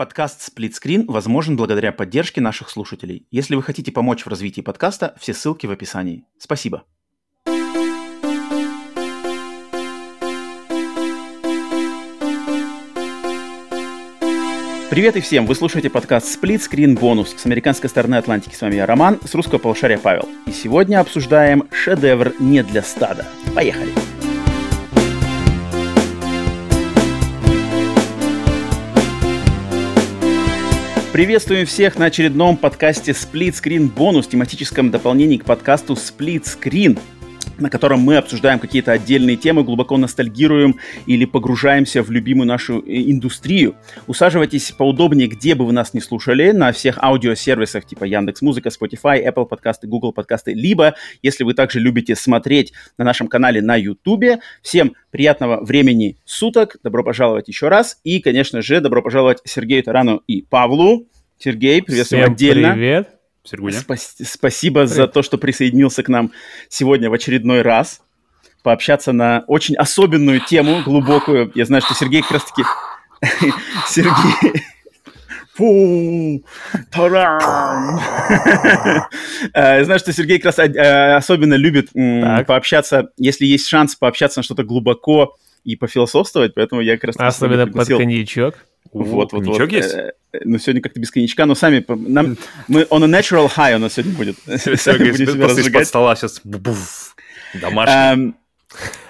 Подкаст «Сплитскрин» возможен благодаря поддержке наших слушателей. Если вы хотите помочь в развитии подкаста, все ссылки в описании. Спасибо. Привет и всем! Вы слушаете подкаст Split Screen Bonus с американской стороны Атлантики. С вами я Роман, с русского полушария Павел. И сегодня обсуждаем шедевр не для стада. Поехали! Приветствуем всех на очередном подкасте Split Screen Bonus, тематическом дополнении к подкасту Split Screen на котором мы обсуждаем какие-то отдельные темы, глубоко ностальгируем или погружаемся в любимую нашу э, индустрию. Усаживайтесь поудобнее, где бы вы нас не слушали, на всех аудиосервисах типа Яндекс Музыка, Spotify, Apple подкасты, Google подкасты, либо, если вы также любите смотреть на нашем канале на YouTube. Всем приятного времени суток, добро пожаловать еще раз, и, конечно же, добро пожаловать Сергею Тарану и Павлу. Сергей, приветствую Всем отдельно. привет. Сергуня. Спас- спасибо Привет. за то, что присоединился к нам сегодня в очередной раз. Пообщаться на очень особенную тему, глубокую. Я знаю, что Сергей как раз-таки... Сергей... Фу! Тарам! Э, я знаю, что Сергей как раз э, особенно любит пообщаться, если есть шанс пообщаться на что-то глубоко и пофилософствовать, поэтому я как раз... Особенно под коньячок. Вот, вот, вот. есть? Э, ну, сегодня как-то без коньячка, но сами... Нам, мы on a natural high у нас сегодня будет. После под стола сейчас... Домашний. Эм,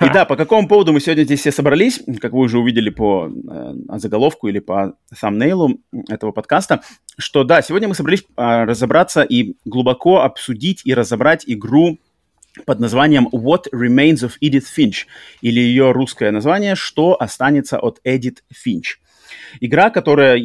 и да, по какому поводу мы сегодня здесь все собрались, как вы уже увидели по э, заголовку или по thumbnail этого подкаста, что да, сегодня мы собрались э, разобраться и глубоко обсудить и разобрать игру под названием What Remains of Edith Finch, или ее русское название «Что останется от Эдит Финч». Игра, которая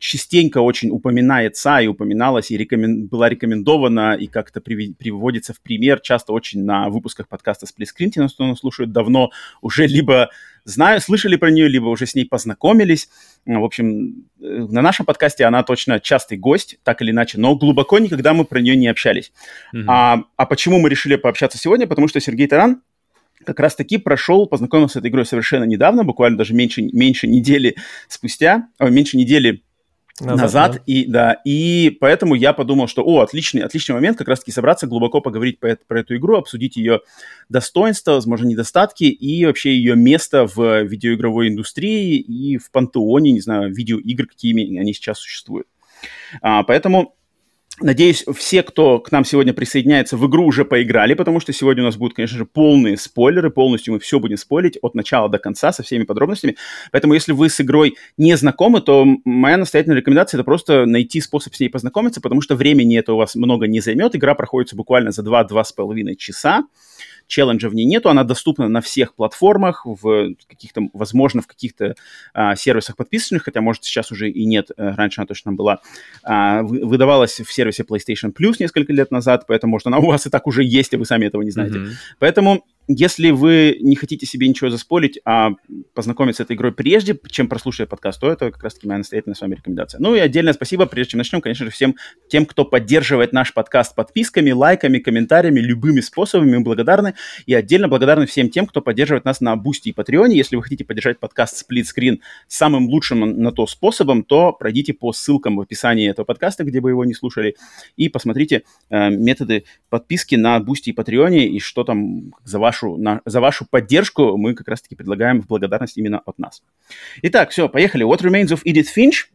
частенько очень упоминается и упоминалась, и рекомен... была рекомендована, и как-то при... приводится в пример часто очень на выпусках подкаста Splitscreen, те, кто нас слушают давно, уже либо знаю, слышали про нее, либо уже с ней познакомились. В общем, э, на нашем подкасте она точно частый гость, так или иначе, но глубоко никогда мы про нее не общались. Mm-hmm. А, а почему мы решили пообщаться сегодня? Потому что Сергей Таран как раз-таки прошел, познакомился с этой игрой совершенно недавно, буквально даже меньше, меньше недели спустя, о, меньше недели назад, назад да. и да, и поэтому я подумал, что, о, отличный, отличный момент как раз-таки собраться, глубоко поговорить про, про эту игру, обсудить ее достоинства, возможно, недостатки и вообще ее место в видеоигровой индустрии и в пантеоне, не знаю, видеоигр, какими они сейчас существуют. А, поэтому Надеюсь, все, кто к нам сегодня присоединяется, в игру уже поиграли, потому что сегодня у нас будут, конечно же, полные спойлеры, полностью мы все будем спойлить от начала до конца со всеми подробностями. Поэтому, если вы с игрой не знакомы, то моя настоятельная рекомендация это просто найти способ с ней познакомиться, потому что времени это у вас много не займет. Игра проходится буквально за 2-2,5 часа челленджа в ней нету, она доступна на всех платформах, в каких-то, возможно, в каких-то а, сервисах подписанных, хотя, может, сейчас уже и нет, э, раньше она точно была, а, выдавалась в сервисе PlayStation Plus несколько лет назад, поэтому, может, она у вас и так уже есть, и вы сами этого не знаете. Mm-hmm. Поэтому если вы не хотите себе ничего заспорить, а познакомиться с этой игрой прежде, чем прослушать подкаст, то это как раз-таки моя настоятельная с вами рекомендация. Ну и отдельное спасибо, прежде чем начнем, конечно же, всем тем, кто поддерживает наш подкаст подписками, лайками, комментариями, любыми способами. Мы благодарны. И отдельно благодарны всем тем, кто поддерживает нас на Бусти и Патреоне. Если вы хотите поддержать подкаст Screen самым лучшим на то способом, то пройдите по ссылкам в описании этого подкаста, где бы его не слушали, и посмотрите э, методы подписки на Бусти и Патреоне, и что там за ваш вашу, на, за вашу поддержку мы как раз-таки предлагаем в благодарность именно от нас. Итак, все, поехали. What Remains of Edith Finch.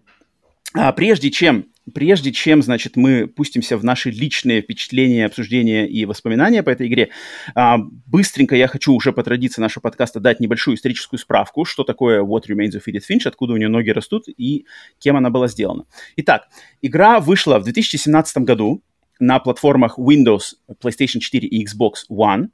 А, прежде чем прежде чем, значит, мы пустимся в наши личные впечатления, обсуждения и воспоминания по этой игре, а, быстренько я хочу уже по традиции нашего подкаста дать небольшую историческую справку, что такое What Remains of Edith Finch, откуда у нее ноги растут и кем она была сделана. Итак, игра вышла в 2017 году на платформах Windows, PlayStation 4 и Xbox One.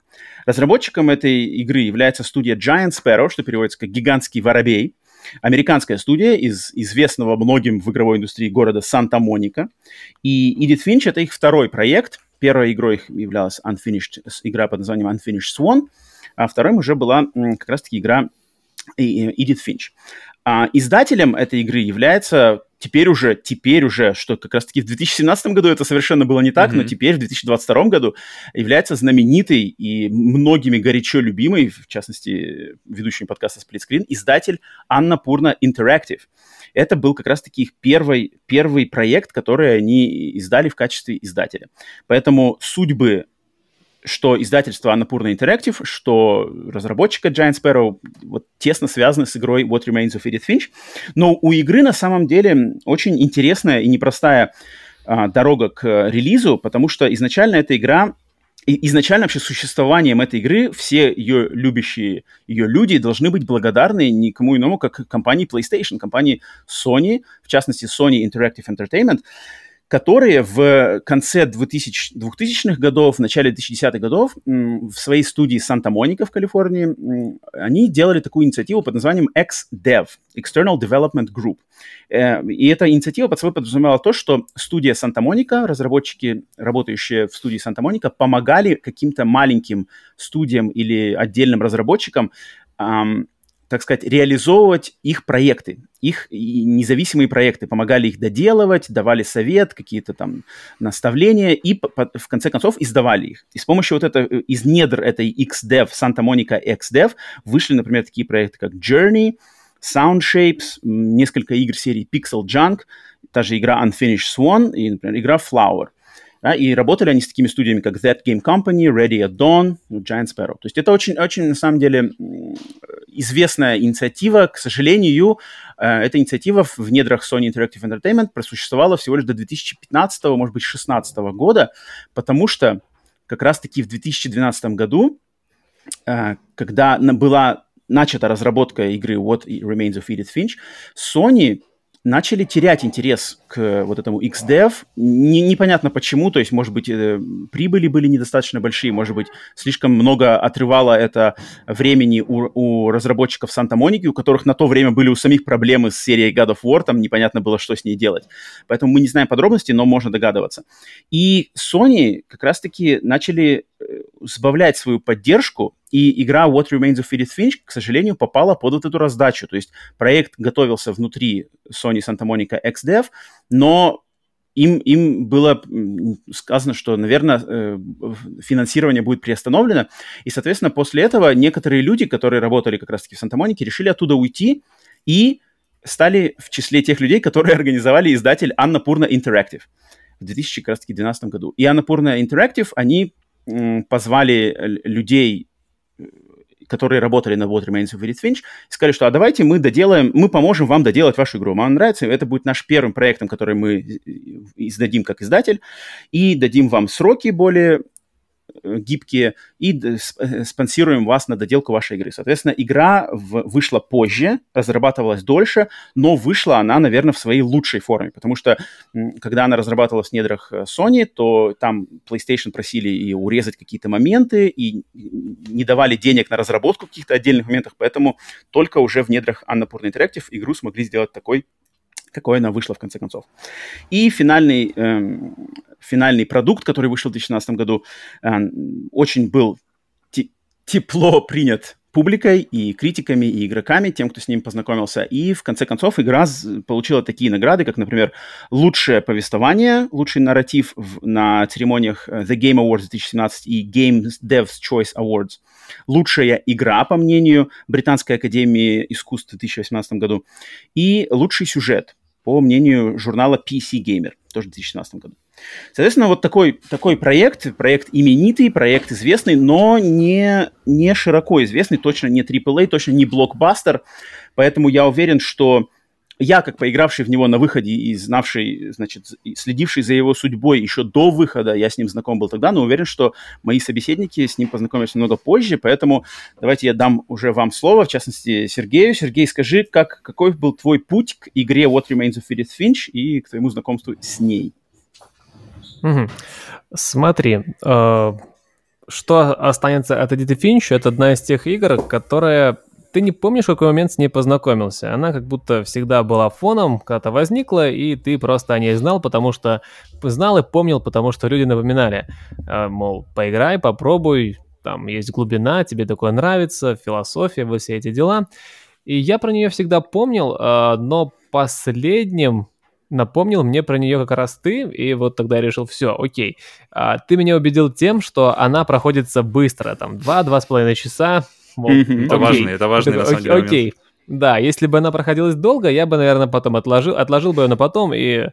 Разработчиком этой игры является студия Giant Sparrow, что переводится как «гигантский воробей». Американская студия из известного многим в игровой индустрии города Санта-Моника. И Edith Finch — это их второй проект. Первой игрой их являлась Unfinished, игра под названием Unfinished Swan, а второй уже была как раз-таки игра Edith Finch. А издателем этой игры является теперь уже, теперь уже, что как раз-таки в 2017 году это совершенно было не так, mm-hmm. но теперь в 2022 году является знаменитой и многими горячо любимой, в частности, ведущим подкаста Splitscreen, издатель Анна Пурна Interactive. Это был как раз-таки их первый, первый проект, который они издали в качестве издателя. Поэтому судьбы что издательство Annapurna Interactive, что разработчика Giant Sparrow вот, тесно связаны с игрой What Remains of Edith Finch. Но у игры на самом деле очень интересная и непростая а, дорога к релизу, потому что изначально эта игра и изначально вообще существованием этой игры все ее любящие ее люди должны быть благодарны никому иному, как компании PlayStation, компании Sony, в частности Sony Interactive Entertainment, которые в конце 2000, 2000-х годов, в начале 2010-х годов в своей студии Санта-Моника в Калифорнии, они делали такую инициативу под названием XDev, External Development Group. Э, и эта инициатива под собой подразумевала то, что студия Санта-Моника, разработчики, работающие в студии Санта-Моника, помогали каким-то маленьким студиям или отдельным разработчикам так сказать, реализовывать их проекты, их независимые проекты, помогали их доделывать, давали совет, какие-то там наставления и в конце концов издавали их. И с помощью вот этого, из недр этой XDev, Santa Monica XDev, вышли, например, такие проекты, как Journey, Sound Shapes, несколько игр серии Pixel Junk, та же игра Unfinished Swan и, например, игра Flower – да, и работали они с такими студиями, как That Game Company, Ready at Dawn, Giant Sparrow. То есть это очень, очень, на самом деле, известная инициатива. К сожалению, э, эта инициатива в недрах Sony Interactive Entertainment просуществовала всего лишь до 2015, может быть, 2016 года, потому что как раз-таки в 2012 году, э, когда была начата разработка игры What Remains of Edith Finch, Sony начали терять интерес к вот этому XDev. Не, непонятно почему, то есть, может быть, э, прибыли были недостаточно большие, может быть, слишком много отрывало это времени у, у разработчиков Санта-Моники, у которых на то время были у самих проблемы с серией God of War, там непонятно было, что с ней делать. Поэтому мы не знаем подробностей, но можно догадываться. И Sony как раз-таки начали э, сбавлять свою поддержку и игра What Remains of Edith Finch, к сожалению, попала под вот эту раздачу. То есть проект готовился внутри Sony Santa Monica XDev, но им, им было сказано, что, наверное, э, финансирование будет приостановлено. И, соответственно, после этого некоторые люди, которые работали как раз-таки в Санта-Монике, решили оттуда уйти и стали в числе тех людей, которые организовали издатель Анна Пурна Interactive в 2012 году. И Анна Пурна Interactive, они позвали людей которые работали на What Remains of Edith Finch, сказали, что а давайте мы доделаем, мы поможем вам доделать вашу игру. Вам нравится, это будет наш первым проектом, который мы издадим как издатель, и дадим вам сроки более гибкие и э, спонсируем вас на доделку вашей игры. Соответственно, игра в, вышла позже, разрабатывалась дольше, но вышла она, наверное, в своей лучшей форме, потому что когда она разрабатывалась в недрах э, Sony, то там PlayStation просили и урезать какие-то моменты, и не давали денег на разработку каких-то отдельных моментов, поэтому только уже в недрах Annapurna Interactive игру смогли сделать такой какой она вышла в конце концов. И финальный, эм, финальный продукт, который вышел в 2017 году, э, очень был тепло принят публикой и критиками, и игроками, тем, кто с ним познакомился. И в конце концов игра получила такие награды, как, например, лучшее повествование, лучший нарратив в, на церемониях э, The Game Awards 2017 и Game Devs Choice Awards, лучшая игра, по мнению Британской академии искусств в 2018 году, и лучший сюжет по мнению журнала PC Gamer, тоже в 2017 году. Соответственно, вот такой, такой проект, проект именитый, проект известный, но не, не широко известный, точно не AAA, точно не блокбастер, поэтому я уверен, что я, как поигравший в него на выходе и знавший, значит, следивший за его судьбой еще до выхода, я с ним знаком был тогда, но уверен, что мои собеседники с ним познакомились немного позже, поэтому давайте я дам уже вам слово, в частности, Сергею. Сергей, скажи, как, какой был твой путь к игре What Remains of Edith Finch и к твоему знакомству с ней? Смотри, э, что останется от Edith Finch, это одна из тех игр, которая ты не помнишь, в какой момент с ней познакомился. Она как будто всегда была фоном, когда-то возникла, и ты просто о ней знал, потому что знал и помнил, потому что люди напоминали. Э, мол, поиграй, попробуй, там есть глубина, тебе такое нравится, философия, вот все эти дела. И я про нее всегда помнил, э, но последним напомнил мне про нее как раз ты, и вот тогда я решил, все, окей. А, ты меня убедил тем, что она проходится быстро, там, 2-2,5 часа. Мол, это важный, это важный, на самом деле, Окей, да, если бы она проходилась долго, я бы, наверное, потом отложил, отложил бы ее на потом, и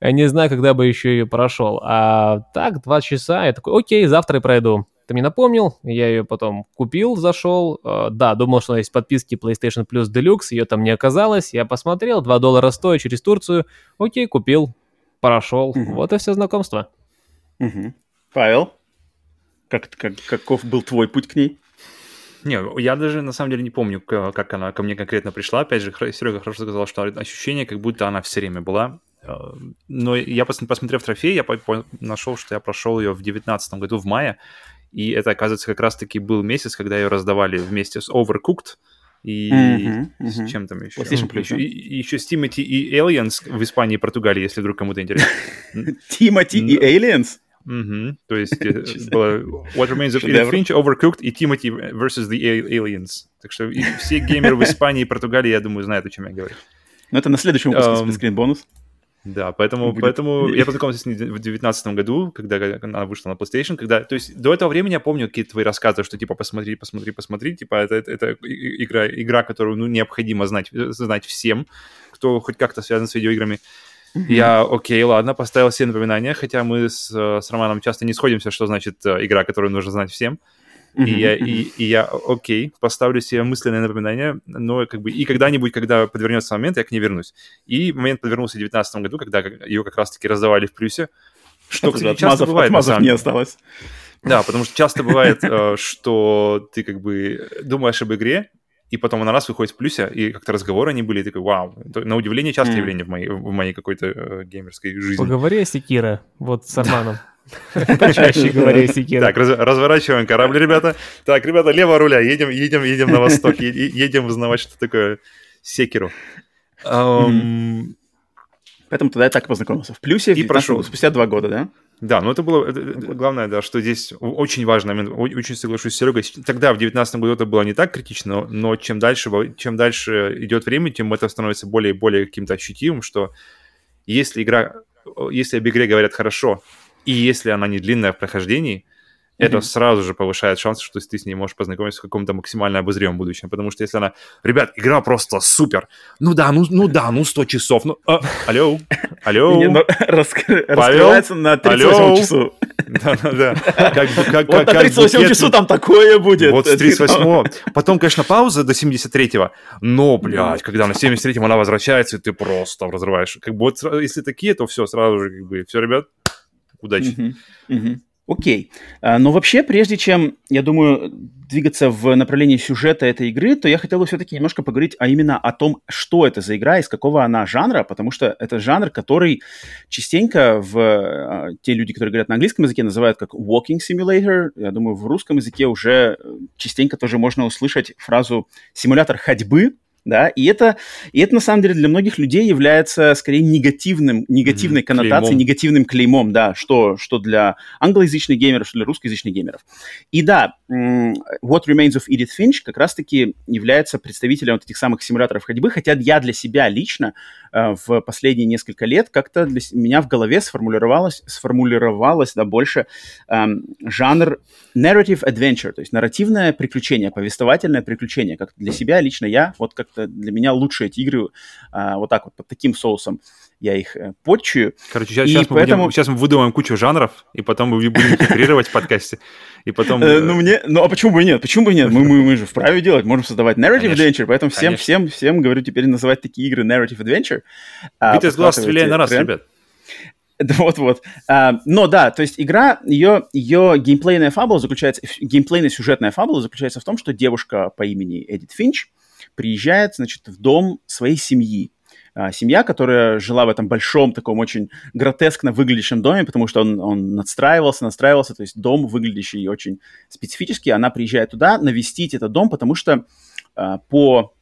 не знаю, когда бы еще ее прошел. А так, 2 часа, я такой, окей, завтра и пройду. Ты мне напомнил, я ее потом купил, зашел. Э, да, думал, что есть в подписке PlayStation Plus Deluxe, ее там не оказалось. Я посмотрел, 2 доллара стоит через Турцию. Окей, купил, прошел. Угу. Вот и все знакомство. Угу. Павел, как, как, каков был твой путь к ней? Не, я даже на самом деле не помню, как она ко мне конкретно пришла. Опять же, Серега хорошо сказал, что ощущение, как будто она все время была. Э, но я, посмотрев трофей, я нашел, что я прошел ее в 2019 году в мае. И это, оказывается, как раз-таки был месяц, когда ее раздавали вместе с Overcooked и mm-hmm, mm-hmm. с чем там еще? PlayStation Plus, еще, и, и еще с Timothy и Aliens в Испании и Португалии, если вдруг кому-то интересно. Timothy и Aliens? Угу. То есть э, было What Remains of Edith Finch, Overcooked и Timothy versus the Aliens. Так что все геймеры в Испании и Португалии, я думаю, знают, о чем я говорю. Ну, это на следующем выпуске спецскрин бонус. Да, поэтому, будет... поэтому я познакомился с ней в 2019 году, когда она вышла на PlayStation, когда, то есть до этого времени я помню какие-то твои рассказы, что типа посмотри, посмотри, посмотри, типа это, это, это игра, игра, которую ну, необходимо знать, знать всем, кто хоть как-то связан с видеоиграми. Mm-hmm. Я, окей, ладно, поставил все напоминания, хотя мы с, с Романом часто не сходимся, что значит э, игра, которую нужно знать всем. И, я, и, и я, окей, поставлю себе мысленное напоминание, но как бы и когда-нибудь, когда подвернется момент, я к ней вернусь. И момент подвернулся в 2019 году, когда ее как раз-таки раздавали в плюсе, что, кстати, часто отмазов, бывает. Отмазов не осталось. Да, потому что часто бывает, э, что ты как бы думаешь об игре, и потом она раз выходит в плюсе, и как-то разговоры они были, и такой, вау, на удивление частое mm. явление в моей, в моей какой-то э, геймерской жизни. Поговори о Секира, вот с Арманом. Почаще говоря, Секира. Так, разворачиваем корабль, ребята. Так, ребята, лево руля, едем, едем, едем на восток, едем узнавать, что такое Секиру. Поэтому тогда я так познакомился. В плюсе и прошел спустя два года, да? Да, но это было это, главное, да, что здесь очень важный момент, очень соглашусь с Серегой. Тогда, в 2019 году, это было не так критично, но чем дальше, чем дальше идет время, тем это становится более и более каким-то ощутимым, что если игра, если об игре говорят хорошо, и если она не длинная в прохождении, mm-hmm. это сразу же повышает шансы, что ты с ней можешь познакомиться в каком-то максимально обозримом будущем. Потому что если она, ребят, игра просто супер, ну да, ну, ну да, ну 100 часов, ну, а, алло, алло, ну, раскрывается на 38 часу. Да-да-да. Как, как, вот как, на 38 часу там такое будет. Вот с 38 Потом, конечно, пауза до 73-го, но, блядь, когда на 73-м она возвращается, и ты просто разрываешь. Как бы вот если такие, то все, сразу же, как бы, все, ребят, Удачи. Угу, угу. Окей. А, но вообще, прежде чем, я думаю, двигаться в направлении сюжета этой игры, то я хотел бы все-таки немножко поговорить а именно о том, что это за игра, из какого она жанра, потому что это жанр, который частенько в а, те люди, которые говорят на английском языке, называют как walking simulator. Я думаю, в русском языке уже частенько тоже можно услышать фразу симулятор ходьбы, да, и это, и это на самом деле для многих людей является скорее негативным, негативной mm-hmm. коннотацией, клеймом. негативным клеймом, да, что, что для англоязычных геймеров, что для русскоязычных геймеров. И да, What Remains of Edith Finch как раз-таки является представителем вот этих самых симуляторов ходьбы, хотя я для себя лично в последние несколько лет как-то для меня в голове сформулировалось, сформулировалось да, больше эм, жанр narrative adventure, то есть нарративное приключение, повествовательное приключение, как для себя лично я вот как это для меня лучше эти игры а, вот так вот под таким соусом я их э, подчую. Короче, сейчас, сейчас, мы поэтому... будем, сейчас мы выдумаем кучу жанров, и потом мы будем генерировать в подкасте. И потом... Э, ну, мне... Ну, а почему бы нет? Почему бы нет? Мы, мы, мы же вправе делать. Можем создавать narrative adventure, поэтому всем, всем, всем говорю теперь называть такие игры narrative adventure. Бит из глаз, стреляй на раз, ребят. Вот-вот. А, но да, то есть игра, ее, ее геймплейная фабула заключается, геймплейная сюжетная фабула заключается в том, что девушка по имени Эдит Финч, приезжает, значит, в дом своей семьи. А, семья, которая жила в этом большом, таком очень гротескно выглядящем доме, потому что он, он надстраивался, настраивался, то есть дом, выглядящий очень специфически. Она приезжает туда навестить этот дом, потому что а, по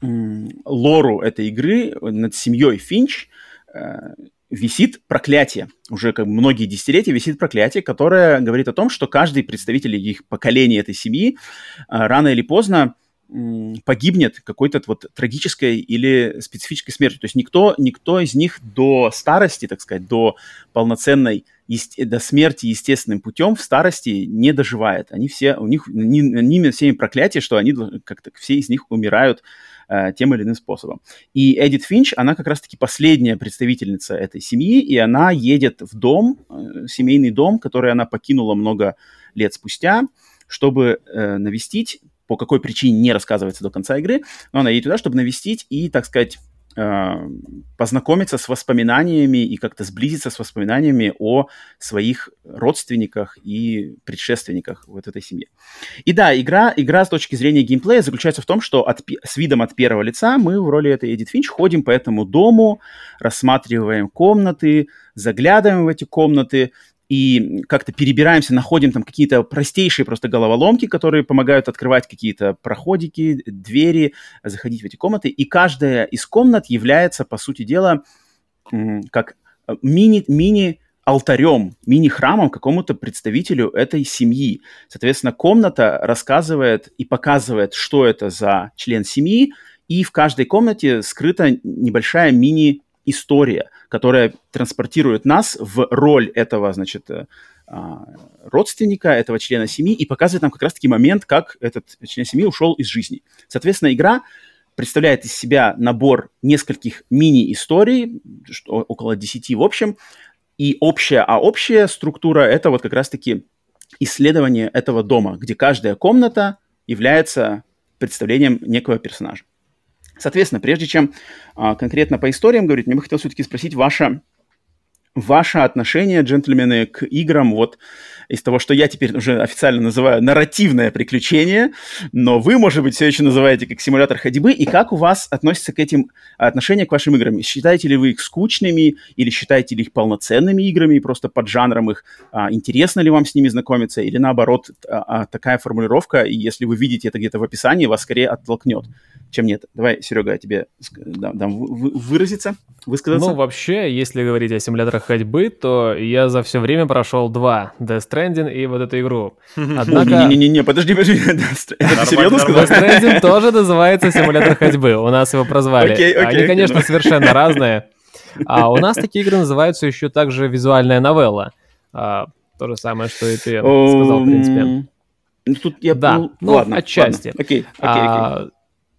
м, лору этой игры над семьей Финч а, висит проклятие. Уже как многие десятилетия висит проклятие, которое говорит о том, что каждый представитель их поколения этой семьи а, рано или поздно погибнет какой-то вот трагической или специфической смертью. То есть никто, никто из них до старости, так сказать, до полноценной, до смерти естественным путем в старости не доживает. Они все, у них, ними всеми проклятие, что они как-то все из них умирают э, тем или иным способом. И Эдит Финч, она как раз-таки последняя представительница этой семьи, и она едет в дом, э, семейный дом, который она покинула много лет спустя, чтобы э, навестить по какой причине не рассказывается до конца игры, но она едет туда, чтобы навестить и, так сказать, э, познакомиться с воспоминаниями и как-то сблизиться с воспоминаниями о своих родственниках и предшественниках вот этой семье. И да, игра, игра с точки зрения геймплея заключается в том, что от, с видом от первого лица мы в роли этой Эдит Финч ходим по этому дому, рассматриваем комнаты, заглядываем в эти комнаты, и как-то перебираемся, находим там какие-то простейшие просто головоломки, которые помогают открывать какие-то проходики, двери, заходить в эти комнаты. И каждая из комнат является, по сути дела, как э, мини, мини алтарем, мини-храмом какому-то представителю этой семьи. Соответственно, комната рассказывает и показывает, что это за член семьи, и в каждой комнате скрыта небольшая мини история, которая транспортирует нас в роль этого, значит, э, а, родственника, этого члена семьи, и показывает нам как раз-таки момент, как этот член семьи ушел из жизни. Соответственно, игра представляет из себя набор нескольких мини-историй, около 10 в общем, и общая, а общая структура — это вот как раз-таки исследование этого дома, где каждая комната является представлением некого персонажа. Соответственно, прежде чем а, конкретно по историям говорить, мне бы хотелось все-таки спросить ваше, ваше отношение, джентльмены, к играм. Вот из того, что я теперь уже официально называю нарративное приключение, но вы, может быть, все еще называете как симулятор ходьбы, и как у вас относится к этим отношения к вашим играм? Считаете ли вы их скучными или считаете ли их полноценными играми, просто под жанром их? А, интересно ли вам с ними знакомиться? Или наоборот, а, а, такая формулировка, и если вы видите это где-то в описании, вас скорее оттолкнет? чем нет. Давай, Серега, я тебе дам, дам выразиться, высказаться. Ну, вообще, если говорить о симуляторах ходьбы, то я за все время прошел два. Death Stranding и вот эту игру. Однако... Не-не-не, подожди, подожди. Это серьезно сказал? Death Stranding тоже называется симулятор ходьбы. У нас его прозвали. Они, конечно, ну. совершенно разные. А у нас такие игры называются еще также визуальная новелла. А, то же самое, что и ты сказал, в принципе. Ну, тут я... Да, ну, ну ладно, отчасти. Ладно. Окей, окей, окей.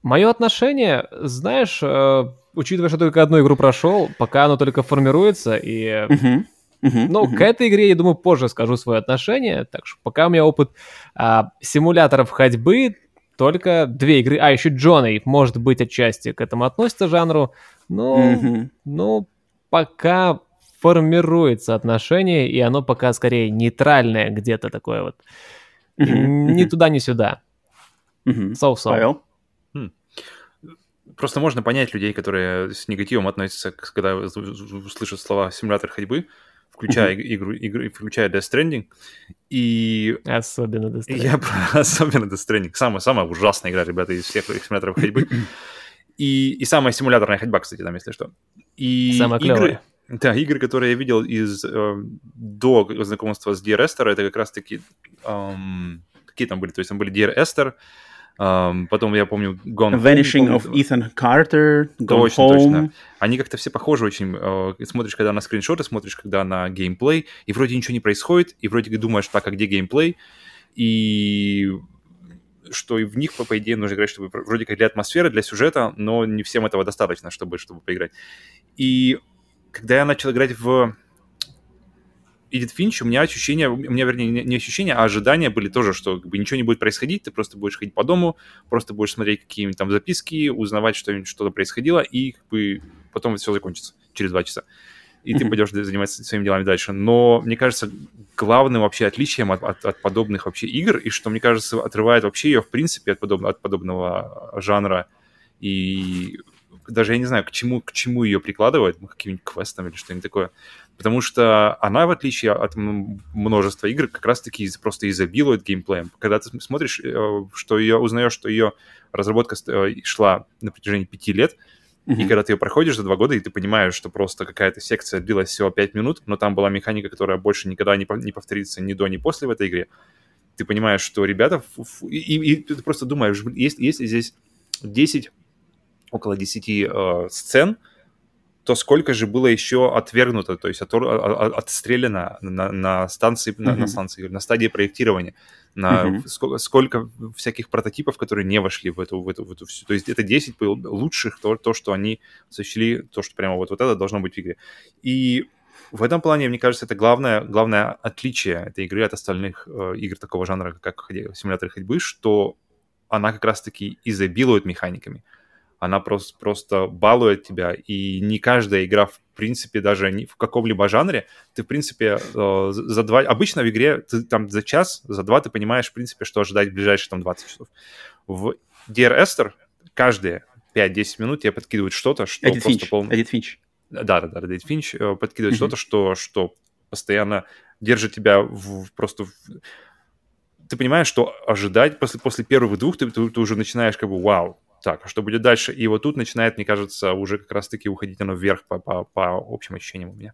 Мое отношение, знаешь, э, учитывая, что только одну игру прошел, пока оно только формируется, и... Uh-huh. Uh-huh, ну, uh-huh. к этой игре, я думаю, позже скажу свое отношение. Так что пока у меня опыт а, симуляторов ходьбы, только две игры. А, еще Джонни, может быть, отчасти к этому относится жанру. Но, uh-huh. ну, пока формируется отношение, и оно пока скорее нейтральное где-то такое вот. Uh-huh. Ни туда, ни сюда. Uh-huh. So-so. Павел? Просто можно понять людей, которые с негативом относятся, когда услышат слова симулятор ходьбы, включая uh-huh. игру, игру, включая Death Stranding. И... Особенно Death Stranding. Я про... Особенно Death Stranding. Самая, самая ужасная игра, ребята, из всех симуляторов ходьбы. И, и самая симуляторная ходьба, кстати, там, если что. И самая игры, клевая. Да, игры, которые я видел из э, до знакомства с Dear Esther, это как раз-таки... Эм, какие там были? То есть там были Dear Esther, Um, потом я помню Gone Vanishing Home, of Ethan Carter, Gone точно, Home. Точно. Они как-то все похожи очень. Uh, смотришь, когда на скриншоты, смотришь, когда на геймплей, и вроде ничего не происходит, и вроде думаешь, так, а где геймплей? И что и в них, по, по идее, нужно играть, чтобы вроде как для атмосферы, для сюжета, но не всем этого достаточно, чтобы, чтобы поиграть. И когда я начал играть в Эдит Финч, у меня ощущения, у меня, вернее, не ощущения, а ожидания были тоже, что как бы, ничего не будет происходить, ты просто будешь ходить по дому, просто будешь смотреть какие-нибудь там записки, узнавать, что что-то происходило, и как бы потом все закончится через два часа. И ты пойдешь заниматься своими делами дальше. Но, мне кажется, главным вообще отличием от, от, от подобных вообще игр, и что, мне кажется, отрывает вообще ее, в принципе, от, подоб, от подобного жанра и даже я не знаю, к чему, к чему ее прикладывать, ну, каким-нибудь квестом или что-нибудь такое. Потому что она, в отличие от множества игр, как раз-таки просто изобилует геймплеем. Когда ты смотришь, э, что ее узнаешь, что ее разработка э, шла на протяжении пяти лет, Mm-hmm. И когда ты ее проходишь за два года, и ты понимаешь, что просто какая-то секция длилась всего пять минут, но там была механика, которая больше никогда не, не повторится ни до, ни после в этой игре, ты понимаешь, что ребята... И, и, и ты просто думаешь, есть, есть здесь 10, около 10 э, сцен, то сколько же было еще отвергнуто, то есть от, от, отстреляно на, на станции, mm-hmm. на, на станции, на стадии проектирования, на mm-hmm. сколько, сколько всяких прототипов, которые не вошли в эту, в эту, в эту всю. То есть это 10 лучших, то, то, что они сочли, то, что прямо вот, вот это должно быть в игре. И в этом плане, мне кажется, это главное, главное отличие этой игры от остальных э, игр такого жанра, как симулятор ходьбы, что она как раз-таки изобилует механиками. Она просто, просто балует тебя, и не каждая игра, в принципе, даже не в каком-либо жанре, ты, в принципе, э, за два... Обычно в игре ты там за час, за два ты понимаешь, в принципе, что ожидать в ближайшие там 20 часов. В Dear Esther каждые 5-10 минут тебе подкидывают что-то, что Эдит просто полный... Эдит Финч. Да, да, да, Дэвид Финч э, подкидывает mm-hmm. что-то, что, что постоянно держит тебя в, просто... В... Ты понимаешь, что ожидать после, после первых двух ты, ты, ты уже начинаешь как бы вау, так, а что будет дальше? И вот тут начинает, мне кажется, уже как раз-таки уходить оно вверх по, по, по общим ощущениям у меня.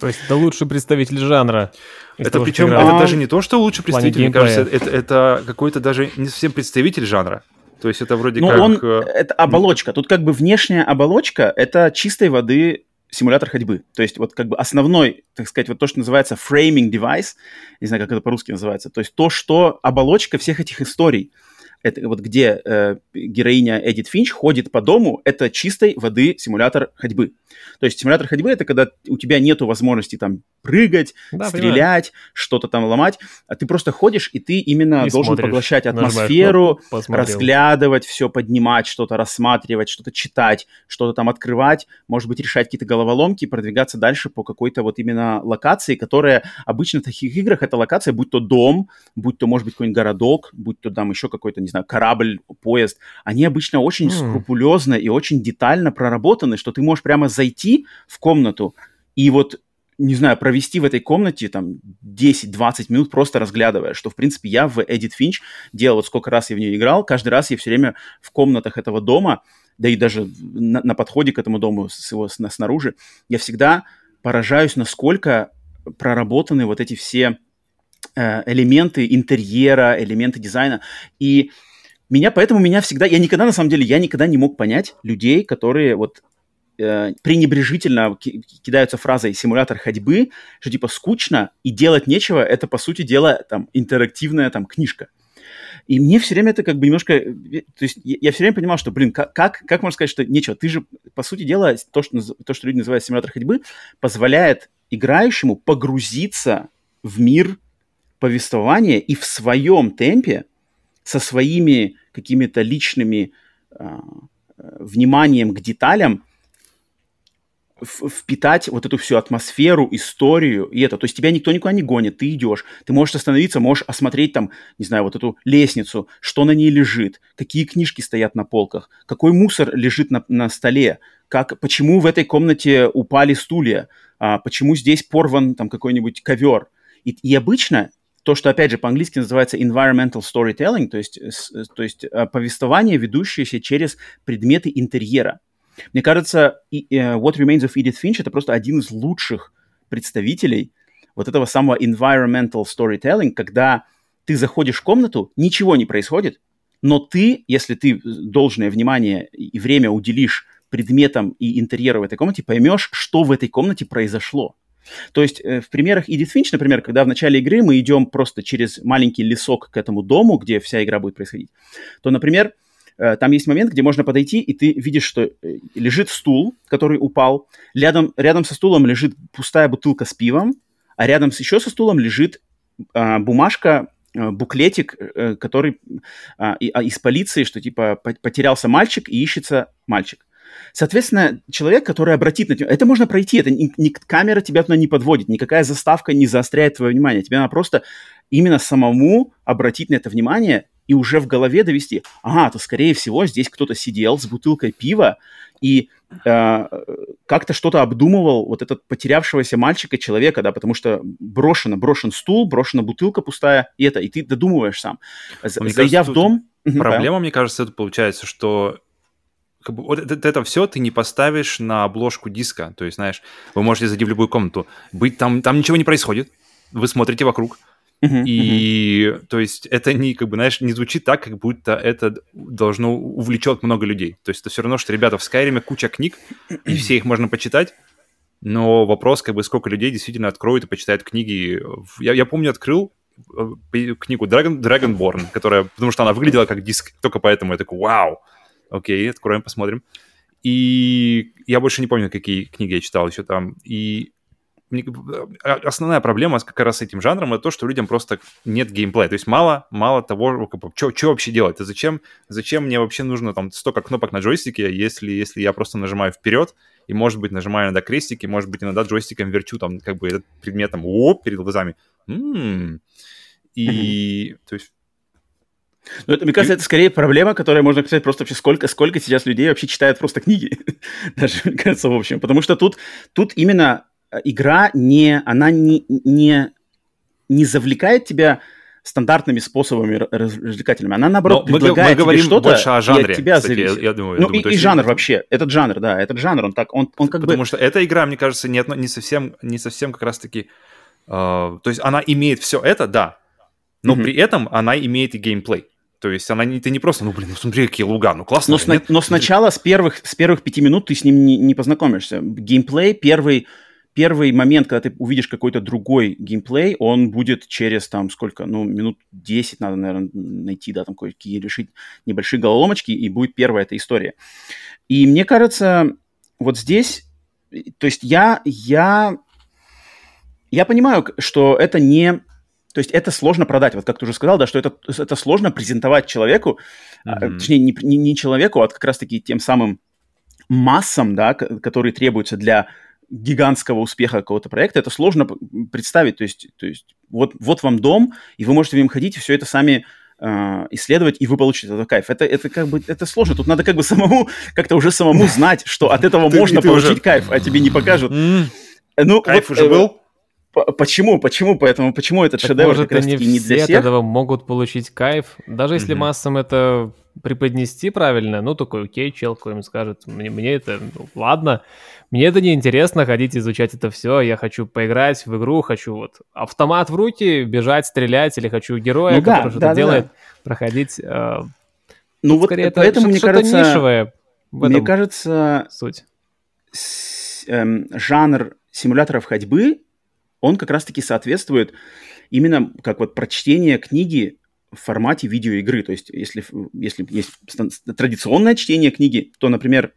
То есть это лучший представитель жанра. Это причем это даже не то, что лучший представитель, мне кажется, это, это какой-то даже не совсем представитель жанра. То есть это вроде ну, как... он, э, это оболочка. Тут как бы внешняя оболочка — это чистой воды симулятор ходьбы. То есть вот как бы основной, так сказать, вот то, что называется framing device, не знаю, как это по-русски называется, то есть то, что оболочка всех этих историй — это вот где э, героиня Эдит Финч ходит по дому, это чистой воды симулятор ходьбы. То есть симулятор ходьбы это когда у тебя нету возможности там прыгать, да, стрелять, что-то там ломать, а ты просто ходишь и ты именно и должен смотришь, поглощать атмосферу, разглядывать все, поднимать что-то, рассматривать, что-то читать, что-то там открывать, может быть решать какие-то головоломки, продвигаться дальше по какой-то вот именно локации, которая обычно в таких играх это локация, будь то дом, будь то может быть какой-нибудь городок, будь то там еще какой-то не знаю корабль, поезд, они обычно очень mm. скрупулезно и очень детально проработаны, что ты можешь прямо зайти в комнату и вот не знаю, провести в этой комнате там 10-20 минут просто разглядывая, что, в принципе, я в Edit Finch делал, вот сколько раз я в нее играл, каждый раз я все время в комнатах этого дома, да и даже на, на подходе к этому дому с его с, снаружи, я всегда поражаюсь, насколько проработаны вот эти все элементы интерьера, элементы дизайна. И меня, поэтому меня всегда, я никогда, на самом деле, я никогда не мог понять людей, которые вот э, пренебрежительно кидаются фразой «симулятор ходьбы», что типа скучно и делать нечего, это, по сути дела, там, интерактивная там книжка. И мне все время это как бы немножко... Э, то есть я все время понимал, что, блин, как, как, как можно сказать, что нечего? Ты же, по сути дела, то, что, то, что люди называют симулятор ходьбы, позволяет играющему погрузиться в мир повествования и в своем темпе со своими какими-то личными э, вниманием к деталям впитать вот эту всю атмосферу, историю и это. То есть тебя никто никуда не гонит, ты идешь, ты можешь остановиться, можешь осмотреть там, не знаю, вот эту лестницу, что на ней лежит, какие книжки стоят на полках, какой мусор лежит на, на столе, как, почему в этой комнате упали стулья, а, почему здесь порван там какой-нибудь ковер. И, и обычно то, что, опять же, по-английски называется environmental storytelling, то есть, то есть э, повествование, ведущееся через предметы интерьера. Мне кажется, э, What Remains of Edith Finch это просто один из лучших представителей вот этого самого environmental storytelling, когда ты заходишь в комнату, ничего не происходит, но ты, если ты должное внимание и время уделишь предметам и интерьеру в этой комнате, поймешь, что в этой комнате произошло. То есть э, в примерах Edith Finch, например, когда в начале игры мы идем просто через маленький лесок к этому дому, где вся игра будет происходить, то, например, э, там есть момент, где можно подойти, и ты видишь, что э, лежит стул, который упал, рядом, рядом со стулом лежит пустая бутылка с пивом, а рядом с, еще со стулом лежит а, бумажка, а, буклетик, а, который а, и, а, из полиции, что типа потерялся мальчик и ищется мальчик. Соответственно, человек, который обратит на тебя... Это можно пройти, это не, не, камера тебя туда не подводит, никакая заставка не заостряет твое внимание. Тебе надо просто именно самому обратить на это внимание и уже в голове довести, ага, то, скорее всего, здесь кто-то сидел с бутылкой пива и э, как-то что-то обдумывал вот этот потерявшегося мальчика, человека, да, потому что брошено, брошен стул, брошена бутылка пустая, и это, и ты додумываешь сам. Мне Зайдя кажется, в дом... Проблема, мне кажется, это получается, что как бы, вот это, это все ты не поставишь на обложку диска. То есть, знаешь, вы можете зайти в любую комнату, быть там, там ничего не происходит, вы смотрите вокруг, Uh-huh, и, uh-huh. то есть, это не, как бы, знаешь, не звучит так, как будто это должно увлечет много людей. То есть, это все равно, что, ребята, в Skyrim куча книг, и все их можно почитать, но вопрос, как бы, сколько людей действительно откроют и почитают книги. Я, я помню, открыл э, книгу Dragon, Dragonborn, которая, потому что она выглядела как диск, только поэтому я такой, вау, окей, откроем, посмотрим. И я больше не помню, какие книги я читал еще там. И а, основная проблема как раз с этим жанром это то, что людям просто нет геймплея. То есть мало, мало того, что вообще делать. А зачем, зачем мне вообще нужно там столько кнопок на джойстике, если, если я просто нажимаю вперед и, может быть, нажимаю иногда крестики, может быть, иногда джойстиком верчу там как бы этот предмет там, оп, перед глазами. М-м-м. И, то есть, ну, это, мне кажется, это скорее проблема, которая можно сказать просто вообще, сколько, сколько сейчас людей вообще читают просто книги. Даже, мне кажется, в общем. Потому что тут, тут именно Э, игра не, она не, не, не завлекает тебя стандартными способами развлекательными. Она, наоборот, Но предлагает мы, мы тебе что-то, больше о жанре, и от тебя кстати, зависит. Я, я думаю, ну, я думаю, и, и жанр есть... вообще. Этот жанр, да, этот жанр, он так, он, он как Потому бы... Потому что эта игра, мне кажется, не, не, совсем, не совсем как раз-таки... Э, то есть она имеет все это, да, но mm-hmm. при этом она имеет и геймплей. То есть она не, ты не просто, ну, блин, ну смотри, какие луга, ну классно. Но, сна- но сначала, с первых, с первых пяти минут ты с ним не, не познакомишься. Геймплей первый первый момент, когда ты увидишь какой-то другой геймплей, он будет через там сколько, ну, минут 10 надо, наверное, найти, да, там какие решить небольшие головоломочки, и будет первая эта история. И мне кажется, вот здесь, то есть я, я, я понимаю, что это не, то есть это сложно продать, вот как ты уже сказал, да, что это, это сложно презентовать человеку, mm-hmm. точнее, не, не, не человеку, а как раз-таки тем самым массам, да, которые требуются для гигантского успеха какого-то проекта, это сложно представить. То есть, то есть вот, вот вам дом, и вы можете в нем ходить и все это сами э, исследовать, и вы получите этот кайф. Это, это как бы это сложно. Тут надо как бы самому как-то уже самому знать, что от этого можно получить кайф, а тебе не покажут. Ну, кайф уже э, был? Почему? Почему? Поэтому почему этот так шедевр может, как раз не, не для всех? этого могут получить кайф, даже если mm-hmm. массам это преподнести правильно, ну такой, окей, чел какой-нибудь скажет, мне, мне это, ну, ладно, мне это не интересно ходить изучать это все, я хочу поиграть в игру, хочу вот автомат в руки, бежать, стрелять, или хочу героя, ну, который да, что-то да, делает, да. проходить. Э, ну вот скорее, поэтому, мне кажется, нишевое мне кажется, суть. С, эм, жанр симуляторов ходьбы, он как раз-таки соответствует именно как вот прочтение книги в формате видеоигры. То есть, если, если есть традиционное чтение книги, то, например,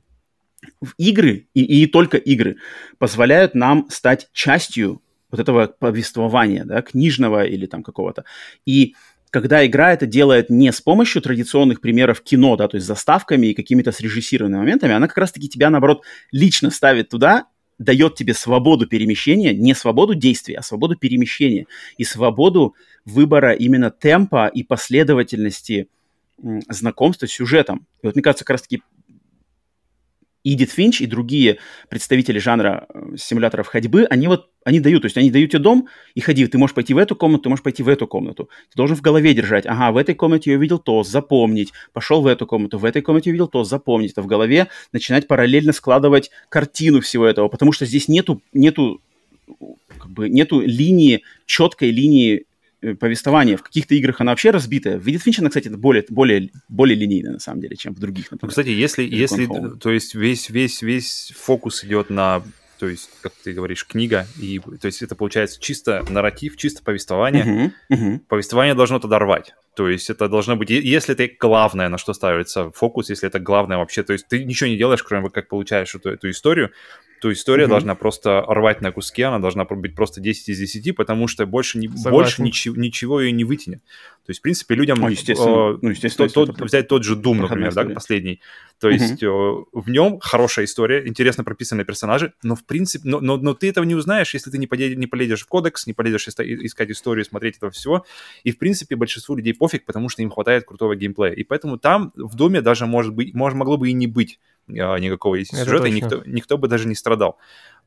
игры, и, и только игры, позволяют нам стать частью вот этого повествования, да, книжного или там какого-то. И когда игра это делает не с помощью традиционных примеров кино, да, то есть заставками и какими-то срежиссированными моментами, она как раз-таки тебя, наоборот, лично ставит туда, дает тебе свободу перемещения, не свободу действия, а свободу перемещения и свободу выбора именно темпа и последовательности знакомства с сюжетом. И вот мне кажется, как раз-таки Идит Финч и другие представители жанра э, симуляторов ходьбы, они вот, они дают, то есть они дают тебе дом и ходи, ты можешь пойти в эту комнату, ты можешь пойти в эту комнату. Ты должен в голове держать, ага, в этой комнате я увидел то, запомнить, пошел в эту комнату, в этой комнате я увидел то, запомнить. Это в голове начинать параллельно складывать картину всего этого, потому что здесь нету, нету как бы нету линии, четкой линии повествование. В каких-то играх она вообще разбитая. В Видит Финча, кстати, это более, более, более линейно, на самом деле, чем в других. Например, ну, кстати, если, если то есть весь, весь, весь фокус идет на то есть, как ты говоришь, книга, и то есть это получается чисто нарратив, чисто повествование. Uh-huh, uh-huh. Повествование должно тогда рвать. То есть это должно быть, если это главное, на что ставится фокус, если это главное вообще, то есть ты ничего не делаешь, кроме как получаешь эту, эту историю, то история угу. должна просто рвать на куски, она должна быть просто 10 из 10, потому что больше, не, больше ничего, ничего ее не вытянет. То есть, в принципе, людям... Ну, естественно. Э, ну, естественно тот, тот, взять тот же Doom, например, да, последний. То угу. есть э, в нем хорошая история, интересно прописанные персонажи, но, в принципе, но, но, но ты этого не узнаешь, если ты не, полезешь, не полезешь в кодекс, не полезешь искать историю, смотреть этого всего. И, в принципе, большинству людей пофиг, потому что им хватает крутого геймплея. И поэтому там, в Доме, даже, может быть, может, могло бы и не быть а, никакого есть сюжета, и никто, никто бы даже не страдал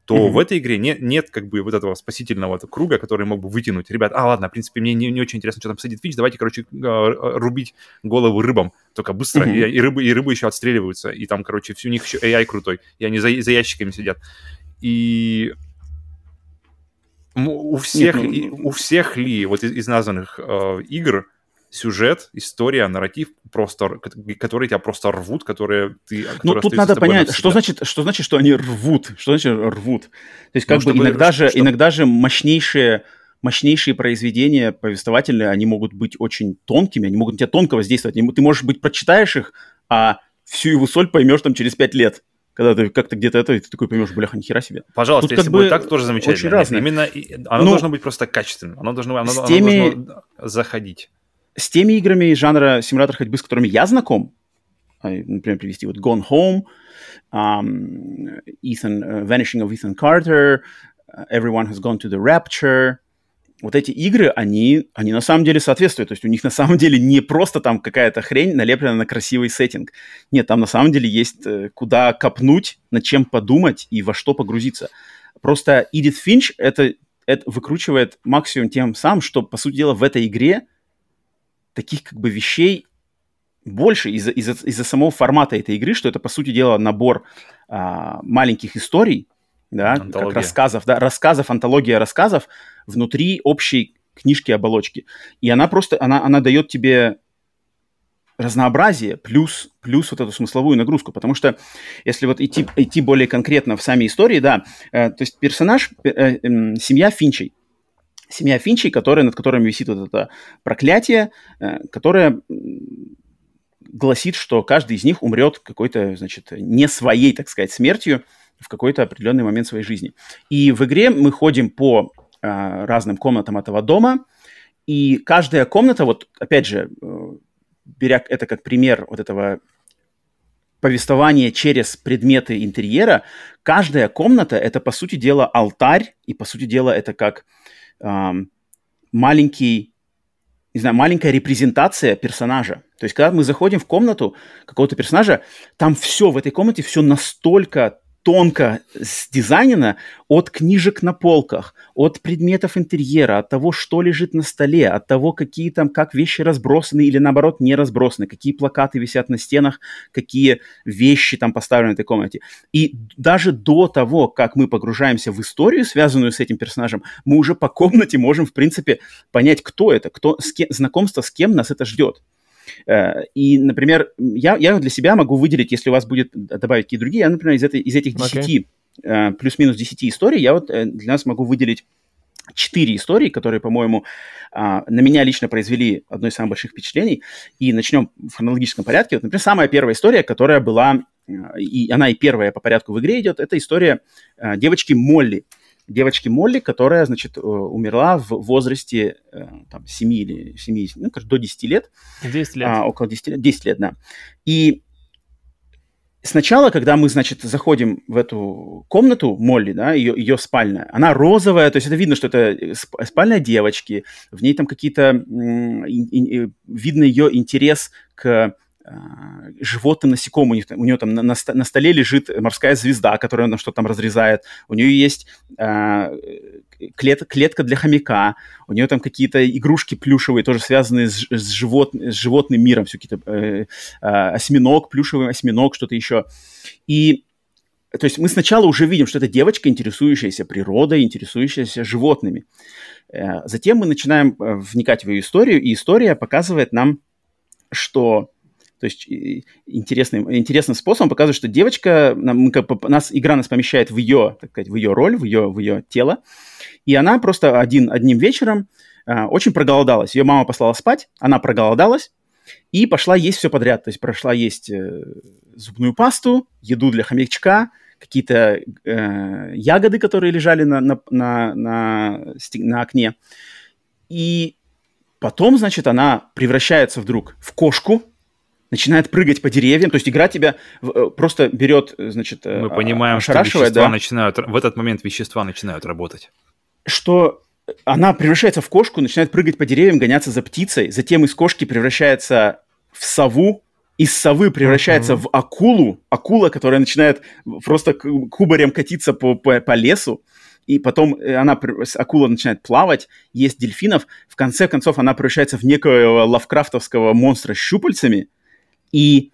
то mm-hmm. в этой игре нет, нет как бы вот этого спасительного круга, который мог бы вытянуть. Ребят, а ладно, в принципе, мне не, не очень интересно, что там садит Фич, давайте, короче, а, рубить голову рыбам, только быстро, mm-hmm. и, и, рыбы, и рыбы еще отстреливаются, и там, короче, у них еще AI крутой, и они за, за ящиками сидят. И У всех, Нет, ну... у всех ли вот из, из названных э, игр сюжет, история, нарратив, просто, которые тебя просто рвут, которые ты... Ну, тут надо понять, что значит, что значит, что они рвут, что значит рвут. То есть, как ну, бы иногда же, чтобы... иногда же мощнейшие мощнейшие произведения повествовательные, они могут быть очень тонкими, они могут на тебя тонко воздействовать. Ты, можешь быть, прочитаешь их, а всю его соль поймешь там через пять лет. Когда ты как-то где-то это, и ты такой поймешь, бляха, нихера себе. Пожалуйста, Тут если как будет так, тоже замечательно. Очень разное. Именно оно ну, должно быть просто качественным. Оно должно, оно, оно теми... должно заходить с теми играми жанра симулятор ходьбы, с которыми я знаком, а, например, привести вот Gone Home, um, Ethan, uh, Vanishing of Ethan Carter, uh, Everyone Has Gone to the Rapture. Вот эти игры, они, они на самом деле соответствуют. То есть у них на самом деле не просто там какая-то хрень налеплена на красивый сеттинг. Нет, там на самом деле есть э, куда копнуть, над чем подумать и во что погрузиться. Просто Эдит Финч это, это выкручивает максимум тем самым, что, по сути дела, в этой игре таких как бы вещей больше из-за из из самого формата этой игры, что это, по сути дела, набор а, маленьких историй, да, Антология. как рассказов, да, рассказов, антология рассказов внутри общей книжки-оболочки. И она просто, она, она дает тебе разнообразие плюс, плюс вот эту смысловую нагрузку. Потому что если вот идти, идти более конкретно в сами истории, да, э, то есть персонаж, э, э, семья Финчей, семья Финчей, которая, над которыми висит вот это проклятие, э, которое гласит, что каждый из них умрет какой-то, значит, не своей, так сказать, смертью в какой-то определенный момент своей жизни. И в игре мы ходим по э, разным комнатам этого дома, и каждая комната, вот опять же, э, беря это как пример вот этого повествования через предметы интерьера, каждая комната это, по сути дела, алтарь, и, по сути дела, это как эм, маленький, не знаю, маленькая репрезентация персонажа. То есть, когда мы заходим в комнату какого-то персонажа, там все в этой комнате, все настолько тонко сдизайнено от книжек на полках, от предметов интерьера, от того, что лежит на столе, от того, какие там, как вещи разбросаны или наоборот не разбросаны, какие плакаты висят на стенах, какие вещи там поставлены в этой комнате. И даже до того, как мы погружаемся в историю, связанную с этим персонажем, мы уже по комнате можем, в принципе, понять, кто это, кто, с кем, знакомство с кем нас это ждет. Э, и, например, я, я для себя могу выделить, если у вас будет добавить какие-то другие, я, например, из, этой, из этих 10, okay. Э, плюс-минус 10 историй, я вот э, для нас могу выделить четыре истории, которые, по-моему, на меня лично произвели одно из самых больших впечатлений. И начнем в хронологическом порядке. Вот, например, самая первая история, которая была, и она и первая по порядку в игре идет, это история девочки Молли девочки Молли, которая, значит, э, умерла в возрасте э, там, 7 или 7, ну, до 10 лет. 10 лет. А, около 10 лет, 10 лет, да. И сначала, когда мы, значит, заходим в эту комнату Молли, да, ее, ее спальная, она розовая, то есть это видно, что это спальня девочки, в ней там какие-то, видно ее интерес к животным насекомым. У, них, у нее там на, на, на столе лежит морская звезда, которая на что там разрезает. У нее есть э, клет, клетка для хомяка. У нее там какие-то игрушки плюшевые, тоже связанные с, с, живот, с животным миром. Все какие-то э, э, осьминог, плюшевый осьминог, что-то еще. И то есть мы сначала уже видим, что это девочка, интересующаяся природой, интересующаяся животными. Э, затем мы начинаем э, вникать в ее историю, и история показывает нам, что то есть интересным, интересным способом показывает, что девочка, нам, как, нас, игра нас помещает в ее, так сказать, в ее роль, в ее, в ее тело, и она просто один, одним вечером э, очень проголодалась. Ее мама послала спать, она проголодалась и пошла есть все подряд. То есть прошла есть э, зубную пасту, еду для хомячка, какие-то э, ягоды, которые лежали на, на, на, на, на окне. И потом, значит, она превращается вдруг в кошку, начинает прыгать по деревьям, то есть игра тебя э, просто берет, э, значит, э, Мы понимаем, что вещества да, начинают, в этот момент вещества начинают работать. Что она превращается в кошку, начинает прыгать по деревьям, гоняться за птицей, затем из кошки превращается в сову, из совы превращается uh-huh. в акулу, акула, которая начинает просто кубарем катиться по, по, по лесу, и потом она, акула начинает плавать, есть дельфинов, в конце концов она превращается в некого лавкрафтовского монстра с щупальцами – и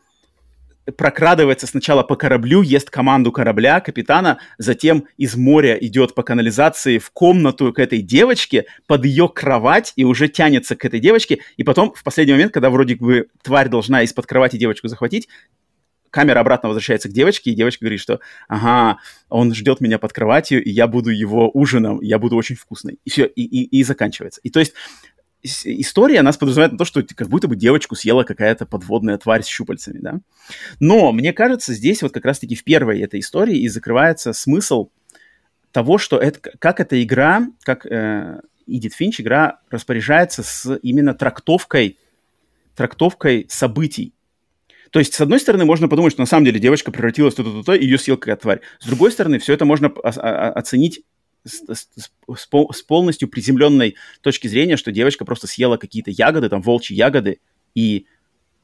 прокрадывается сначала по кораблю, ест команду корабля, капитана, затем из моря идет по канализации в комнату к этой девочке, под ее кровать и уже тянется к этой девочке, и потом в последний момент, когда вроде бы тварь должна из-под кровати девочку захватить, камера обратно возвращается к девочке, и девочка говорит, что ага, он ждет меня под кроватью, и я буду его ужином, я буду очень вкусной. И все, и, и, и заканчивается. И то есть история нас подразумевает на то, что как будто бы девочку съела какая-то подводная тварь с щупальцами, да. Но мне кажется, здесь вот как раз-таки в первой этой истории и закрывается смысл того, что это, как эта игра, как э, Финч, игра распоряжается с именно трактовкой, трактовкой событий. То есть, с одной стороны, можно подумать, что на самом деле девочка превратилась в то-то-то, и ее съел какая-то тварь. С другой стороны, все это можно оценить с, с, с полностью приземленной точки зрения, что девочка просто съела какие-то ягоды, там волчьи ягоды, и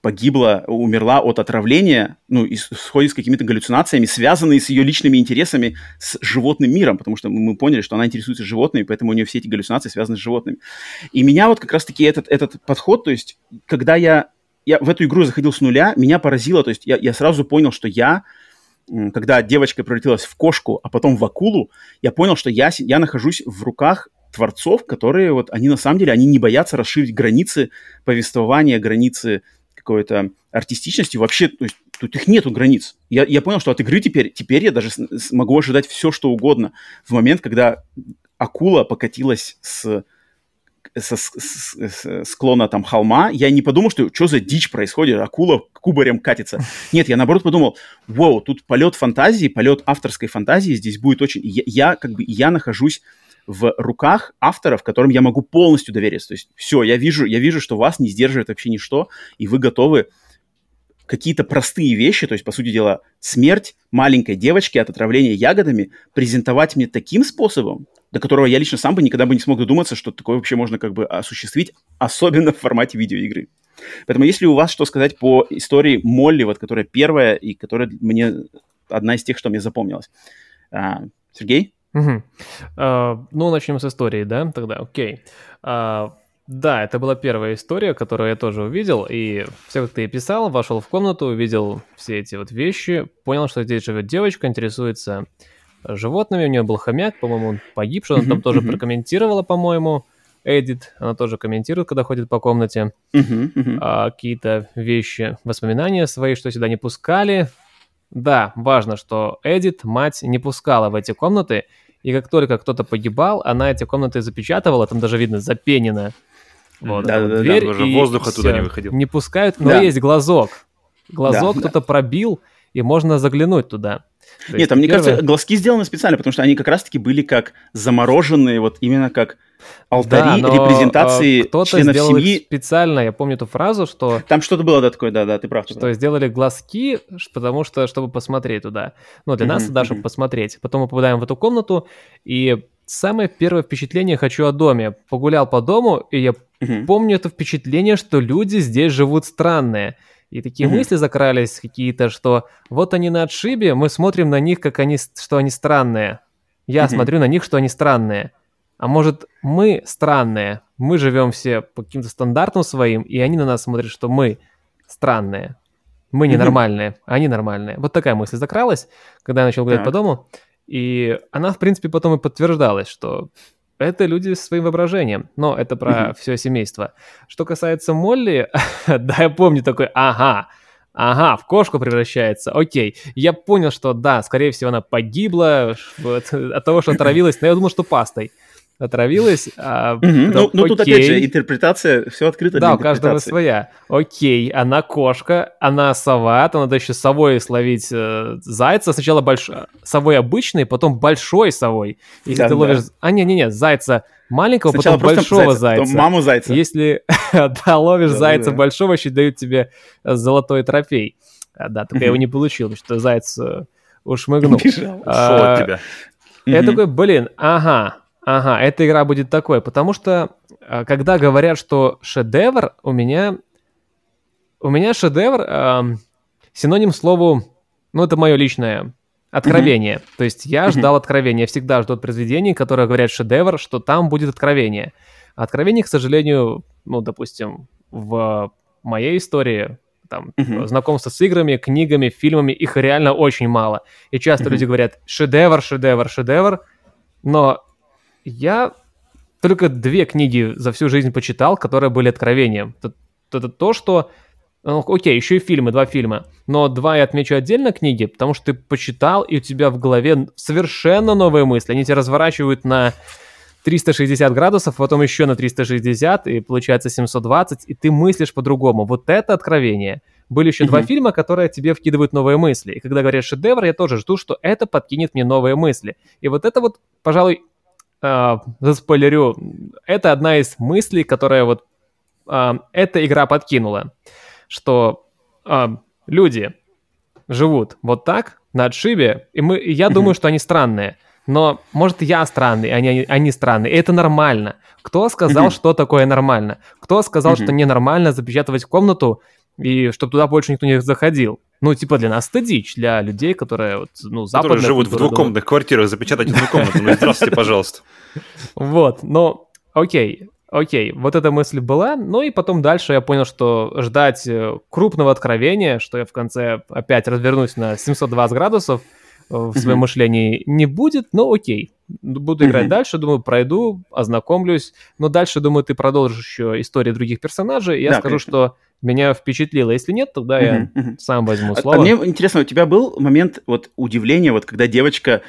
погибла, умерла от отравления, ну, и сходит с какими-то галлюцинациями, связанные с ее личными интересами с животным миром, потому что мы поняли, что она интересуется животными, поэтому у нее все эти галлюцинации связаны с животными. И меня вот как раз-таки этот, этот подход, то есть, когда я, я в эту игру заходил с нуля, меня поразило, то есть, я, я сразу понял, что я когда девочка превратилась в кошку, а потом в акулу, я понял, что я, я нахожусь в руках творцов, которые вот, они на самом деле, они не боятся расширить границы повествования, границы какой-то артистичности. Вообще, то есть, тут их нету границ. Я, я понял, что от игры теперь, теперь я даже могу ожидать все, что угодно. В момент, когда акула покатилась с со с, склона там холма, я не подумал, что что за дичь происходит, акула кубарем катится. Нет, я наоборот подумал, вау, тут полет фантазии, полет авторской фантазии здесь будет очень... Я, я как бы, я нахожусь в руках авторов, которым я могу полностью довериться. То есть все, я вижу, я вижу, что вас не сдерживает вообще ничто, и вы готовы какие-то простые вещи, то есть, по сути дела, смерть маленькой девочки от отравления ягодами презентовать мне таким способом, до которого я лично сам бы никогда бы не смог додуматься, что такое вообще можно как бы осуществить, особенно в формате видеоигры. Поэтому если у вас что сказать по истории Молли, вот которая первая и которая мне одна из тех, что мне запомнилась. А, Сергей? Угу. Uh, ну, начнем с истории, да, тогда, окей. Uh, да, это была первая история, которую я тоже увидел, и все, как ты и писал, вошел в комнату, увидел все эти вот вещи, понял, что здесь живет девочка, интересуется животными, у нее был хомяк, по-моему, он погиб, что она там тоже прокомментировала, по-моему, Эдит, она тоже комментирует, когда ходит по комнате, а, какие-то вещи, воспоминания свои, что сюда не пускали. Да, важно, что Эдит, мать, не пускала в эти комнаты, и как только кто-то погибал, она эти комнаты запечатывала, там даже видно запенено. Вот, да, да, дверь, да, даже воздух оттуда не выходил. Не пускают, но да. есть глазок. Глазок да, кто-то да. пробил, и можно заглянуть туда. То Нет, там, мне первое... кажется, глазки сделаны специально, потому что они как раз-таки были как замороженные, вот именно как алтари да, репрезентации кто-то членов сделал семьи. специально, я помню эту фразу, что... Там что-то было, да, такое, да, да, ты прав. Что прав. сделали глазки, потому что, чтобы посмотреть туда. Ну, для mm-hmm, нас, да, чтобы mm-hmm. посмотреть. Потом мы попадаем в эту комнату, и самое первое впечатление хочу о доме. Погулял по дому, и я mm-hmm. помню это впечатление, что люди здесь живут странные. И такие mm-hmm. мысли закрались какие-то, что вот они на отшибе, мы смотрим на них, как они, что они странные. Я mm-hmm. смотрю на них, что они странные. А может, мы странные, мы живем все по каким-то стандартам своим, и они на нас смотрят, что мы странные. Мы ненормальные, mm-hmm. они нормальные. Вот такая мысль закралась, когда я начал гулять так. по дому. И она, в принципе, потом и подтверждалась, что это люди с своим воображением, но это про mm-hmm. все семейство. Что касается Молли, да, я помню такой, ага, ага, в кошку превращается, окей. Я понял, что да, скорее всего, она погибла вот, от того, что отравилась, но я думал, что пастой отравилась. А, потом, ну, ну тут опять же интерпретация, все открыто Да, у каждого своя. Окей, она кошка, она сова, то надо еще совой словить э, зайца. Сначала больш... совой обычный, потом большой совой. Если да, ты ловишь... Да. А, не-не-не, зайца маленького, Сначала потом большого зайца, зайца. маму зайца. Если да, ловишь да, зайца да. большого, еще дают тебе э, золотой трофей. А, да, только я его не получил, потому что заяц э, ушмыгнул. А, тебя. Я такой, блин, ага, Ага, эта игра будет такой, потому что а, когда говорят, что шедевр, у меня у меня шедевр э, синоним слову, ну это мое личное откровение. Mm-hmm. То есть я ждал mm-hmm. откровения, я всегда жду от произведений, которые говорят шедевр, что там будет откровение. А откровение, к сожалению, ну допустим, в моей истории там, uh-huh. знакомство с играми, книгами, фильмами, их реально очень мало. И часто uh-huh. люди говорят шедевр, шедевр, шедевр, но я только две книги за всю жизнь почитал, которые были откровением. Это, это то, что... Ну, окей, еще и фильмы, два фильма. Но два я отмечу отдельно книги, потому что ты почитал, и у тебя в голове совершенно новые мысли. Они тебя разворачивают на 360 градусов, потом еще на 360, и получается 720, и ты мыслишь по-другому. Вот это откровение. Были еще mm-hmm. два фильма, которые тебе вкидывают новые мысли. И когда говорят шедевр, я тоже жду, что это подкинет мне новые мысли. И вот это вот, пожалуй, э, заспойлерю, это одна из мыслей, которая вот э, эта игра подкинула, что э, люди живут вот так на отшибе, и, мы, и я думаю, что они странные. Но, может, я странный, а они, они странные. И это нормально. Кто сказал, что такое нормально? Кто сказал, что ненормально запечатывать комнату и чтобы туда больше никто не заходил? Ну, типа для нас это дичь, для людей, которые, вот, ну, западные... Которые живут в двухкомнатных квартирах, запечатать одну комнату. Ну, здравствуйте, пожалуйста. Вот, но окей, окей, вот эта мысль была, ну и потом дальше я понял, что ждать э, крупного откровения, что я в конце опять развернусь на 720 градусов в своем мышлении не будет, но окей, буду играть дальше, думаю, пройду, ознакомлюсь, но дальше, думаю, ты продолжишь еще истории других персонажей, и я скажу, что меня впечатлило. Если нет, тогда uh-huh, я uh-huh. сам возьму слово. А, а мне интересно, у тебя был момент вот удивления, вот когда девочка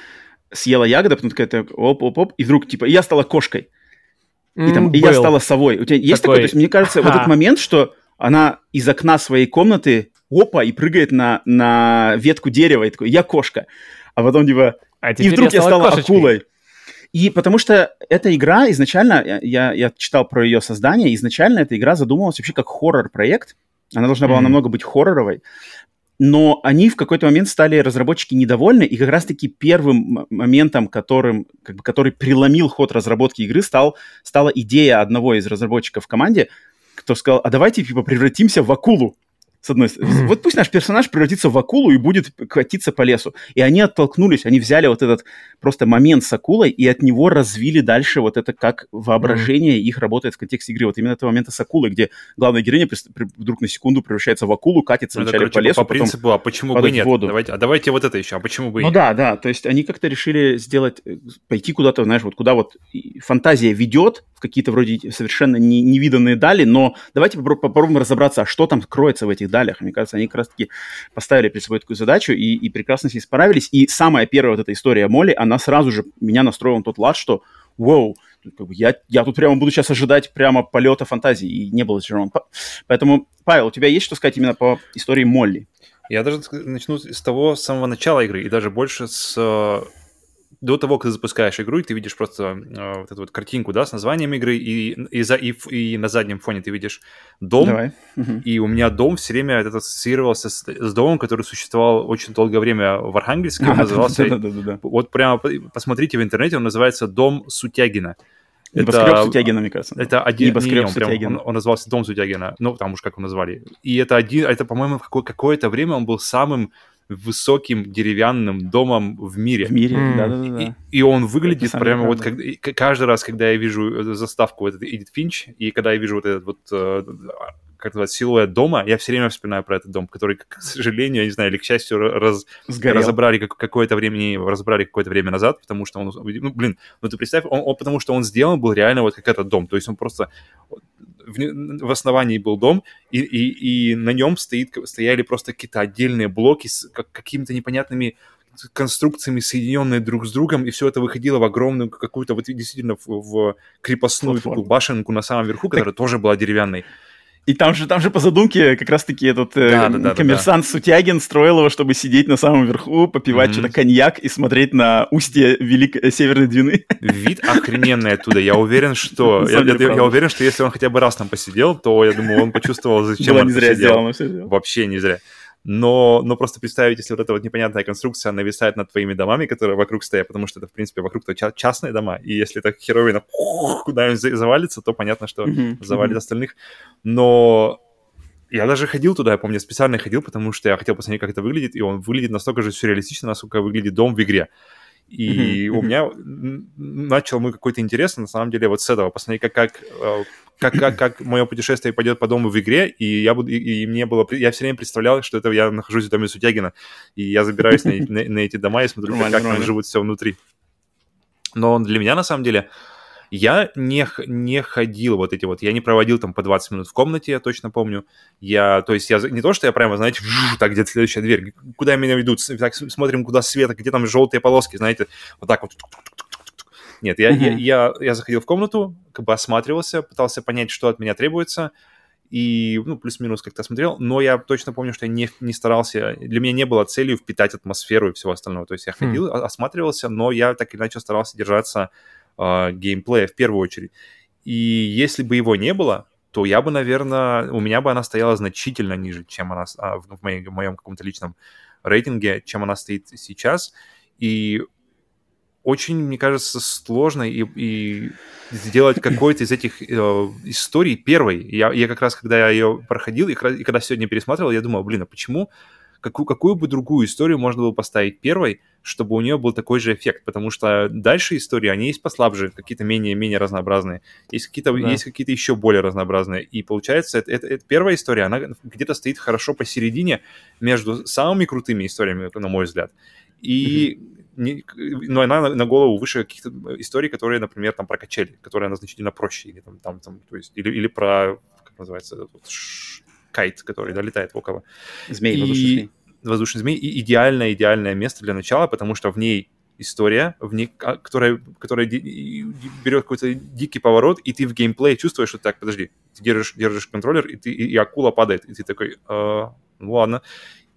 съела ягоду, потом такая оп-оп-оп, и вдруг типа я стала кошкой. И, там, и я стала совой. У тебя есть такой... такое? То есть мне кажется, вот этот момент, что она из окна своей комнаты опа, и прыгает на, на ветку дерева, и такой, я кошка. А потом типа, а и вдруг я стала кошечкой. акулой. И потому что эта игра изначально, я, я читал про ее создание, изначально эта игра задумывалась вообще как хоррор-проект. Она должна была mm-hmm. намного быть хорроровой. Но они в какой-то момент стали разработчики недовольны, и как раз-таки первым моментом, которым, как бы, который преломил ход разработки игры, стал, стала идея одного из разработчиков в команде, кто сказал, а давайте типа превратимся в акулу с одной стороны. Вот пусть наш персонаж превратится в акулу и будет катиться по лесу. И они оттолкнулись, они взяли вот этот просто момент с акулой и от него развили дальше вот это, как воображение их работает в контексте игры. Вот именно этого момента с акулой, где главная героиня вдруг на секунду превращается в акулу, катится ну, вначале короче, по лесу, по принципу, а почему бы нет? Воду. Давайте, а давайте вот это еще, а почему бы Ну да, да, то есть они как-то решили сделать, э, пойти куда-то, знаешь, вот куда вот фантазия ведет, в какие-то вроде совершенно не, невиданные дали, но давайте попробуем разобраться, а что там кроется в этих далях. Мне кажется, они как раз-таки поставили перед собой такую задачу и, и прекрасно с ней справились. И самая первая вот эта история Молли, она сразу же меня настроила на тот лад, что бы я, я тут прямо буду сейчас ожидать прямо полета фантазии, и не было разочарован. Поэтому, Павел, у тебя есть что сказать именно по истории Молли? Я даже начну с того самого начала игры, и даже больше с до того, как ты запускаешь игру, и ты видишь просто э, вот эту вот картинку, да, с названием игры, и, и, за, и, и на заднем фоне ты видишь дом, Давай. и у меня дом все время этот ассоциировался с, с домом, который существовал очень долгое время в Архангельске, он назывался, да, да. вот прямо посмотрите в интернете, он называется «Дом Сутягина». Небоскреб Сутягина, мне кажется. Это один... Небоскреб не, он, прям, он, он назывался Дом Сутягина. Ну, там уж как его назвали. И это один... Это, по-моему, какое- какое-то время он был самым высоким деревянным домом в мире. В мире, да-да-да. И, и он выглядит прямо вот как, каждый раз, когда я вижу заставку вот этот Эдит Финч, и когда я вижу вот этот вот э, как называется, силуэт дома, я все время вспоминаю про этот дом, который, к сожалению, я не знаю, или к счастью, раз, разобрали как, какое-то время, не, разобрали какое-то время назад, потому что он, ну, блин, ну ты представь, он, он, потому что он сделан был реально вот как этот дом, то есть он просто в, в основании был дом, и, и, и на нем стоит, стояли просто какие-то отдельные блоки с как, какими-то непонятными конструкциями, соединенные друг с другом, и все это выходило в огромную какую-то вот действительно в, в крепостную такую башенку на самом верху, которая так... тоже была деревянной. И там же, там же по задумке как раз-таки этот э, да, да, коммерсант да, да. Сутягин строил его, чтобы сидеть на самом верху, попивать mm-hmm. что-то коньяк и смотреть на устье Великой Северной Двины. Вид охрененный оттуда. Я уверен, что... я, я, я уверен, что если он хотя бы раз там посидел, то, я думаю, он почувствовал, зачем он не зря посидел. сделано все. Вообще не зря но, но просто представить, если вот эта вот непонятная конструкция нависает над твоими домами, которые вокруг стоят, потому что это, в принципе, вокруг-то частные дома, и если так херовина куда-нибудь завалится, то понятно, что mm-hmm. завалит остальных. Но я даже ходил туда, я помню, специально ходил, потому что я хотел посмотреть, как это выглядит, и он выглядит настолько же сюрреалистично, насколько выглядит дом в игре. И у меня начал мой какой-то интерес, на самом деле, вот с этого, посмотреть, как, как, э, как, как, как мое путешествие пойдет по дому в игре, и я буду, и, и мне было, я все время представлял, что это я нахожусь в доме Сутягина, и я забираюсь на, на, на эти дома и смотрю, как, как там живут все внутри. Но для меня, на самом деле, я не, не ходил вот эти вот, я не проводил там по 20 минут в комнате, я точно помню. Я, то есть я не то, что я прямо, знаете, так, где следующая дверь, куда меня ведут, так смотрим, куда свет, где там желтые полоски, знаете, вот так вот. Нет, я, mm-hmm. я, я, я заходил в комнату, как бы осматривался, пытался понять, что от меня требуется, и, ну, плюс-минус как-то смотрел, но я точно помню, что я не, не старался, для меня не было целью впитать атмосферу и всего остального, то есть я хм. ходил, mm. осматривался, но я так или иначе старался держаться э, геймплея в первую очередь. И если бы его не было, то я бы, наверное, у меня бы она стояла значительно ниже, чем она а, в, моей, в моем каком-то личном рейтинге, чем она стоит сейчас. И очень, мне кажется, сложно и, и сделать какой-то из этих э, историй первой. Я, я как раз, когда я ее проходил, и, и когда сегодня пересматривал, я думал, блин, а почему какую, какую бы другую историю можно было поставить первой, чтобы у нее был такой же эффект, потому что дальше истории, они есть послабже, какие-то менее-менее разнообразные, есть какие-то, да. есть какие-то еще более разнообразные, и получается, это, это, это первая история, она где-то стоит хорошо посередине между самыми крутыми историями, на мой взгляд, и mm-hmm. Не, но она на, на голову выше каких-то историй, которые, например, там про качели, которые она значительно проще, или там, там, там то есть, или, или про, как называется, вот, кайт, который да, около. Змей, и... Воздушный змей. И идеальное, идеальное место для начала, потому что в ней история, в ней, а, которая, которая берет какой-то дикий поворот, и ты в геймплее чувствуешь, что так, подожди, ты держишь, держишь контроллер, и, ты, и, и акула падает, и ты такой, э, ну ладно.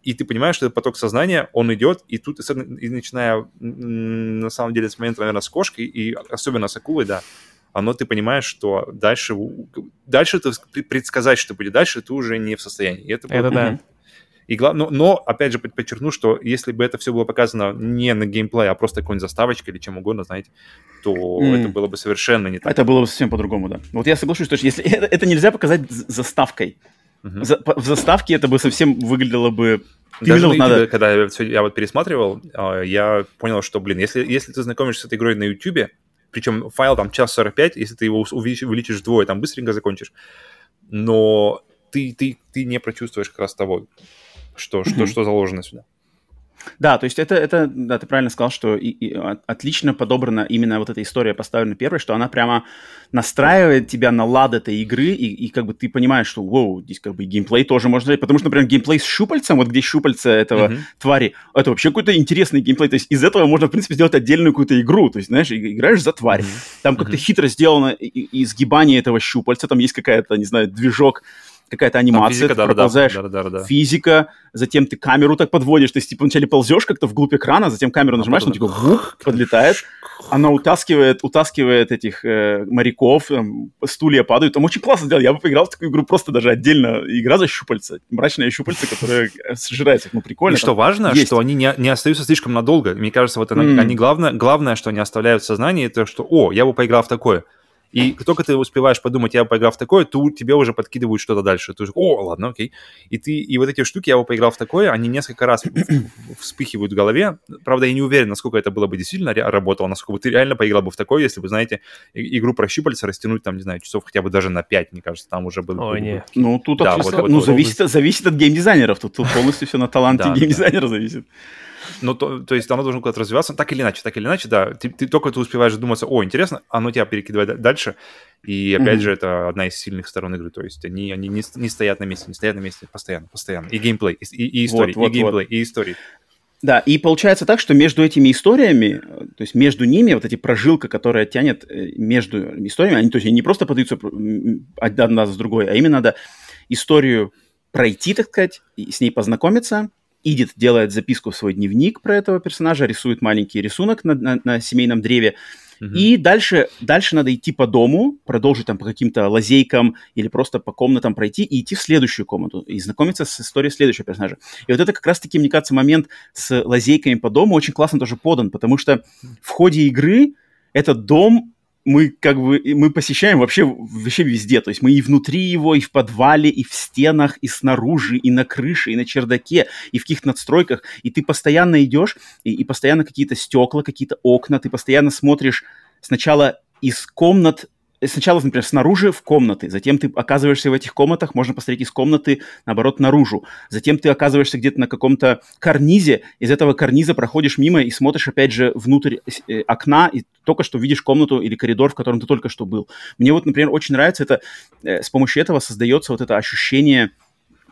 И ты понимаешь, что этот поток сознания, он идет, и тут, и начиная, на самом деле, с момента, наверное, с кошкой, и особенно с акулой, да, оно ты понимаешь, что дальше, дальше ты предсказать, что будет дальше, ты уже не в состоянии. И это, это да. И глав... но, но, опять же, подчеркну, что если бы это все было показано не на геймплей, а просто какой-нибудь заставочкой или чем угодно, знаете, то mm. это было бы совершенно не так. Это было бы совсем по-другому, да. Вот я соглашусь, что если это, это нельзя показать заставкой. Uh-huh. За, в заставке это бы совсем выглядело бы даже на YouTube, надо... когда я, я вот пересматривал, а, я понял, что, блин, если, если ты знакомишься с этой игрой на YouTube, причем файл там час 45, если ты его увеличишь, увеличишь вдвое, там быстренько закончишь. Но ты, ты, ты не прочувствуешь как раз того, что, что, что заложено сюда. Да, то есть это, это да, ты правильно сказал, что и, и, отлично подобрана именно вот эта история поставлена первой, что она прямо настраивает тебя на лад этой игры, и, и как бы ты понимаешь, что, воу, здесь как бы геймплей тоже можно потому что, например, геймплей с щупальцем, вот где щупальца этого uh-huh. твари, это вообще какой-то интересный геймплей, то есть из этого можно, в принципе, сделать отдельную какую-то игру, то есть, знаешь, играешь за тварь, uh-huh. там как-то uh-huh. хитро сделано изгибание этого щупальца, там есть какая-то, не знаю, движок, какая-то анимация, физика, ты да, проползаешь, да, да, да, физика, затем ты камеру так подводишь, то есть типа вначале ползешь как-то вглубь экрана, затем камеру а нажимаешь, она типа вух, подлетает, она утаскивает, утаскивает этих э, моряков, там, стулья падают, там очень классно сделано, я бы поиграл в такую игру просто даже отдельно, игра за щупальца, мрачные щупальца, которые сжираются, ну прикольно. И что важно, есть. что они не, не остаются слишком надолго, мне кажется, вот mm. они главное, главное, что они оставляют в сознании, это что, о, я бы поиграл в такое, и как только ты успеваешь подумать, я поиграл в такое, то тебе уже подкидывают что-то дальше. Ты уже, о, ладно, окей. И ты, и вот эти штуки, я бы поиграл в такое, они несколько раз вспыхивают в голове. Правда, я не уверен, насколько это было бы действительно работало, насколько бы ты реально поиграл бы в такое, если бы, знаете, игру про щупальца растянуть там, не знаю, часов хотя бы даже на 5, мне кажется, там уже было. Ой, нет. Ну, тут да, вот, вот, ну, вот, зависит, вот. зависит от геймдизайнеров, тут, тут полностью все на таланте геймдизайнера зависит. Ну, то, то есть оно должно куда-то развиваться, так или иначе, так или иначе, да. Ты, ты только ты успеваешь задуматься, о, интересно, оно тебя перекидывает дальше. И опять mm-hmm. же, это одна из сильных сторон игры. То есть они, они не, не стоят на месте, не стоят на месте постоянно, постоянно. И геймплей, и, и истории, вот, вот, и геймплей, вот. и истории. Да, и получается так, что между этими историями, то есть между ними, вот эти прожилка, которая тянет э, между историями, они, то есть не просто подаются одна с другой, а именно надо историю пройти, так сказать, и с ней познакомиться, Идит делает записку в свой дневник про этого персонажа, рисует маленький рисунок на, на, на семейном древе. Uh-huh. И дальше, дальше надо идти по дому, продолжить там по каким-то лазейкам или просто по комнатам пройти и идти в следующую комнату и знакомиться с историей следующего персонажа. И вот это как раз-таки, мне кажется, момент с лазейками по дому очень классно тоже подан, потому что в ходе игры этот дом мы как бы мы посещаем вообще, вообще везде. То есть мы и внутри его, и в подвале, и в стенах, и снаружи, и на крыше, и на чердаке, и в каких-то надстройках. И ты постоянно идешь, и, и постоянно какие-то стекла, какие-то окна, ты постоянно смотришь сначала из комнат сначала, например, снаружи в комнаты, затем ты оказываешься в этих комнатах, можно посмотреть из комнаты, наоборот, наружу. Затем ты оказываешься где-то на каком-то карнизе, из этого карниза проходишь мимо и смотришь, опять же, внутрь э, окна, и только что видишь комнату или коридор, в котором ты только что был. Мне вот, например, очень нравится это, э, с помощью этого создается вот это ощущение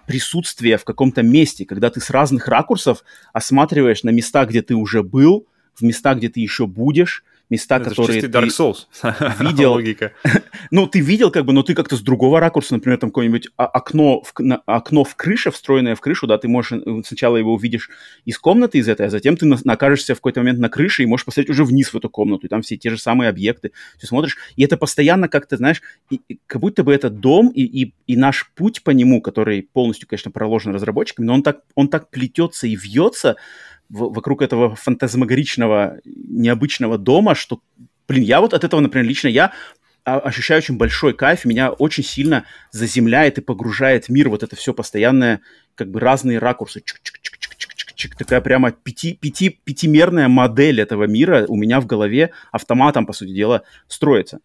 присутствия в каком-то месте, когда ты с разных ракурсов осматриваешь на места, где ты уже был, в места, где ты еще будешь, места, это которые ты Dark Souls. видел. Логика. ну, ты видел как бы, но ты как-то с другого ракурса, например, там какое-нибудь окно в, на, окно в крыше, встроенное в крышу, да, ты можешь э, сначала его увидишь из комнаты из этой, а затем ты на, окажешься в какой-то момент на крыше и можешь посмотреть уже вниз в эту комнату, и там все те же самые объекты. Ты смотришь, и это постоянно как-то, знаешь, и, и, как будто бы это дом и, и, и наш путь по нему, который полностью, конечно, проложен разработчиками, но он так, он так плетется и вьется, вокруг этого фантазмагоричного, необычного дома, что, блин, я вот от этого, например, лично я ощущаю очень большой кайф, меня очень сильно заземляет и погружает в мир вот это все постоянное, как бы разные ракурсы, такая прямо пяти, пяти, пятимерная модель этого мира у меня в голове автоматом, по сути дела, строится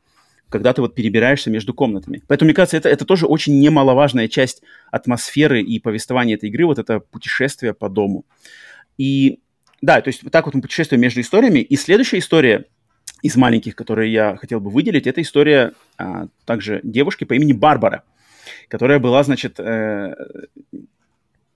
когда ты вот перебираешься между комнатами. Поэтому, мне кажется, это, это тоже очень немаловажная часть атмосферы и повествования этой игры, вот это путешествие по дому. И да, то есть так вот мы путешествуем между историями. И следующая история из маленьких, которые я хотел бы выделить, это история а, также девушки по имени Барбара, которая была, значит, э,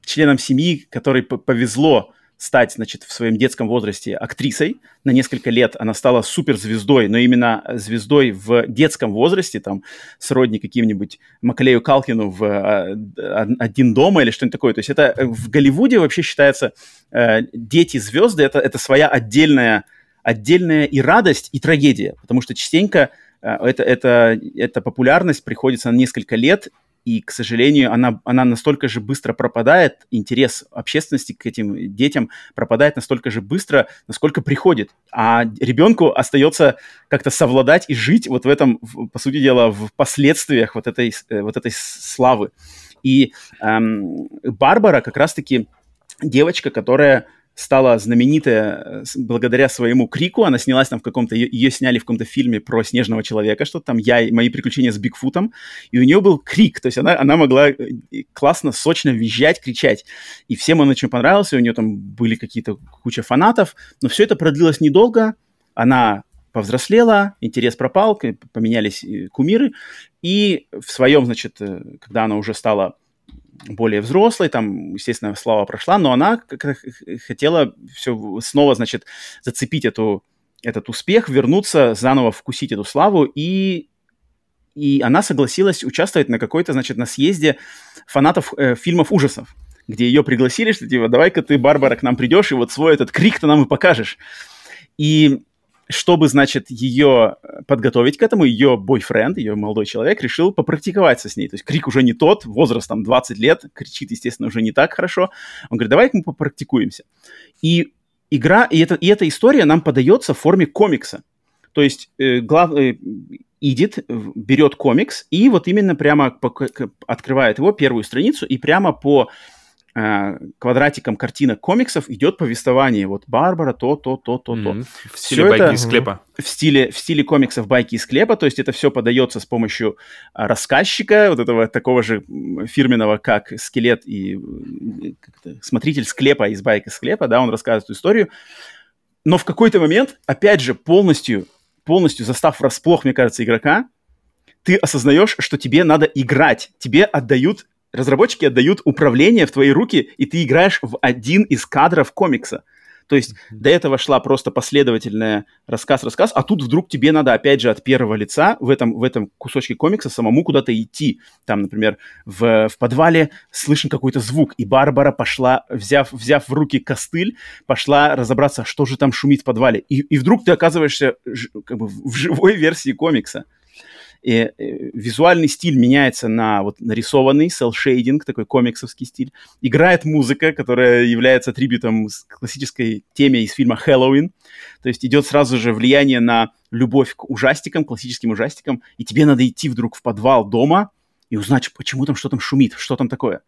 членом семьи, которой повезло стать, значит, в своем детском возрасте актрисой. На несколько лет она стала суперзвездой, но именно звездой в детском возрасте, там, сродни каким-нибудь Маклею Калкину в а, «Один дома» или что-нибудь такое. То есть это в Голливуде вообще считается э, дети-звезды, это, это своя отдельная, отдельная и радость, и трагедия, потому что частенько э, это, это, эта популярность приходится на несколько лет, и, к сожалению, она, она настолько же быстро пропадает, интерес общественности к этим детям пропадает настолько же быстро, насколько приходит. А ребенку остается как-то совладать и жить вот в этом, по сути дела, в последствиях вот этой, э, вот этой славы. И эм, Барбара как раз-таки девочка, которая стала знаменитая э, благодаря своему крику. Она снялась там в каком-то... Ее, сняли в каком-то фильме про снежного человека, что там «Я и мои приключения с Бигфутом». И у нее был крик, то есть она, она могла э, классно, сочно визжать, кричать. И всем он очень понравился, у нее там были какие-то куча фанатов. Но все это продлилось недолго. Она повзрослела, интерес пропал, поменялись э, кумиры. И в своем, значит, когда она уже стала более взрослой, там, естественно, слава прошла, но она хотела все снова, значит, зацепить эту, этот успех, вернуться, заново вкусить эту славу, и, и она согласилась участвовать на какой-то, значит, на съезде фанатов э, фильмов ужасов, где ее пригласили, что типа, давай-ка ты, Барбара, к нам придешь, и вот свой этот крик-то нам и покажешь. И чтобы, значит, ее э, подготовить к этому, ее бойфренд, ее молодой человек, решил попрактиковаться с ней. То есть крик уже не тот, возраст там 20 лет, кричит, естественно, уже не так хорошо. Он говорит, давай мы попрактикуемся. И игра, и, это, и эта история нам подается в форме комикса. То есть э, глав, э, Идит берет комикс и вот именно прямо открывает его, первую страницу, и прямо по квадратиком картинок комиксов идет повествование. Вот Барбара, то, то, то, то, то. Mm-hmm. В стиле все байки это, из склепа. В стиле, в стиле комиксов байки из склепа, то есть это все подается с помощью а, рассказчика, вот этого такого же фирменного, как скелет и смотритель склепа из байки склепа, да, он рассказывает эту историю. Но в какой-то момент, опять же, полностью, полностью застав врасплох, мне кажется, игрока, ты осознаешь, что тебе надо играть. Тебе отдают разработчики отдают управление в твои руки, и ты играешь в один из кадров комикса. То есть mm-hmm. до этого шла просто последовательная рассказ-рассказ, а тут вдруг тебе надо, опять же, от первого лица в этом, в этом кусочке комикса самому куда-то идти. Там, например, в, в подвале слышен какой-то звук, и Барбара пошла, взяв, взяв в руки костыль, пошла разобраться, что же там шумит в подвале. И, и вдруг ты оказываешься ж, как бы в живой версии комикса. И, и, визуальный стиль меняется на вот нарисованный, cel-shading, такой комиксовский стиль. Играет музыка, которая является атрибутом классической теме из фильма «Хэллоуин». То есть идет сразу же влияние на любовь к ужастикам, классическим ужастикам, и тебе надо идти вдруг в подвал дома и узнать, почему там что там шумит, что там такое.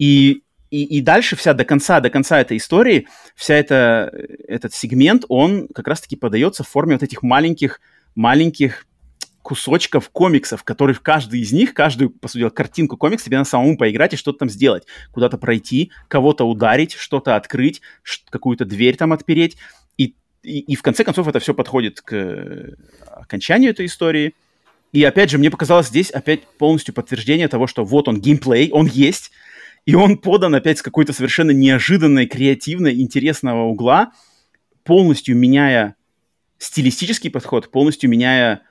И и, и дальше вся до конца, до конца этой истории, вся эта, этот сегмент, он как раз-таки подается в форме вот этих маленьких, маленьких кусочков комиксов, которые в каждый из них, каждую, по сути картинку комикса тебе на самому поиграть и что-то там сделать. Куда-то пройти, кого-то ударить, что-то открыть, какую-то дверь там отпереть. И, и, и в конце концов это все подходит к окончанию этой истории. И опять же, мне показалось здесь опять полностью подтверждение того, что вот он, геймплей, он есть, и он подан опять с какой-то совершенно неожиданной, креативной, интересного угла, полностью меняя стилистический подход, полностью меняя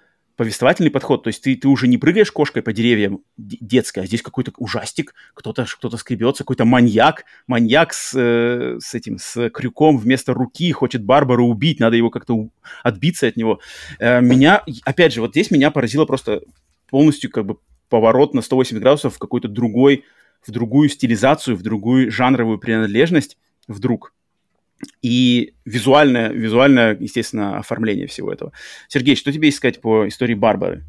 повествовательный подход. То есть ты, ты уже не прыгаешь кошкой по деревьям детской, а здесь какой-то ужастик, кто-то кто скребется, какой-то маньяк, маньяк с, э, с этим, с крюком вместо руки, хочет Барбару убить, надо его как-то отбиться от него. Э, меня, опять же, вот здесь меня поразило просто полностью как бы поворот на 180 градусов в какой-то другой в другую стилизацию, в другую жанровую принадлежность вдруг. И визуальное, визуальное, естественно, оформление всего этого. Сергей, что тебе искать по истории Барбары?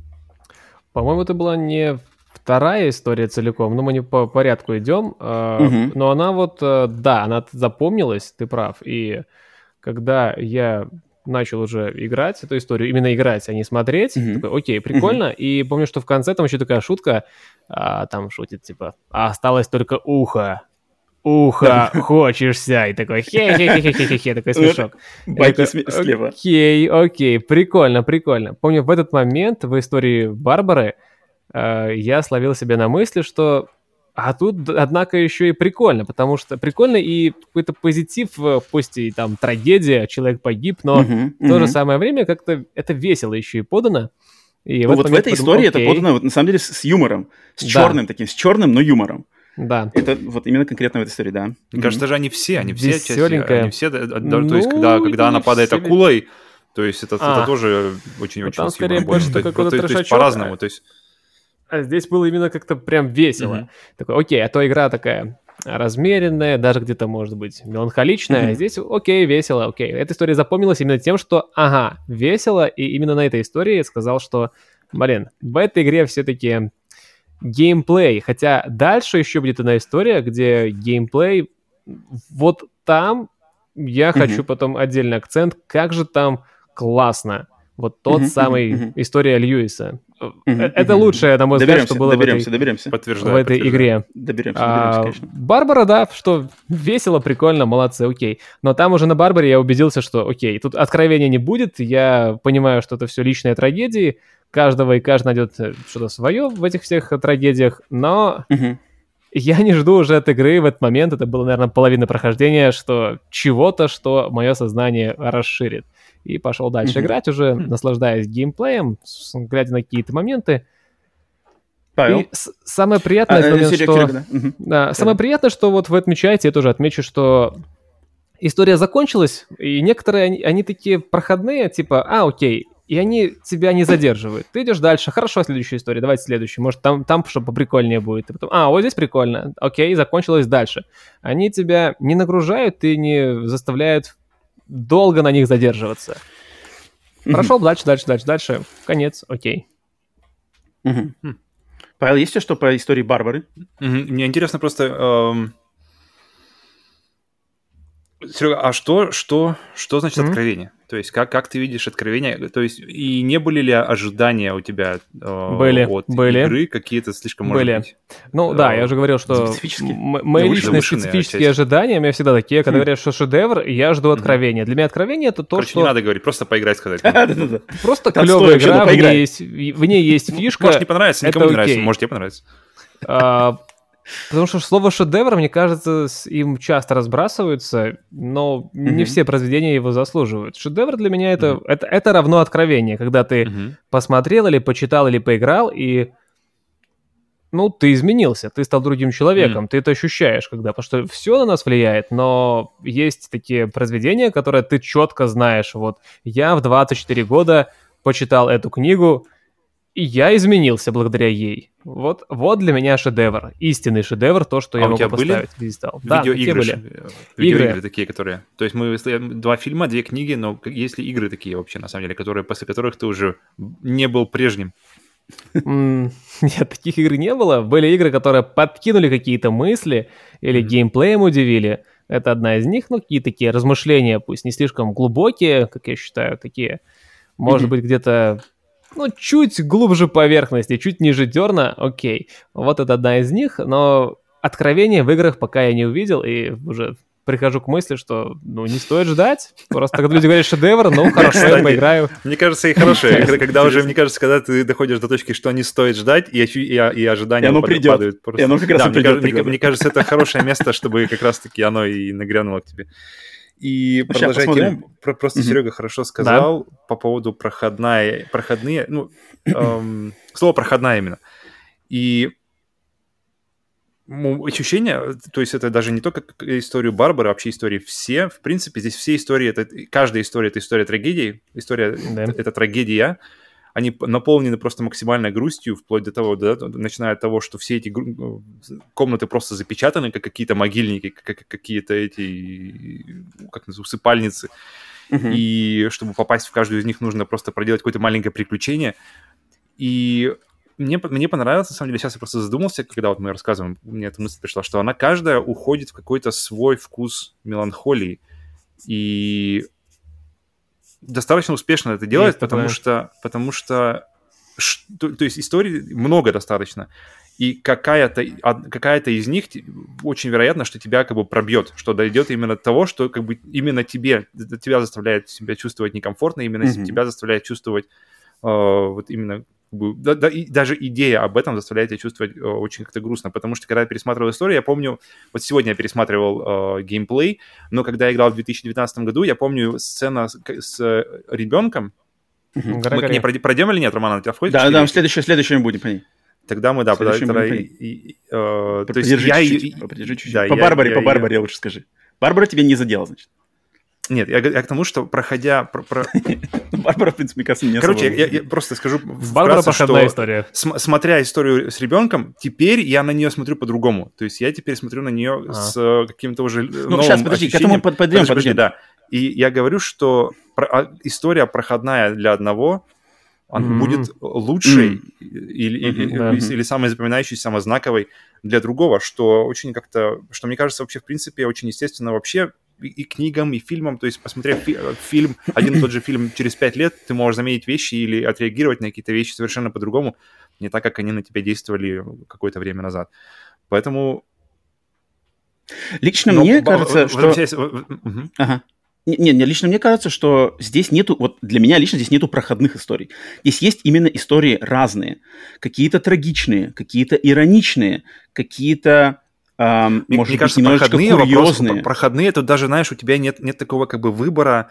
По-моему, это была не вторая история целиком, но мы не по порядку идем. Угу. Но она вот, э, да, она запомнилась, ты прав. И когда я начал уже играть эту историю, именно играть, а не смотреть. Mm-hmm. Такой, окей, прикольно. Mm-hmm. И помню, что в конце там еще такая шутка, а, там шутит, типа, а осталось только ухо. Ухо хочешься. И такой, хе-хе-хе-хе-хе-хе, такой смешок. Байки слева. Окей, окей, прикольно, прикольно. Помню, в этот момент в истории Барбары э, я словил себя на мысли, что а тут, однако, еще и прикольно, потому что прикольно и какой-то позитив, э, пусть и там трагедия, человек погиб, но uh-huh, в то же самое время как-то это весело еще и подано. И ну вот в этой подумал, истории окей. это подано вот, на самом деле с, с юмором, с черным да. таким, с черным, но юмором. Да. Это вот именно конкретно в этой истории, да. Мне mm-hmm. кажется, даже они все, они все части, они все, да, ну, то есть когда, когда она падает все... акулой, то есть это, а. это тоже очень-очень Там скорее больше какой-то то, то есть по-разному, то есть а здесь было именно как-то прям весело. Mm-hmm. Такой, окей, а то игра такая размеренная, даже где-то, может быть, меланхоличная. Mm-hmm. Здесь, окей, весело, окей. Эта история запомнилась именно тем, что, ага, весело, и именно на этой истории я сказал, что, блин, в этой игре все-таки геймплей, хотя дальше еще будет одна история, где геймплей, вот там я mm-hmm. хочу потом отдельный акцент, как же там классно. Вот тот mm-hmm, самый mm-hmm. история Льюиса. Mm-hmm. Это лучшее, на мой взгляд, что было доберемся, в этой, доберемся. Подтверждаю, в этой подтверждаю. игре. Доберемся, доберемся, а, конечно. Барбара, да, что весело, прикольно, молодцы, окей. Но там уже на Барбаре я убедился, что окей, тут откровения не будет, я понимаю, что это все личные трагедии, каждого и каждый найдет э, что-то свое в этих всех трагедиях, но... Mm-hmm. Я не жду уже от игры в этот момент, это было, наверное, половина прохождения, что чего-то, что мое сознание расширит и пошел дальше mm-hmm. играть уже, mm-hmm. наслаждаясь геймплеем, глядя на какие-то моменты. Павел? И самое приятное, а, момент, что... Серега, да. Угу. Да, самое приятное, что вот вы отмечаете, я тоже отмечу, что история закончилась, и некоторые, они, они такие проходные, типа, а, окей, и они тебя не задерживают. Ты идешь дальше, хорошо, следующая история, давайте следующую, может, там, там что поприкольнее будет. И потом, а, вот здесь прикольно, окей, закончилось дальше. Они тебя не нагружают и не заставляют долго на них задерживаться. Прошел дальше, дальше, дальше, дальше. Конец, окей. Павел, есть что по истории Барбары? Мне интересно просто... Эм... Серега, а что, что, что значит mm-hmm. откровение? То есть как, как ты видишь откровение? То есть и не были ли ожидания у тебя э, были, от были. игры какие-то слишком, были. может быть... Ну э, да, я уже говорил, что мои личные специфические ожидания, у меня всегда такие, когда хм. говорят, что шедевр, я жду откровения. Для меня откровение это то, Короче, что... не надо говорить, просто поиграть сказать. Просто клевая игра, в ней есть, в ней есть фишка. Может не понравится, никому не нравится, может тебе понравится. Потому что слово шедевр, мне кажется, им часто разбрасываются, но mm-hmm. не все произведения его заслуживают. Шедевр для меня это, mm-hmm. это, это равно откровение, когда ты mm-hmm. посмотрел или почитал или поиграл, и ну, ты изменился, ты стал другим человеком, mm. ты это ощущаешь, когда, потому что все на нас влияет, но есть такие произведения, которые ты четко знаешь, вот, я в 24 года почитал эту книгу, И я изменился благодаря ей. Вот, вот для меня шедевр. Истинный шедевр, то, что а я могу поставить были? пьедестал. Да, видеоигры, были? видеоигры такие, которые... То есть мы два фильма, две книги, но есть ли игры такие вообще, на самом деле, которые, после которых ты уже не был прежним? Нет, таких игр не было. Были игры, которые подкинули какие-то мысли или геймплеем удивили. Это одна из них, ну, какие такие размышления, пусть не слишком глубокие, как я считаю, такие, может быть, где-то, ну, чуть глубже поверхности, чуть ниже дерна, окей. Вот это одна из них, но откровения в играх пока я не увидел, и уже прихожу к мысли, что, ну, не стоит ждать. Просто когда люди говорят шедевр, ну, хорошо, я поиграю. Мне кажется, и игры, когда уже, мне кажется, когда ты доходишь до точки, что не стоит ждать, и, и, и ожидания И оно пад- придет. падают просто. И оно как раз Да, и мне, придет мне кажется, это хорошее место, чтобы как раз-таки оно и нагрянуло к тебе. И Ну, продолжая тему, про- просто Мгм. Серега хорошо сказал по поводу проходная, проходные, ну, эм, слово проходная именно. И ощущение, то есть это даже не только историю Барбары, а вообще истории все, в принципе, здесь все истории, это, каждая история — это история трагедии, история Да. это трагедия, они наполнены просто максимальной грустью, вплоть до того, да, начиная от того, что все эти гру- комнаты просто запечатаны, как какие-то могильники, как как какие-то эти, как называют, усыпальницы, Мгм. и чтобы попасть в каждую из них, нужно просто проделать какое-то маленькое приключение. И мне, мне понравилось, на самом деле, сейчас я просто задумался, когда вот мы рассказываем, мне эта мысль пришла, что она каждая уходит в какой-то свой вкус меланхолии. И достаточно успешно это делает, потому такое. что, потому что ш- то, есть историй много достаточно. И какая-то, какая-то из них очень вероятно, что тебя как бы пробьет, что дойдет именно того, что как бы именно тебе, тебя заставляет себя чувствовать некомфортно, именно Мгм. тебя заставляет чувствовать э, вот именно как бы, да- да, и даже идея об этом заставляет тебя чувствовать э, очень как-то грустно, потому что когда я пересматривал историю, я помню, вот сегодня я пересматривал э, геймплей, но когда я играл в 2019 году, я помню сцена с, с ребенком, Мгм. Гора мы к ней пройдем, или нет, Роман, у тебя входит? Да, да, следующее, следующее мы будем по ней. Тогда мы, да, тогда, тогда и- э, то есть я чуть-чуть, подержи чуть-чуть. да, по я- Барбаре, я по Барбаре лучше скажи. Барбара тебя не задела, значит. Нет, я, я к тому, что проходя... про- про- Барбара, в принципе, кажется, не Короче, особо- я, я просто скажу Барбара вкратце, проходная что история. см- смотря историю с ребенком, теперь я на нее смотрю по-другому. То есть я теперь смотрю на нее А. с э, каким-то уже Ну, сейчас, подожди, к этому под- подойдем, Подожди, да. И я говорю, что про- а, история проходная для одного, она будет лучшей или, или- Мгм, да. или- или самой запоминающейся, самой знаковой для другого, что очень как-то, что мне кажется вообще в принципе очень естественно вообще и, книгам, и фильмам, то есть посмотрев фи- э, фильм, один и тот же фильм через пять лет, ты можешь заметить вещи или отреагировать на какие-то вещи совершенно по-другому, не так, как они на тебя действовали какое-то время назад. Поэтому... Лично но мне кажется, что... мгм. Ага. Не, не, не, лично мне кажется, что здесь нету, вот для меня лично здесь нету проходных историй. Здесь есть именно истории разные. Какие-то трагичные, какие-то ироничные, какие-то, ам, Мне, может мне быть, кажется, немножечко проходные вопросы, курьезные. про- проходные, тут даже, знаешь, у тебя нет, нет такого как бы выбора,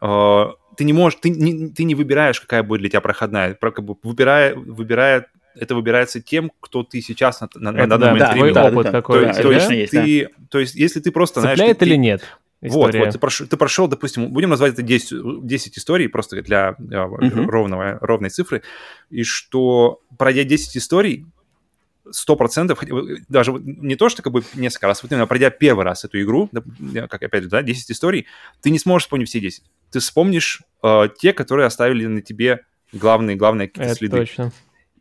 э, ты не можешь, ты не, ты не выбираешь, какая будет для тебя проходная, Про- как бы выбирая, выбирая, это выбирается тем, кто ты сейчас на, на, на Это данный да, момент да, да, опыт да, какой то, да, то есть есть, ты, то есть, если ты просто, знаешь, Цепляет ты- или ты- нет? Вот, история? вот, ты прошел, ты прошел, допустим, будем назвать это 10, 10 историй, просто для Мгм. ровного, ровной цифры, и что, пройдя 10 историй, 100%, хотя бы, даже не то, что как бы несколько раз, вот именно пройдя первый раз эту игру, как опять же, да, 10 историй, ты не сможешь вспомнить все 10. Ты вспомнишь э, те, которые оставили на тебе главные, главные какие-то Это следы. точно.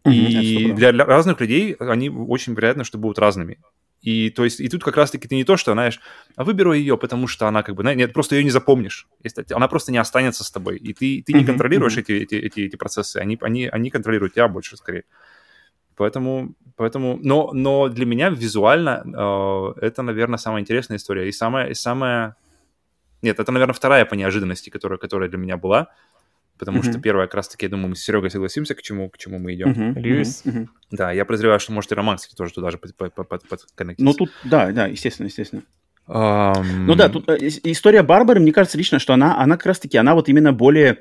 И для, для разных людей они очень вероятно, что будут разными. И то есть, и тут как раз-таки ты не то, что, знаешь, а выберу ее, потому что она как бы, нет, просто ее не запомнишь. Она просто не останется с тобой. И ты, ты не контролируешь эти, эти, эти, эти процессы, они, они, они контролируют тебя больше скорее. Поэтому, поэтому, но, но для меня визуально э, это, наверное, самая интересная история. И самая, и самая... Нет, это, наверное, вторая по неожиданности, которая, которая для меня была. Потому Мгм. что первая, как раз-таки, я думаю, мы с Серегой согласимся, к чему, к чему мы идем. Мгм, Льюис. мгм. Да, я подозреваю, что, может, и Роман, кстати, тоже туда же под, под, под, под- подконнектится. Ну, тут, да, да, естественно, естественно. Ам, Ну да, тут э, ис- история Барбары, мне кажется лично, что она, она как раз-таки, она вот именно более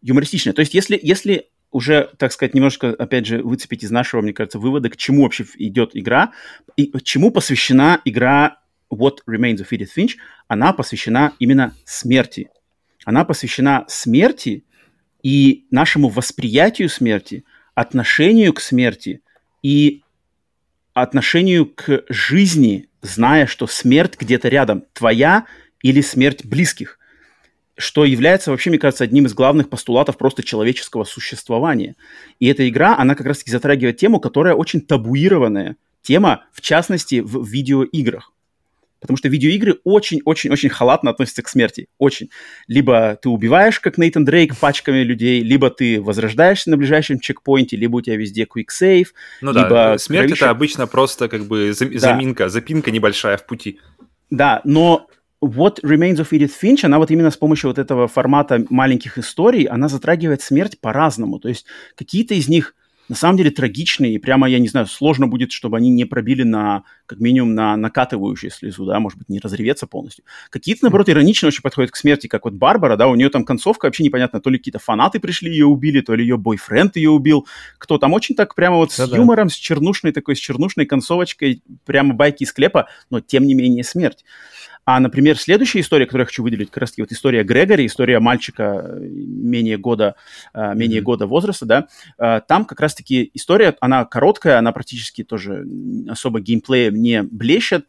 юмористичная. То есть если, если уже, так сказать, немножко, опять же, выцепить из нашего, мне кажется, вывода, к чему вообще идет игра, и чему посвящена игра What Remains of Edith Finch, она посвящена именно смерти. Она посвящена смерти и нашему восприятию смерти, отношению к смерти и отношению к жизни, зная, что смерть где-то рядом, твоя или смерть близких, что является вообще, мне кажется, одним из главных постулатов просто человеческого существования. И эта игра, она как раз-таки затрагивает тему, которая очень табуированная тема, в частности, в видеоиграх. Потому что видеоигры очень-очень-очень халатно относятся к смерти. Очень. Либо ты убиваешь, как Нейтан Дрейк, пачками людей, либо ты возрождаешься на ближайшем чекпоинте, либо у тебя везде quick save. Ну либо да, смерть кровища... это обычно просто как бы заминка, да. запинка небольшая в пути. Да, но вот Remains of Edith Finch, она вот именно с помощью вот этого формата маленьких историй, она затрагивает смерть по-разному. То есть какие-то из них на самом деле трагичные, и прямо, я не знаю, сложно будет, чтобы они не пробили на, как минимум, на накатывающую слезу, да, может быть, не разреветься полностью. Какие-то, наоборот, иронично очень подходят к смерти, как вот Барбара, да, у нее там концовка вообще непонятно, то ли какие-то фанаты пришли, ее убили, то ли ее бойфренд ее убил, кто там очень так прямо вот да, с юмором, с чернушной такой, с чернушной концовочкой, прямо байки из клепа, но тем не менее смерть. А, например, следующая история, которую я хочу выделить, как раз вот история Грегори, история мальчика э, менее года, э, менее mm-hmm. года возраста, да, э, там как раз-таки история, она короткая, она практически тоже особо геймплеем не блещет.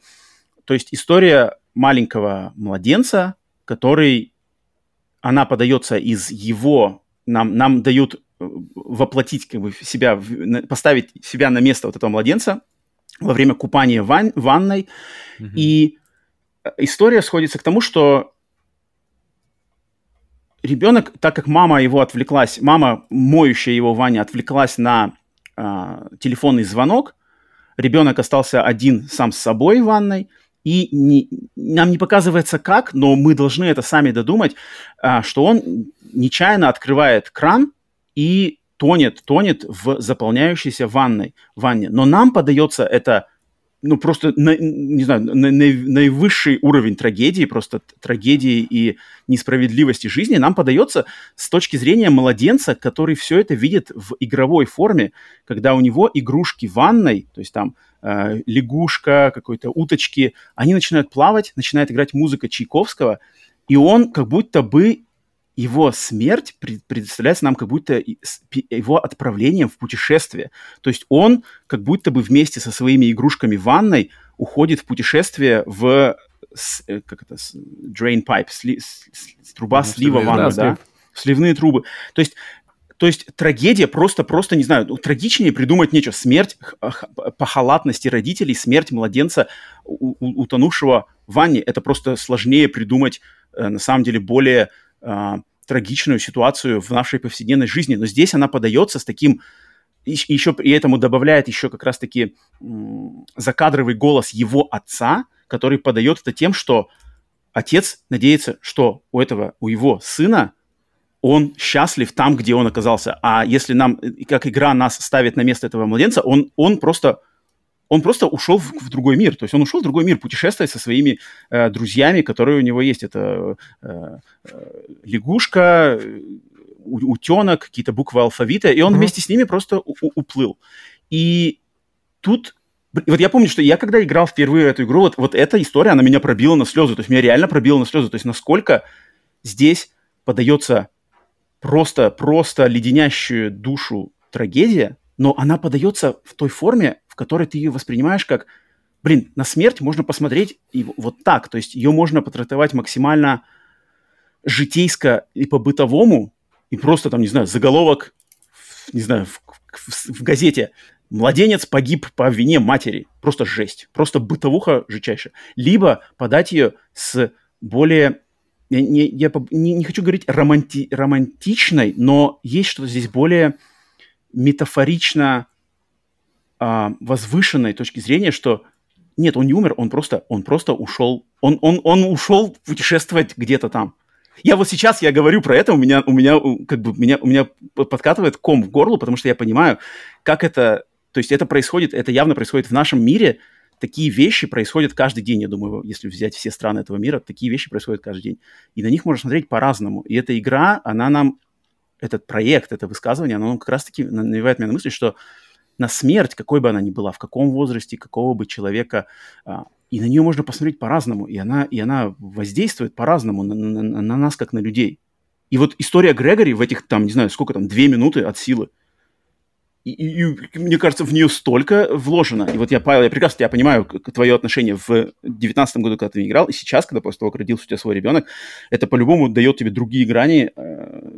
То есть история маленького младенца, который, она подается из его, нам, нам дают воплотить как бы себя, поставить себя на место вот этого младенца во время купания в ван, ванной, mm-hmm. и история сходится к тому, что ребенок, так как мама его отвлеклась, мама, моющая его Ваня, отвлеклась на э, телефонный звонок, ребенок остался один сам с собой в ванной, и не, нам не показывается как, но мы должны это сами додумать, э, что он нечаянно открывает кран и тонет, тонет в заполняющейся ванной, ванне. Но нам подается это ну, просто, на, не знаю, на, на, наивысший уровень трагедии, просто трагедии и несправедливости жизни нам подается с точки зрения младенца, который все это видит в игровой форме, когда у него игрушки в ванной, то есть там э, лягушка, какой-то уточки, они начинают плавать, начинает играть музыка Чайковского, и он как будто бы его смерть представляется нам как будто его отправлением в путешествие. То есть он как будто бы вместе со своими игрушками в ванной уходит в путешествие в э, как это, drain pipe, сли, с, с, труба ну, слива ванны, да, да? сливные трубы. То есть то есть трагедия просто, просто, не знаю, трагичнее придумать нечего. Смерть по халатности родителей, смерть младенца, утонувшего в ванне, это просто сложнее придумать, э, на самом деле, более трагичную ситуацию в нашей повседневной жизни, но здесь она подается с таким и еще при этому добавляет еще как раз-таки закадровый голос его отца, который подает это тем, что отец надеется, что у этого, у его сына он счастлив там, где он оказался. А если нам, как игра нас ставит на место этого младенца, он, он просто он просто ушел в, в другой мир. То есть он ушел в другой мир, путешествовать со своими э, друзьями, которые у него есть. Это э, э, лягушка, утенок, какие-то буквы алфавита, и он mm-hmm. вместе с ними просто у- уплыл. И тут вот я помню, что я когда играл впервые в эту игру, вот, вот эта история, она меня пробила на слезы. То есть меня реально пробила на слезы. То есть насколько здесь подается просто, просто леденящую душу трагедия, но она подается в той форме, в которой ты ее воспринимаешь как, блин, на смерть можно посмотреть и вот так, то есть ее можно потрактовать максимально житейско и по-бытовому, и просто там, не знаю, заголовок, не знаю, в, в, в газете «Младенец погиб по вине матери». Просто жесть, просто бытовуха жичайшая. Либо подать ее с более я, не, я не, не хочу говорить романти, романтичной, но есть что-то здесь более метафорично а, возвышенной точки зрения, что нет, он не умер, он просто, он просто ушел, он, он, он ушел путешествовать где-то там. Я вот сейчас я говорю про это, у меня, у меня, как бы, меня, у меня подкатывает ком в горло, потому что я понимаю, как это, то есть это происходит, это явно происходит в нашем мире, такие вещи происходят каждый день, я думаю, если взять все страны этого мира, такие вещи происходят каждый день. И на них можно смотреть по-разному. И эта игра, она нам этот проект, это высказывание, оно как раз-таки навевает меня на мысль, что на смерть, какой бы она ни была, в каком возрасте, какого бы человека, а, и на нее можно посмотреть по-разному, и она, и она воздействует по-разному на, на, на нас, как на людей. И вот история Грегори в этих, там, не знаю, сколько там, две минуты от силы, и, и, и, мне кажется, в нее столько вложено. И вот я, Павел, я прекрасно я понимаю твое отношение в девятнадцатом году, когда ты играл, и сейчас, когда после того, как родился у тебя свой ребенок, это по-любому дает тебе другие грани э,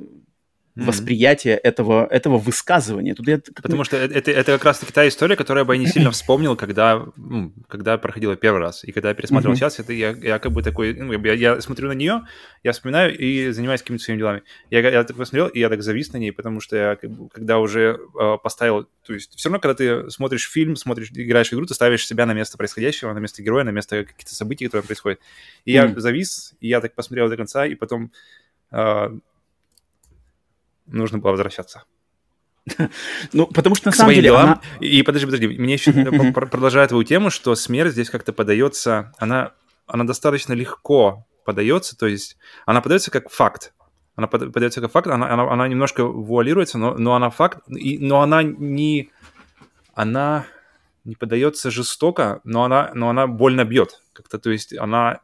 mm-hmm. восприятие этого, этого высказывания. Тут я, Потому что это, это как раз-таки та история, которую я бы не сильно вспомнил, когда, ну, когда проходила первый раз. И когда я пересмотрел mm-hmm. сейчас, это я, я как бы такой... Ну, я, я смотрю на нее, я вспоминаю и занимаюсь какими-то своими делами. Я, я так посмотрел, и я так завис на ней, потому что я, как бы, когда уже э, поставил... То есть все равно, когда ты смотришь фильм, смотришь, играешь в игру, ты ставишь себя на место происходящего, на место героя, на место каких-то событий, которые происходят. И mm-hmm. я завис, и я так посмотрел до конца, и потом... Э, нужно было возвращаться. Ну, потому что на самом деле она... И подожди, подожди, мне еще продолжает твою тему, что смерть здесь как-то подается, она, она достаточно легко подается, то есть она подается как факт. Она подается как факт, она, она, она немножко вуалируется, но, но она факт, и, но она не... Она не подается жестоко, но она, но она больно бьет. Как-то, то есть она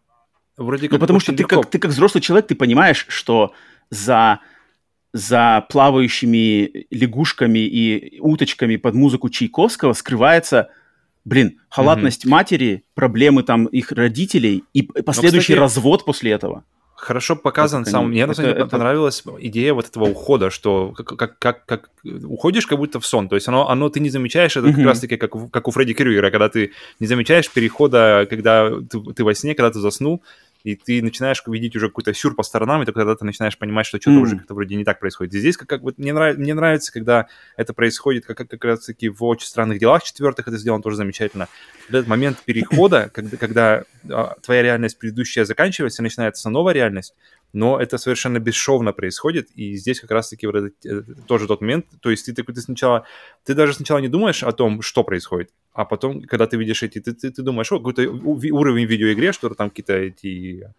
вроде ну, как... Ну, потому что ты как, ты как взрослый человек, ты понимаешь, что за за плавающими лягушками и уточками под музыку Чайковского скрывается, блин, халатность mm-hmm. матери, проблемы там их родителей и последующий Но, кстати, развод после этого. Хорошо показан сам. Мне это, это... понравилась идея вот этого ухода, что как, как, как, как уходишь как будто в сон. То есть оно, оно ты не замечаешь, это mm-hmm. как раз-таки как, как у Фредди Крюгера, когда ты не замечаешь перехода, когда ты, ты во сне, когда ты заснул, и ты начинаешь видеть уже какой-то сюр по сторонам, и только тогда ты начинаешь понимать, что что-то mm. уже как-то вроде не так происходит. И здесь как, как вот мне, нрав, мне нравится, когда это происходит как, как раз-таки в «Очень странных делах» четвертых, это сделано тоже замечательно. Этот момент перехода, когда, когда а, твоя реальность предыдущая заканчивается, начинается новая реальность, но это совершенно бесшовно происходит, и здесь как раз-таки вот этот, этот, тоже тот момент, то есть ты такой, ты сначала, ты даже сначала не думаешь о том, что происходит, а потом, когда ты видишь эти, ты, ты, ты думаешь, о, какой-то уровень в видеоигре, что там какие-то эти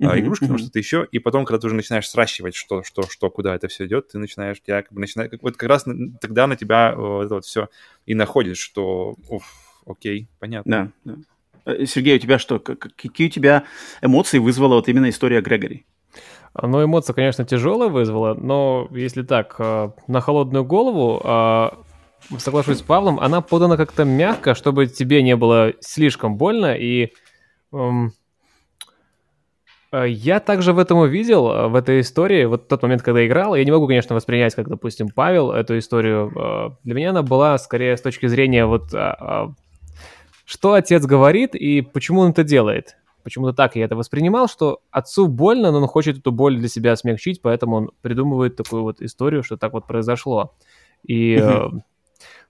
uh-huh, игрушки, uh-huh. там что-то еще, и потом, когда ты уже начинаешь сращивать, что, что, что, куда это все идет, ты начинаешь, тебя как бы начинает, как, вот как раз тогда на тебя вот это вот все и находит, что, уф, окей, понятно. Да, да. Э, Сергей, у тебя что, какие у тебя эмоции вызвала вот именно история Грегори? Ну, эмоция, конечно, тяжелая вызвала, но если так, э, на холодную голову, э, соглашусь с Павлом, она подана как-то мягко, чтобы тебе не было слишком больно, и эм, э, я также в этом увидел, в этой истории, вот тот момент, когда играл, я не могу, конечно, воспринять, как, допустим, Павел эту историю. Для меня она была скорее с точки зрения вот что отец говорит и почему он это делает почему-то так я это воспринимал, что отцу больно, но он хочет эту боль для себя смягчить, поэтому он придумывает такую вот историю, что так вот произошло. И э,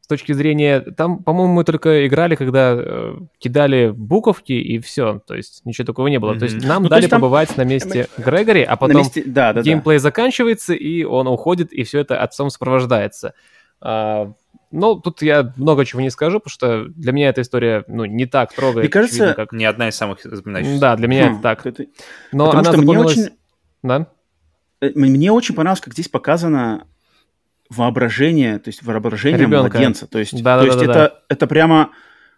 с точки зрения... Там, по-моему, мы только играли, когда э, кидали буковки, и все. То есть ничего такого не было. То есть нам ну, дали есть побывать там... на месте Грегори, а потом месте... да, да, геймплей да. заканчивается, и он уходит, и все это отцом сопровождается. Ну, тут я много чего не скажу, потому что для меня эта история, ну, не так трогает. Мне кажется, видно, как... не одна из самых запоминающихся. Да, для меня хм, это так. Это... Но Потому она что мне очень... Да? Э, мне очень понравилось, как здесь показано воображение, то есть воображение Ребенка. младенца. То есть, да, то да, есть да, это, да. это прямо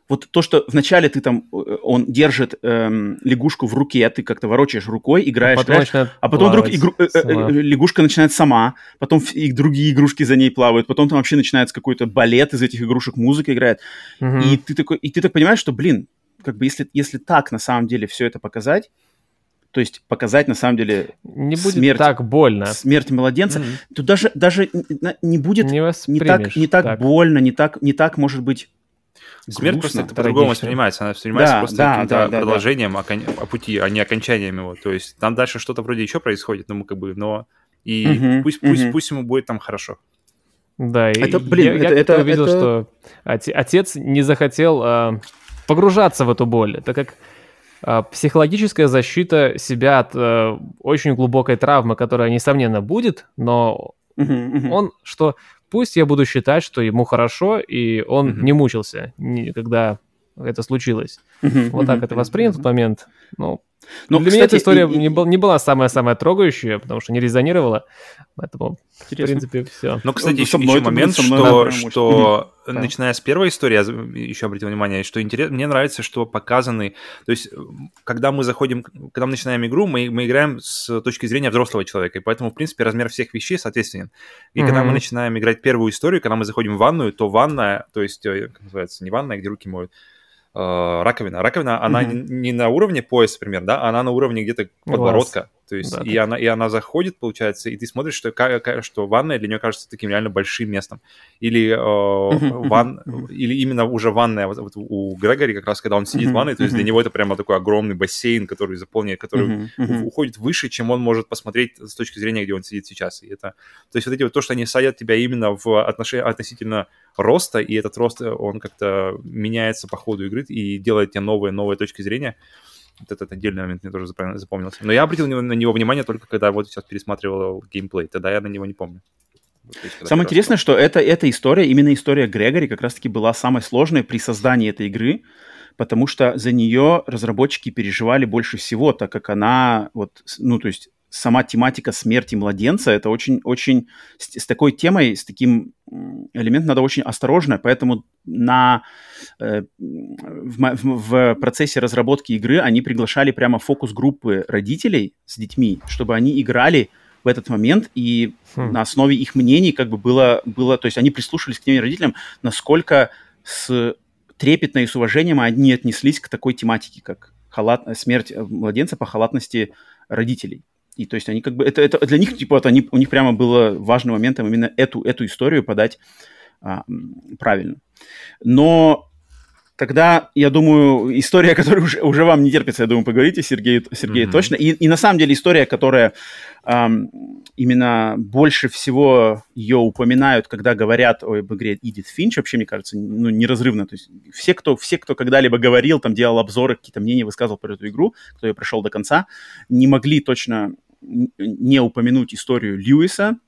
вот то, что вначале ты там, э, он держит эм, лягушку в руке, ты как-то ворочаешь рукой, играешь, а потом, играешь, а потом вдруг игру, э, э, э, лягушка начинает сама, потом и другие игрушки за ней плавают, потом там вообще начинается какой-то балет из этих игрушек, музыка играет, угу. и ты такой, и ты так понимаешь, что, блин, как бы если, если так на самом деле все это показать, то есть показать на самом деле не будет смерть, так больно. Смерть младенца, mm-hmm. то даже, даже не будет не, не так, не так, так больно, не так, не так, может быть, Смерть просто по-другому воспринимается. Она воспринимается да, просто да, каким-то да, да, продолжением да. Окон... пути, а не окончанием его. То есть там дальше что-то вроде еще происходит, но мы как бы, но и угу, пусть, угу. пусть, пусть ему будет там хорошо. Да, это, блин, я, это, я это, увидел, это... что отец не захотел а, погружаться в эту боль, так как а, психологическая защита себя от а, очень глубокой травмы, которая, несомненно, будет, но угу, угу. он, что пусть я буду считать, что ему хорошо, и он mm-hmm. не мучился, когда это случилось. Uh-huh, вот так это воспринят в момент. Ну, но, Для кстати, меня эта история и, не, был, не была самая-самая трогающая, потому что не резонировала. Поэтому, Интересно. в принципе, все. Но, кстати, еще, еще момент, что, что да. начиная с первой истории, я еще обратил внимание, что интересно, мне нравится, что показаны, то есть, когда мы заходим, когда мы начинаем игру, мы, мы играем с точки зрения взрослого человека, и поэтому, в принципе, размер всех вещей соответственен. И mm-hmm. когда мы начинаем играть первую историю, когда мы заходим в ванную, то ванная, то есть, э, как называется, не ванная, где руки моют, э, раковина. Раковина, она mm-hmm. не, не на уровне пояса, примерно, да, она на уровне где-то подбородка. То есть, да, и, так. она, и она заходит, получается, и ты смотришь, что, что ванная для нее кажется таким реально большим местом. Или, э, ван, или именно уже ванная, вот, вот у Грегори как раз, когда он сидит в ванной, то есть для него это прямо такой огромный бассейн, который заполняет, который уходит выше, чем он может посмотреть с точки зрения, где он сидит сейчас. И это, то есть вот эти вот то, что они садят тебя именно в отношении, относительно роста, и этот рост, он как-то меняется по ходу игры и делает тебе новые, новые точки зрения, вот этот отдельный момент мне тоже запомнился. Но я обратил на него внимание только когда вот сейчас пересматривал геймплей. Тогда я на него не помню. Самое интересное, что это, эта история, именно история Грегори как раз-таки была самой сложной при создании этой игры, потому что за нее разработчики переживали больше всего, так как она, вот, ну, то есть сама тематика смерти младенца, это очень-очень с, с такой темой, с таким элементом надо очень осторожно, поэтому на, э, в, в, процессе разработки игры они приглашали прямо фокус-группы родителей с детьми, чтобы они играли в этот момент, и хм. на основе их мнений как бы было, было, то есть они прислушивались к тем родителям, насколько с трепетно и с уважением они отнеслись к такой тематике, как халат, смерть младенца по халатности родителей. И то есть они как бы, это, это для них, типа, вот они, у них прямо было важным моментом именно эту, эту историю подать а, правильно. Но тогда, я думаю, история, которая уже, уже вам не терпится, я думаю, поговорите, Сергей, Сергей mm-hmm. точно. И, и на самом деле история, которая эм, именно больше всего ее упоминают, когда говорят об игре Edith Finch, вообще, мне кажется, ну, неразрывно. То есть все, кто, все, кто когда-либо говорил, там, делал обзоры, какие-то мнения высказывал про эту игру, кто ее прошел до конца, не могли точно не упомянуть историю Льюиса,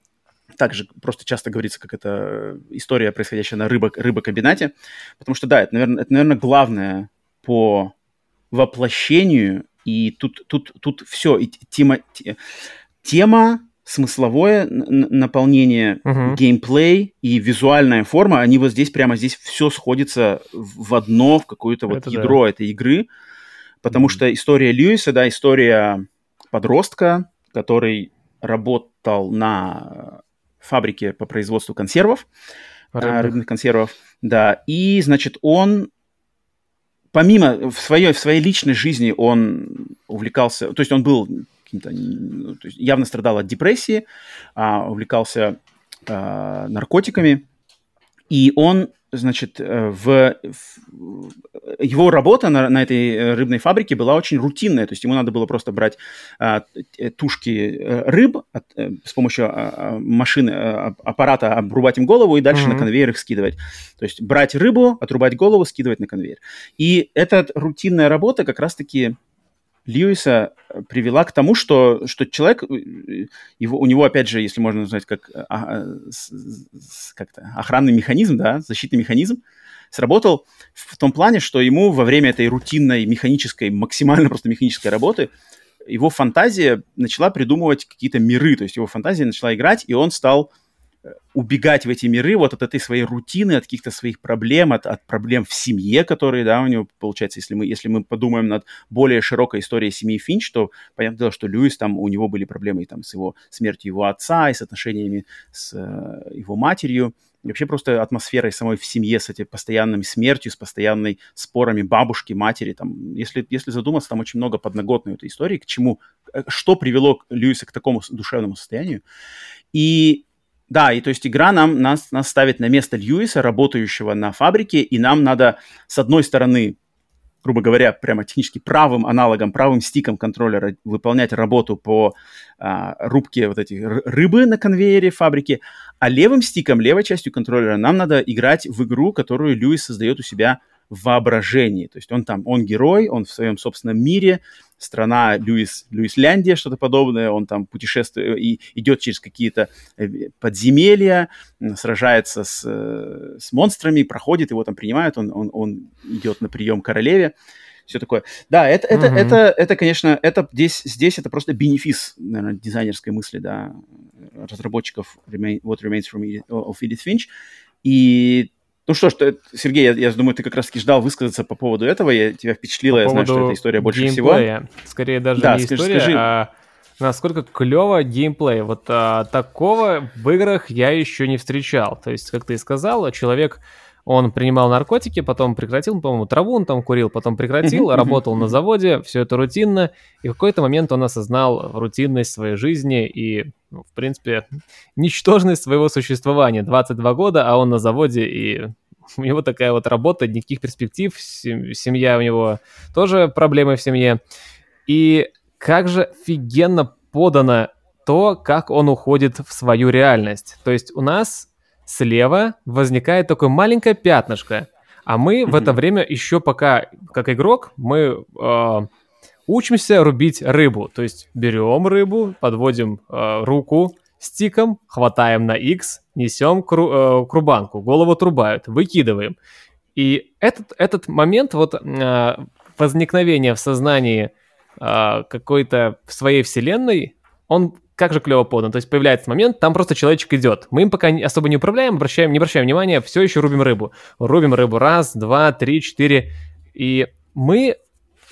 также просто часто говорится, как это история, происходящая на рыбок, рыбокомбинате, потому что, да, это, наверное, это, наверное, главное по воплощению, и тут, тут, тут все, и тема, тема смысловое наполнение, uh-huh. геймплей и визуальная форма, они вот здесь, прямо здесь все сходится в одно, в какое-то вот это ядро да. этой игры, потому uh-huh. что история Льюиса, да, история подростка, который работал на фабрике по производству консервов, рыбных, рыбных консервов, да, и, значит, он помимо в своей, в своей личной жизни он увлекался, то есть он был каким-то, ну, явно страдал от депрессии, а, увлекался а, наркотиками, и он значит, э, в, в его работа на, на этой э, рыбной фабрике была очень рутинная, то есть ему надо было просто брать а, тушки э, рыб от, с помощью а, машины, а, аппарата, обрубать им голову и дальше mm-hmm. на конвейер их скидывать. То есть брать рыбу, отрубать голову, скидывать на конвейер. И эта рутинная работа как раз-таки Льюиса э, привела к тому, что, что человек, э, его, у него, опять же, если можно назвать как, а, а как-то охранный механизм, да, защитный механизм, сработал в том плане, что ему во время этой рутинной механической, максимально просто механической работы, его фантазия начала придумывать какие-то миры, то есть его фантазия начала играть, и он стал убегать в эти миры вот от этой своей рутины, от каких-то своих проблем, от, от проблем в семье, которые, да, у него, получается, если мы, если мы подумаем над более широкой историей семьи Финч, то понятное дело, что Льюис, там, у него были проблемы там с его смертью его отца, и с отношениями с э, его матерью, и вообще просто атмосферой самой в семье с этой постоянной смертью, с постоянной спорами бабушки, матери, там, если, если задуматься, там очень много подноготной этой истории, к чему, э, что привело Льюиса к такому душевному состоянию. И да, и то есть игра нам, нас, нас ставит на место Льюиса, работающего на фабрике, и нам надо, с одной стороны, грубо говоря, прямо технически правым аналогом, правым стиком контроллера выполнять работу по а, рубке вот этих рыбы на конвейере фабрики, а левым стиком, левой частью контроллера нам надо играть в игру, которую Льюис создает у себя в воображении. То есть он там, он герой, он в своем собственном мире, страна Льюис, Льюисляндия, что-то подобное, он там путешествует и идет через какие-то э, подземелья, сражается с, э, с монстрами, проходит, его там принимают, он, он, он идет на прием королеве. все такое. Да, это, это, mm-hmm. это, это, конечно, это здесь, здесь это просто бенефис, наверное, дизайнерской мысли, да, разработчиков Remain, What Remains from Edith, of Edith Finch. И ну что ж, Сергей, я, я думаю, ты как раз-таки ждал высказаться по поводу этого, я тебя впечатлила, по я знаю, что эта история больше геймплея. всего. Скорее даже да, не скажи, история, скажи. а насколько клево геймплей. Вот а, такого в играх я еще не встречал. То есть, как ты и сказал, человек он принимал наркотики, потом прекратил, по-моему, траву он там курил, потом прекратил, работал на заводе, все это рутинно, и в какой-то момент он осознал рутинность своей жизни и, ну, в принципе, ничтожность своего существования. 22 года, а он на заводе, и у него такая вот работа, никаких перспектив, семья у него тоже проблемы в семье. И как же офигенно подано то, как он уходит в свою реальность. То есть у нас слева возникает такое маленькое пятнышко, а мы в это время еще пока, как игрок, мы э, учимся рубить рыбу. То есть берем рыбу, подводим э, руку стиком, хватаем на X, несем к, э, к рубанку, голову отрубают, выкидываем. И этот, этот момент вот э, возникновения в сознании э, какой-то своей вселенной, он как же клево подан. То есть появляется момент, там просто человечек идет. Мы им пока особо не управляем, обращаем, не обращаем внимания, все еще рубим рыбу. Рубим рыбу раз, два, три, четыре. И мы,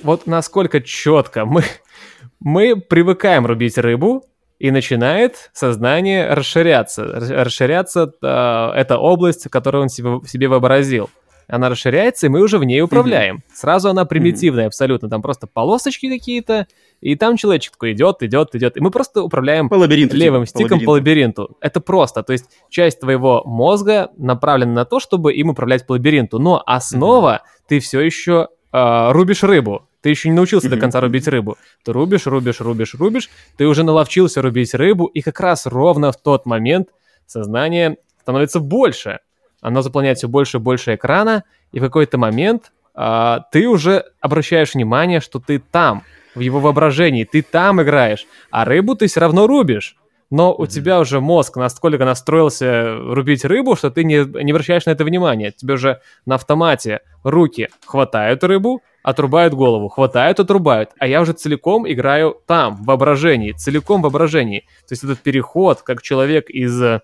вот насколько четко, мы, мы привыкаем рубить рыбу, и начинает сознание расширяться. Расширяться э, эта область, которую он себе, себе вообразил. Она расширяется, и мы уже в ней управляем. Mm-hmm. Сразу она примитивная mm-hmm. абсолютно. Там просто полосочки какие-то, и там человечек такой идет, идет, идет. И мы просто управляем по лабиринту, левым типа, стиком по лабиринту. по лабиринту. Это просто. То есть часть твоего мозга направлена на то, чтобы им управлять по лабиринту. Но основа, mm-hmm. ты все еще э, рубишь рыбу. Ты еще не научился mm-hmm. до конца рубить рыбу. Ты рубишь, рубишь, рубишь, рубишь. Ты уже наловчился рубить рыбу, и как раз ровно в тот момент сознание становится больше. Оно заполняет все больше и больше экрана, и в какой-то момент а, ты уже обращаешь внимание, что ты там, в его воображении, ты там играешь, а рыбу ты все равно рубишь. Но у mm-hmm. тебя уже мозг настолько настроился рубить рыбу, что ты не, не обращаешь на это внимания. Тебе уже на автомате руки хватают рыбу, отрубают голову, хватают, отрубают. А я уже целиком играю там, в воображении, целиком в воображении. То есть этот переход, как человек из э,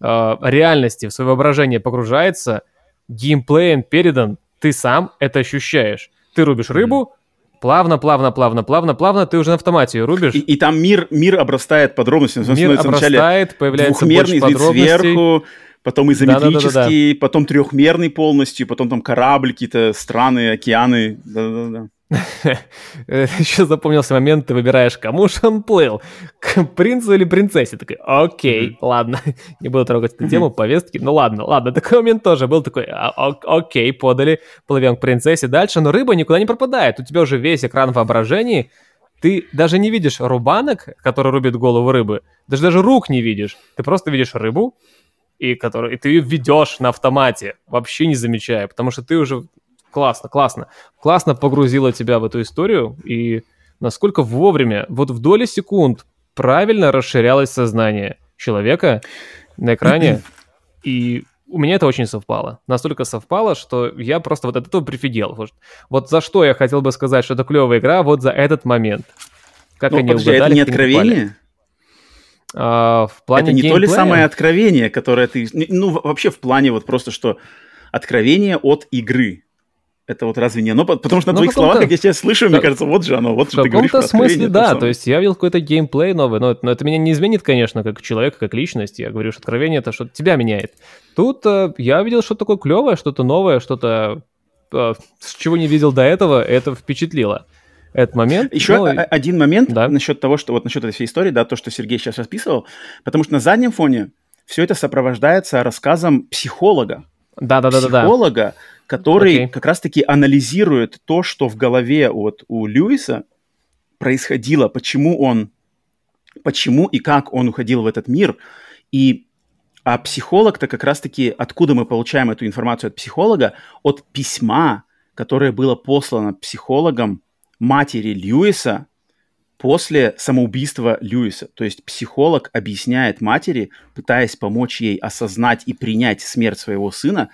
реальности в свое воображение погружается, геймплеем передан, ты сам это ощущаешь. Ты рубишь рыбу, плавно, плавно, плавно, плавно, плавно, ты уже на автомате ее рубишь. И, и там мир, мир обрастает подробностями. Мир обрастает, появляется двухмерный вид сверху, потом изометрический, да, да, да, потом трехмерный полностью, потом там корабль, какие-то страны, океаны. Да-да-да. Еще запомнился момент, ты выбираешь, кому же он плыл, к принцу или принцессе. Такой, окей, ладно, не буду трогать эту тему повестки, ну ладно, ладно, такой момент тоже был такой, «А, окей, подали, плывем к принцессе дальше, но рыба никуда не пропадает, у тебя уже весь экран воображения, ты даже не видишь рубанок, который рубит голову рыбы, даже даже рук не видишь, ты просто видишь рыбу, и, который, и ты ее ведешь на автомате, вообще не замечая, потому что ты уже классно, классно. Классно погрузила тебя в эту историю, и насколько вовремя, вот в доли секунд, правильно расширялось сознание человека на экране, и у меня это очень совпало. Настолько совпало, что я просто вот от этого прифигел. Вот, вот за что я хотел бы сказать, что это клевая игра, вот за этот момент. Как ну, они подожди, угадали, это не откровение? А, в плане это не геймплея? то ли самое откровение, которое ты... Ну, вообще в плане вот просто, что откровение от игры. Это вот разве не оно? Потому что на ну, твоих словах, как я сейчас слышу, да, мне кажется, вот же оно, вот же ты говоришь В каком-то смысле, да, то есть я видел какой-то геймплей новый, но, но это меня не изменит, конечно, как человека, как личность. Я говорю, что откровение это что-то тебя меняет. Тут э, я видел что-то такое клевое, что-то новое, что-то, э, с чего не видел до этого, это впечатлило этот момент. Еще ну, один момент да. насчет того, что вот насчет этой всей истории, да, то, что Сергей сейчас расписывал, потому что на заднем фоне все это сопровождается рассказом психолога. Да, да, да, да. Психолога, который okay. как раз-таки анализирует то, что в голове вот у Льюиса происходило, почему он, почему и как он уходил в этот мир. И а психолог-то как раз-таки, откуда мы получаем эту информацию от психолога? От письма, которое было послано психологом матери Льюиса после самоубийства Льюиса. То есть психолог объясняет матери, пытаясь помочь ей осознать и принять смерть своего сына,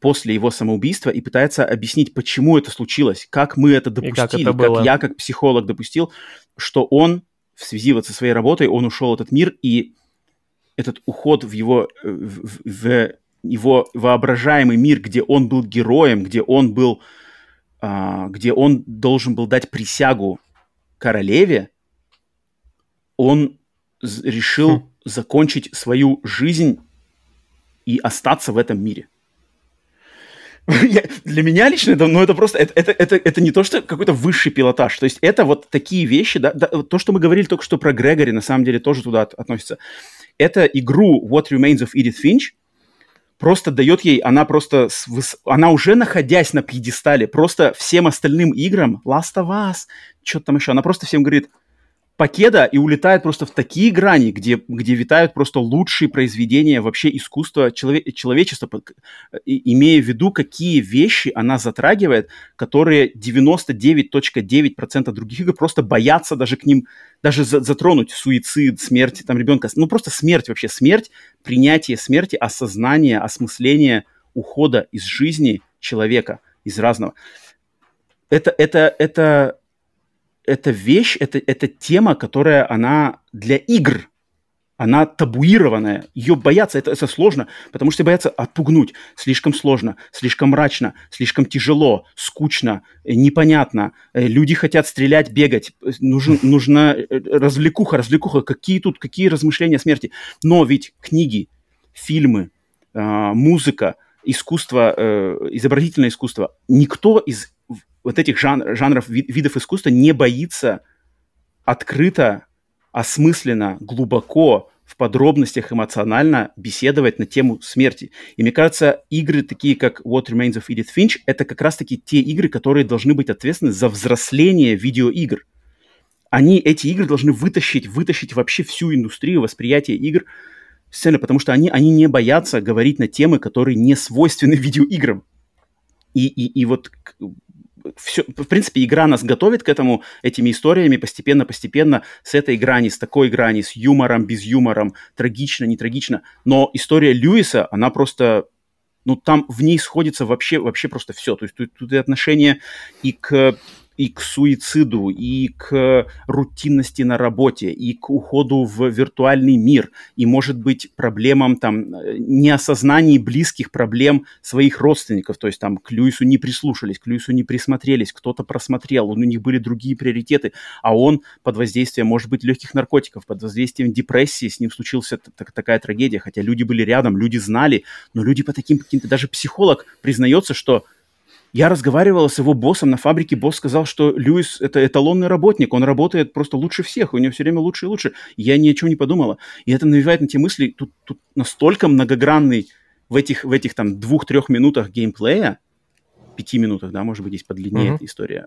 после его самоубийства и пытается объяснить, почему это случилось, как мы это допустили, как, это было. как я как психолог допустил, что он в связи вот со своей работой, он ушел в этот мир, и этот уход в его, в, в его воображаемый мир, где он был героем, где он был, а, где он должен был дать присягу королеве, он решил хм. закончить свою жизнь и остаться в этом мире. Я, для меня лично это, ну, это просто, это, это, это, это не то, что какой-то высший пилотаж. То есть это вот такие вещи, да, да, то, что мы говорили только что про Грегори, на самом деле тоже туда от, относится. Это игру What Remains of Edith Finch просто дает ей, она просто, она уже находясь на пьедестале, просто всем остальным играм, Last of Us, что там еще, она просто всем говорит, Покеда и улетает просто в такие грани, где, где витают просто лучшие произведения вообще искусства челове- человечества, имея в виду, какие вещи она затрагивает, которые 99.9% других игр просто боятся даже к ним, даже за- затронуть суицид, смерть там ребенка, ну просто смерть вообще, смерть, принятие смерти, осознание, осмысление ухода из жизни человека, из разного. Это, это, это эта вещь, это, это тема, которая, она для игр, она табуированная, ее бояться, это, это сложно, потому что боятся отпугнуть, слишком сложно, слишком мрачно, слишком тяжело, скучно, э, непонятно, э, люди хотят стрелять, бегать, нужен, нужна э, развлекуха, развлекуха, какие тут, какие размышления о смерти, но ведь книги, фильмы, музыка, искусство, изобразительное искусство, никто из вот этих жан жанров, вид видов искусства не боится открыто, осмысленно, глубоко, в подробностях эмоционально беседовать на тему смерти. И мне кажется, игры такие, как What Remains of Edith Finch, это как раз-таки те игры, которые должны быть ответственны за взросление видеоигр. Они, эти игры должны вытащить, вытащить вообще всю индустрию восприятия игр сцены, потому что они, они не боятся говорить на темы, которые не свойственны видеоиграм. И, и, и вот все, в принципе, игра нас готовит к этому этими историями постепенно-постепенно с этой грани, с такой грани, с юмором, без юмором, трагично, не трагично. Но история Льюиса, она просто, ну, там в ней сходится вообще, вообще просто все. То есть тут, тут и отношение и к и к суициду, и к рутинности на работе, и к уходу в виртуальный мир, и, может быть, проблемам там неосознаний близких проблем своих родственников, то есть там к Льюису не прислушались, к Льюису не присмотрелись, кто-то просмотрел, у них были другие приоритеты, а он под воздействием, может быть, легких наркотиков, под воздействием депрессии, с ним случилась такая трагедия, хотя люди были рядом, люди знали, но люди по таким каким-то, даже психолог признается, что я разговаривал с его боссом на фабрике, босс сказал, что Льюис – это эталонный работник, он работает просто лучше всех, у него все время лучше и лучше. Я ни о чем не подумала. И это навевает на те мысли, тут, тут настолько многогранный в этих, в этих там двух-трех минутах геймплея, пяти минутах, да, может быть, здесь подлиннее mm-hmm. эта история,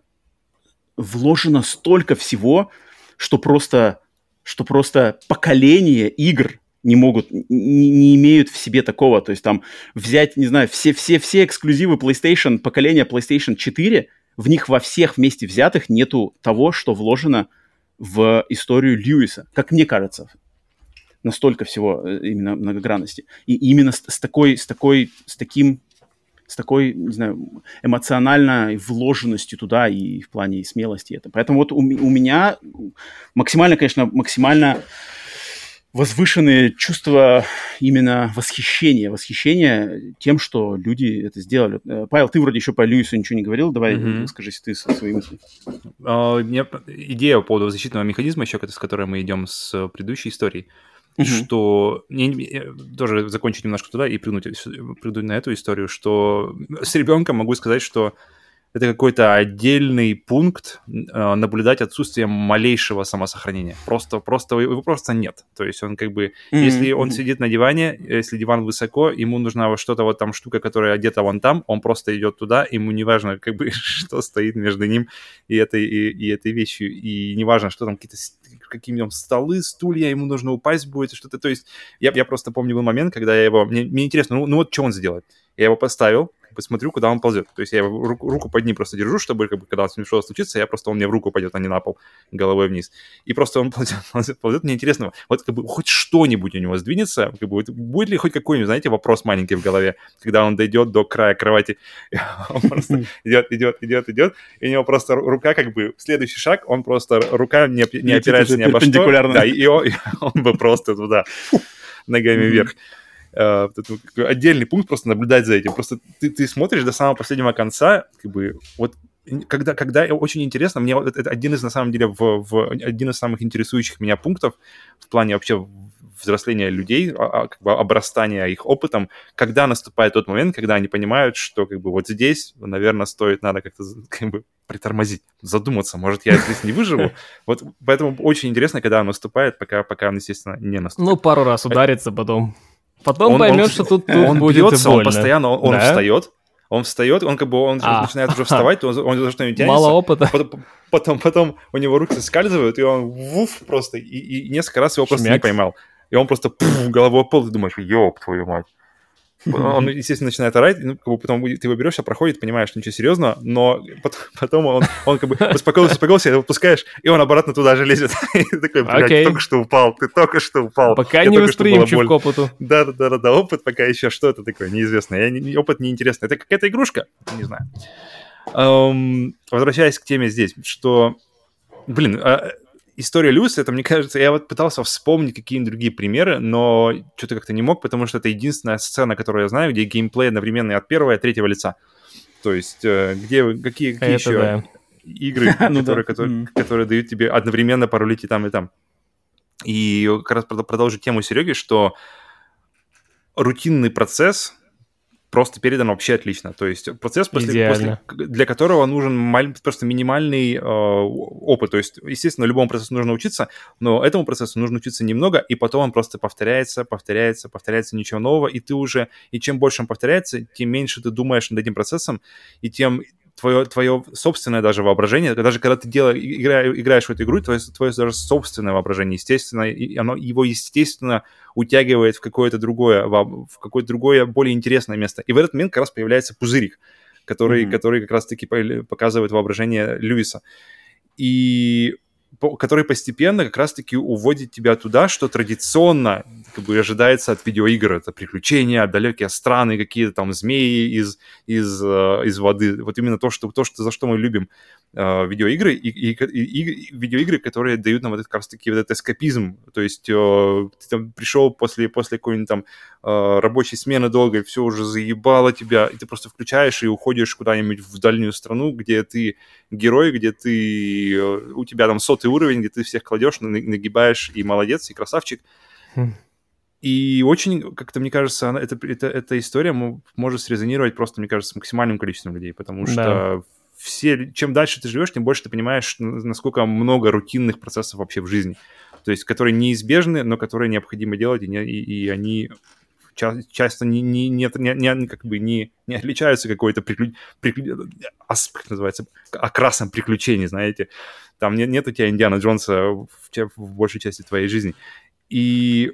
вложено столько всего, что просто, что просто поколение игр не могут, не, не имеют в себе такого. То есть там взять, не знаю, все, все, все эксклюзивы PlayStation, поколения PlayStation 4, в них во всех вместе взятых нету того, что вложено в историю Льюиса, как мне кажется. Настолько всего э, именно многогранности. И именно с, с такой, с такой, с таким, с такой, не знаю, эмоциональной вложенностью туда и в плане смелости это. Поэтому вот у, у меня максимально, конечно, максимально возвышенные чувства именно восхищения, восхищения тем, что люди это сделали. Э, Павел, ты вроде еще по Льюису ничего не говорил, давай mm-hmm. скажи ты свои мысли. Uh, мне идея по поводу защитного механизма еще, с которой мы идем с предыдущей историей, mm-hmm. что мне, тоже закончить немножко туда и прыгнуть, прыгнуть на эту историю, что с ребенком могу сказать, что это какой-то отдельный пункт э, наблюдать отсутствие малейшего самосохранения. Просто, просто его просто нет. То есть он как бы, mm-hmm. если он сидит на диване, если диван высоко, ему нужна вот что-то вот там штука, которая одета вон там, он просто идет туда, ему не важно как бы что стоит между ним и этой и, и этой вещью, и не важно, что там какие-то какие там столы, стулья, ему нужно упасть будет, что-то. То есть я, я просто помню был момент, когда я его, мне, мне интересно, ну, ну вот что он сделает? Я его поставил, как бы смотрю, куда он ползет. То есть я руку, руку под ним просто держу, чтобы как бы, когда с ним что-то случится, я просто он мне в руку пойдет, а не на пол головой вниз. И просто он ползет, ползет, ползет. Мне интересно, вот как бы хоть что-нибудь у него сдвинется, как бы, будет ли хоть какой-нибудь, знаете, вопрос маленький в голове, когда он дойдет до края кровати, он просто идет, идет, идет, идет, и у него просто рука как бы, следующий шаг, он просто, рука не, не опирается ни обо что. Да, и он, и он бы просто туда ногами вверх. Uh, отдельный пункт просто наблюдать за этим. Просто ты, ты смотришь до самого последнего конца, как бы вот когда, когда очень интересно, мне это один из, на самом деле, в, в, один из самых интересующих меня пунктов в плане вообще взросления людей, а, а, как бы обрастания их опытом, когда наступает тот момент, когда они понимают, что как бы вот здесь, наверное, стоит, надо как-то как бы притормозить, задуматься, может, я здесь не выживу. Вот поэтому очень интересно, когда он наступает, пока, пока он, естественно, не наступает. Ну, пару раз ударится потом. Потом он, поймет, он, что тут, тут он будет бьется, больно. он постоянно, он, да? он встает, он встает, он как бы, он а, начинает уже вставать, он, он за что-нибудь тянется. Мало опыта. Потом, потом, потом у него руки соскальзывают, и он вуф просто, и, и несколько раз его просто Шмяк. не поймал. И он просто пуф, головой пол, ты думаешь, ёб твою мать. Он, естественно, начинает орать, ну, как бы потом ты его берешь, проходит, понимаешь, ничего серьезного, но потом он, он как бы успокоился, успокоился, его выпускаешь, и он обратно туда же лезет. И ты такой, блядь, ты только что упал, ты только что упал. Пока не восприимчив к опыту. Да-да-да, опыт пока еще что-то такое неизвестное. Я, опыт неинтересный. Это какая-то игрушка? Не знаю. Um, возвращаясь к теме здесь, что, блин, а, история Люса, это, мне кажется, я вот пытался вспомнить какие-нибудь другие примеры, но что-то как-то не мог, потому что это единственная сцена, которую я знаю, где геймплей одновременно от первого и от третьего лица. То есть, э, где, какие, какие еще да. игры, ну которые, которые, которые дают тебе одновременно порулить и там, и там. И как раз продолжу тему Сереги, что рутинный процесс просто передан вообще отлично. То есть процесс, после, после, для которого нужен маль, просто минимальный э, опыт. То есть, естественно, любому процессу нужно учиться, но этому процессу нужно учиться немного, и потом он просто повторяется, повторяется, повторяется, ничего нового, и ты уже, и чем больше он повторяется, тем меньше ты думаешь над этим процессом, и тем твое, твое собственное даже воображение, даже когда ты делаешь, игра, играешь в эту игру, твое, твое даже собственное воображение, естественно, и оно его, естественно, утягивает в какое-то другое, в какое-то другое, более интересное место. И в этот момент как раз появляется пузырик, который, mm-hmm. который как раз-таки показывает воображение Льюиса. И который постепенно как раз-таки уводит тебя туда, что традиционно как бы ожидается от видеоигр. Это приключения, далекие страны, какие-то там змеи из, из, э, из воды. Вот именно то, что, то что, за что мы любим э, видеоигры. И, и, и, и видеоигры, которые дают нам вот этот, как раз-таки вот этот эскапизм. То есть э, ты там пришел после, после какой-нибудь там рабочей смены долгой, все уже заебало тебя, и ты просто включаешь и уходишь куда-нибудь в дальнюю страну, где ты герой, где ты, у тебя там сотый уровень, где ты всех кладешь, нагибаешь, и молодец, и красавчик. Хм. И очень, как-то мне кажется, она, это, это, эта история может срезонировать просто, мне кажется, с максимальным количеством людей, потому что да. все, чем дальше ты живешь, тем больше ты понимаешь, насколько много рутинных процессов вообще в жизни. То есть, которые неизбежны, но которые необходимо делать, и, не, и, и они ча- часто не, не, не, не, не, как бы не, не отличаются какой-то приклю... Приклю... Ас... как называется, окрасом приключений, знаете. Там нет, нет у тебя Индиана Джонса в, в большей части твоей жизни. И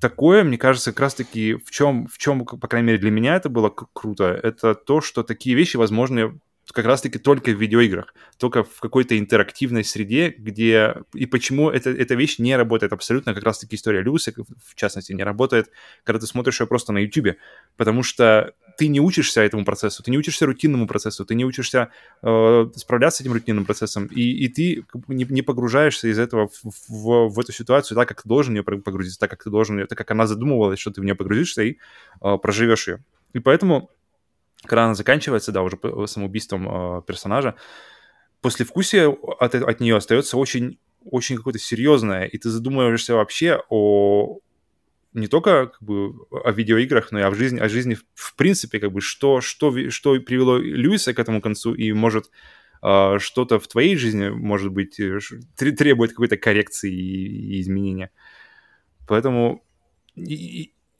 такое, мне кажется, как раз-таки в чем, в чем, по крайней мере, для меня это было круто, это то, что такие вещи возможны как раз-таки только в видеоиграх, только в какой-то интерактивной среде, где... И почему это, эта вещь не работает абсолютно, как раз-таки история Люса, в частности, не работает, когда ты смотришь ее просто на YouTube, потому что ты не учишься этому процессу, ты не учишься рутинному процессу, ты не учишься э, справляться с этим рутинным процессом, и, и ты не, не погружаешься из этого в, в, в эту ситуацию так, как ты должен ее погрузиться, так, как ты должен, так, как она задумывалась, что ты в нее погрузишься и э, проживешь ее. И поэтому когда она заканчивается, да, уже самоубийством э, персонажа, послевкусие от, от нее остается очень, очень какое-то серьезное, и ты задумываешься вообще о не только как бы о видеоиграх, но и о жизни, о жизни в принципе, как бы что, что, что привело Льюиса к этому концу, и может э, что-то в твоей жизни, может быть, э, требует какой-то коррекции и, и изменения. Поэтому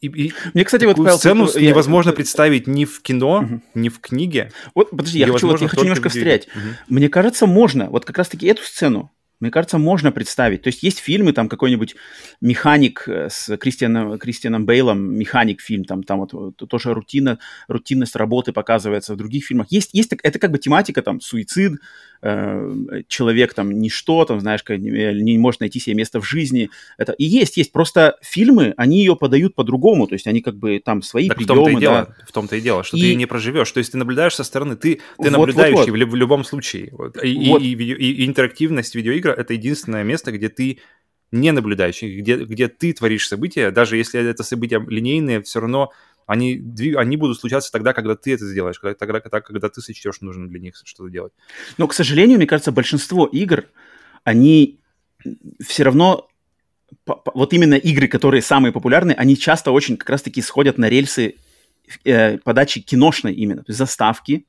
и, и Мне, кстати, вот Павел, сцену я... невозможно представить ни в кино, угу. ни в книге. Вот, подожди, я хочу, вот, я хочу немножко встрять. Угу. Мне кажется, можно вот как раз-таки эту сцену мне кажется, можно представить. То есть есть фильмы, там какой-нибудь «Механик» э, с Кристианом, Кристианом Бейлом, «Механик» фильм, там, там вот тоже рутина, рутинность работы показывается в других фильмах. Есть, есть это как бы тематика, там, суицид, э, человек там ничто, там, знаешь, не, не может найти себе место в жизни. Это и есть, есть. Просто фильмы, они ее подают по-другому, то есть они как бы там свои так приемы. В том-то и дело, да. в том-то и дело, что и... ты не проживешь. То есть ты наблюдаешь со стороны, ты, ты вот, наблюдающий вот, вот. В, в любом случае. Вот. И, вот. и, и, и, и интерактивность видеоигр — это единственное место, где ты не наблюдающий, где, где ты творишь события, даже если это события линейные, все равно они, они будут случаться тогда, когда ты это сделаешь, когда, тогда, когда, когда ты сочтешь нужно для них что-то делать. Но, к сожалению, мне кажется, большинство игр, они все равно вот именно игры, которые самые популярные, они часто очень как раз-таки сходят на рельсы э, подачи киношной именно, то есть заставки,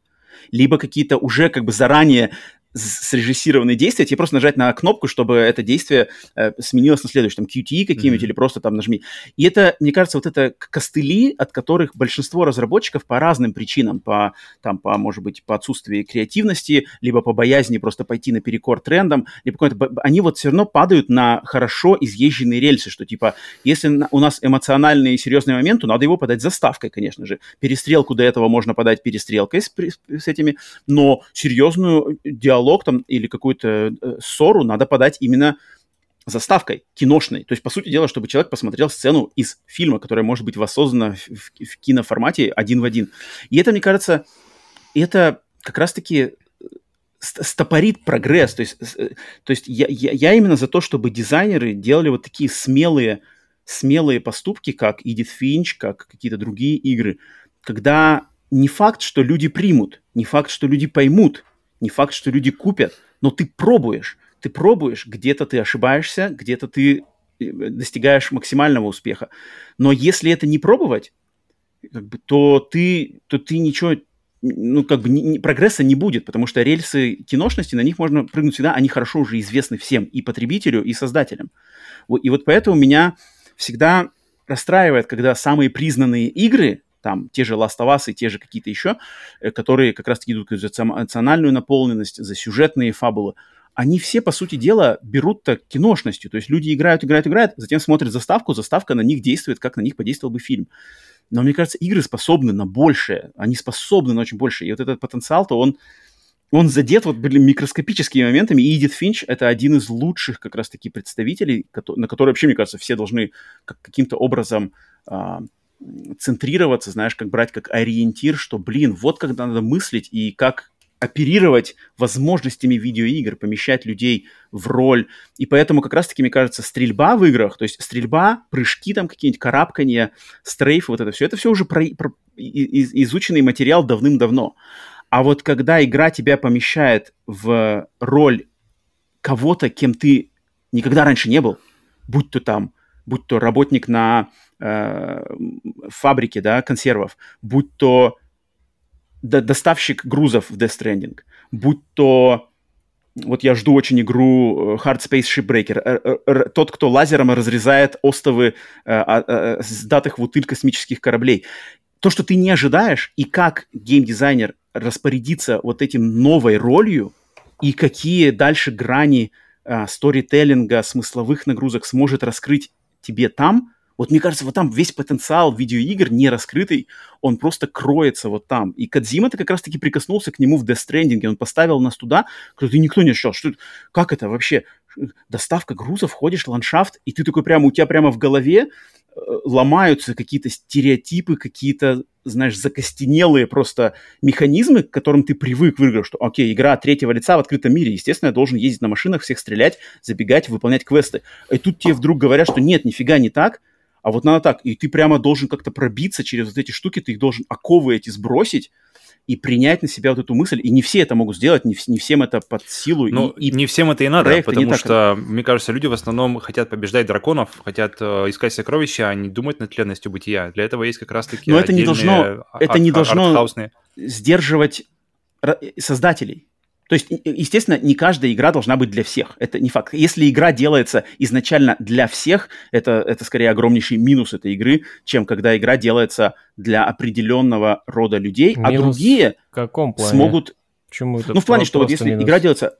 либо какие-то уже как бы заранее срежиссированные действия, тебе просто нажать на кнопку, чтобы это действие э, сменилось на следующее, там, QTE какие-нибудь, mm-hmm. или просто там нажми. И это, мне кажется, вот это костыли, от которых большинство разработчиков по разным причинам, по, там, по, может быть, по отсутствию креативности, либо по боязни просто пойти наперекор трендам, либо какой-то, они вот все равно падают на хорошо изъезженные рельсы, что, типа, если у нас эмоциональный и серьезный момент, то надо его подать заставкой, конечно же. Перестрелку до этого можно подать перестрелкой с, с этими, но серьезную диалог диалог там или какую-то э, ссору надо подать именно заставкой киношной. То есть, по сути дела, чтобы человек посмотрел сцену из фильма, которая может быть воссоздана в, в, в киноформате один в один. И это, мне кажется, это как раз-таки э, стопорит прогресс. То есть, э, то есть я, я, я именно за то, чтобы дизайнеры делали вот такие смелые, смелые поступки, как Edith Finch, как какие-то другие игры, когда не факт, что люди примут, не факт, что люди поймут, не факт, что люди купят, но ты пробуешь. Ты пробуешь, где-то ты ошибаешься, где-то ты э, достигаешь максимального успеха. Но если это не пробовать, как бы, то ты, то ты ничего, ну, как бы не, прогресса не будет, потому что рельсы киношности, на них можно прыгнуть всегда, они хорошо уже известны всем, и потребителю, и создателям. И вот поэтому меня всегда расстраивает, когда самые признанные игры, там те же Last of Us и те же какие-то еще, э, которые как раз-таки идут за эмоциональную наполненность, за сюжетные фабулы, они все, по сути дела, берут-то киношностью. То есть люди играют, играют, играют, затем смотрят заставку, заставка на них действует, как на них подействовал бы фильм. Но мне кажется, игры способны на большее, они способны на очень большее. И вот этот потенциал-то, он, он задет вот микроскопическими моментами. И Эдит Финч — это один из лучших как раз-таки представителей, на которые вообще, мне кажется, все должны как, каким-то образом а, центрироваться, знаешь, как брать как ориентир, что, блин, вот когда надо мыслить и как оперировать возможностями видеоигр, помещать людей в роль. И поэтому как раз-таки, мне кажется, стрельба в играх, то есть стрельба, прыжки там какие-нибудь, карабкания, стрейфы, вот это все, это все уже про, про, из, изученный материал давным-давно. А вот когда игра тебя помещает в роль кого-то, кем ты никогда раньше не был, будь то там, будь то работник на э, фабрике, да, консервов, будь то доставщик грузов в Death Stranding, будь то вот я жду очень игру э, Hard Space Shipbreaker. Тот, кто лазером разрезает остовы э, сдатых в утыль космических кораблей. То, что ты не ожидаешь, и как геймдизайнер распорядится вот этим новой ролью, и какие дальше грани сторителлинга, смысловых нагрузок сможет раскрыть тебе там, вот мне кажется, вот там весь потенциал видеоигр не раскрытый, он просто кроется вот там. И Кадзима-то как раз-таки прикоснулся к нему в Death Stranding, он поставил нас туда, куда никто не ожидал. Что, как это вообще? Доставка грузов, ходишь, ландшафт, и ты такой прямо, у тебя прямо в голове э, ломаются какие-то стереотипы, какие-то, знаешь, закостенелые просто механизмы, к которым ты привык в играх, что, окей, игра третьего лица в открытом мире, естественно, я должен ездить на машинах, всех стрелять, забегать, выполнять квесты. И тут тебе вдруг говорят, что нет, нифига не так, а вот надо так, и ты прямо должен как-то пробиться через вот эти штуки, ты их должен оковы эти сбросить, и принять на себя вот эту мысль. И не все это могут сделать, не, не всем это под силу. Ну, и, и не всем это и надо, потому что, так... мне кажется, люди в основном хотят побеждать драконов, хотят э, искать сокровища, а не думать над тленностью бытия. Для этого есть как раз-таки Но это не должно, это не должно сдерживать создателей. То есть, естественно, не каждая игра должна быть для всех. Это не факт. Если игра делается изначально для всех, это, это скорее огромнейший минус этой игры, чем когда игра делается для определенного рода людей, а минус а другие в каком плане? смогут... Почему это ну, в плане, что вот если минус? игра делается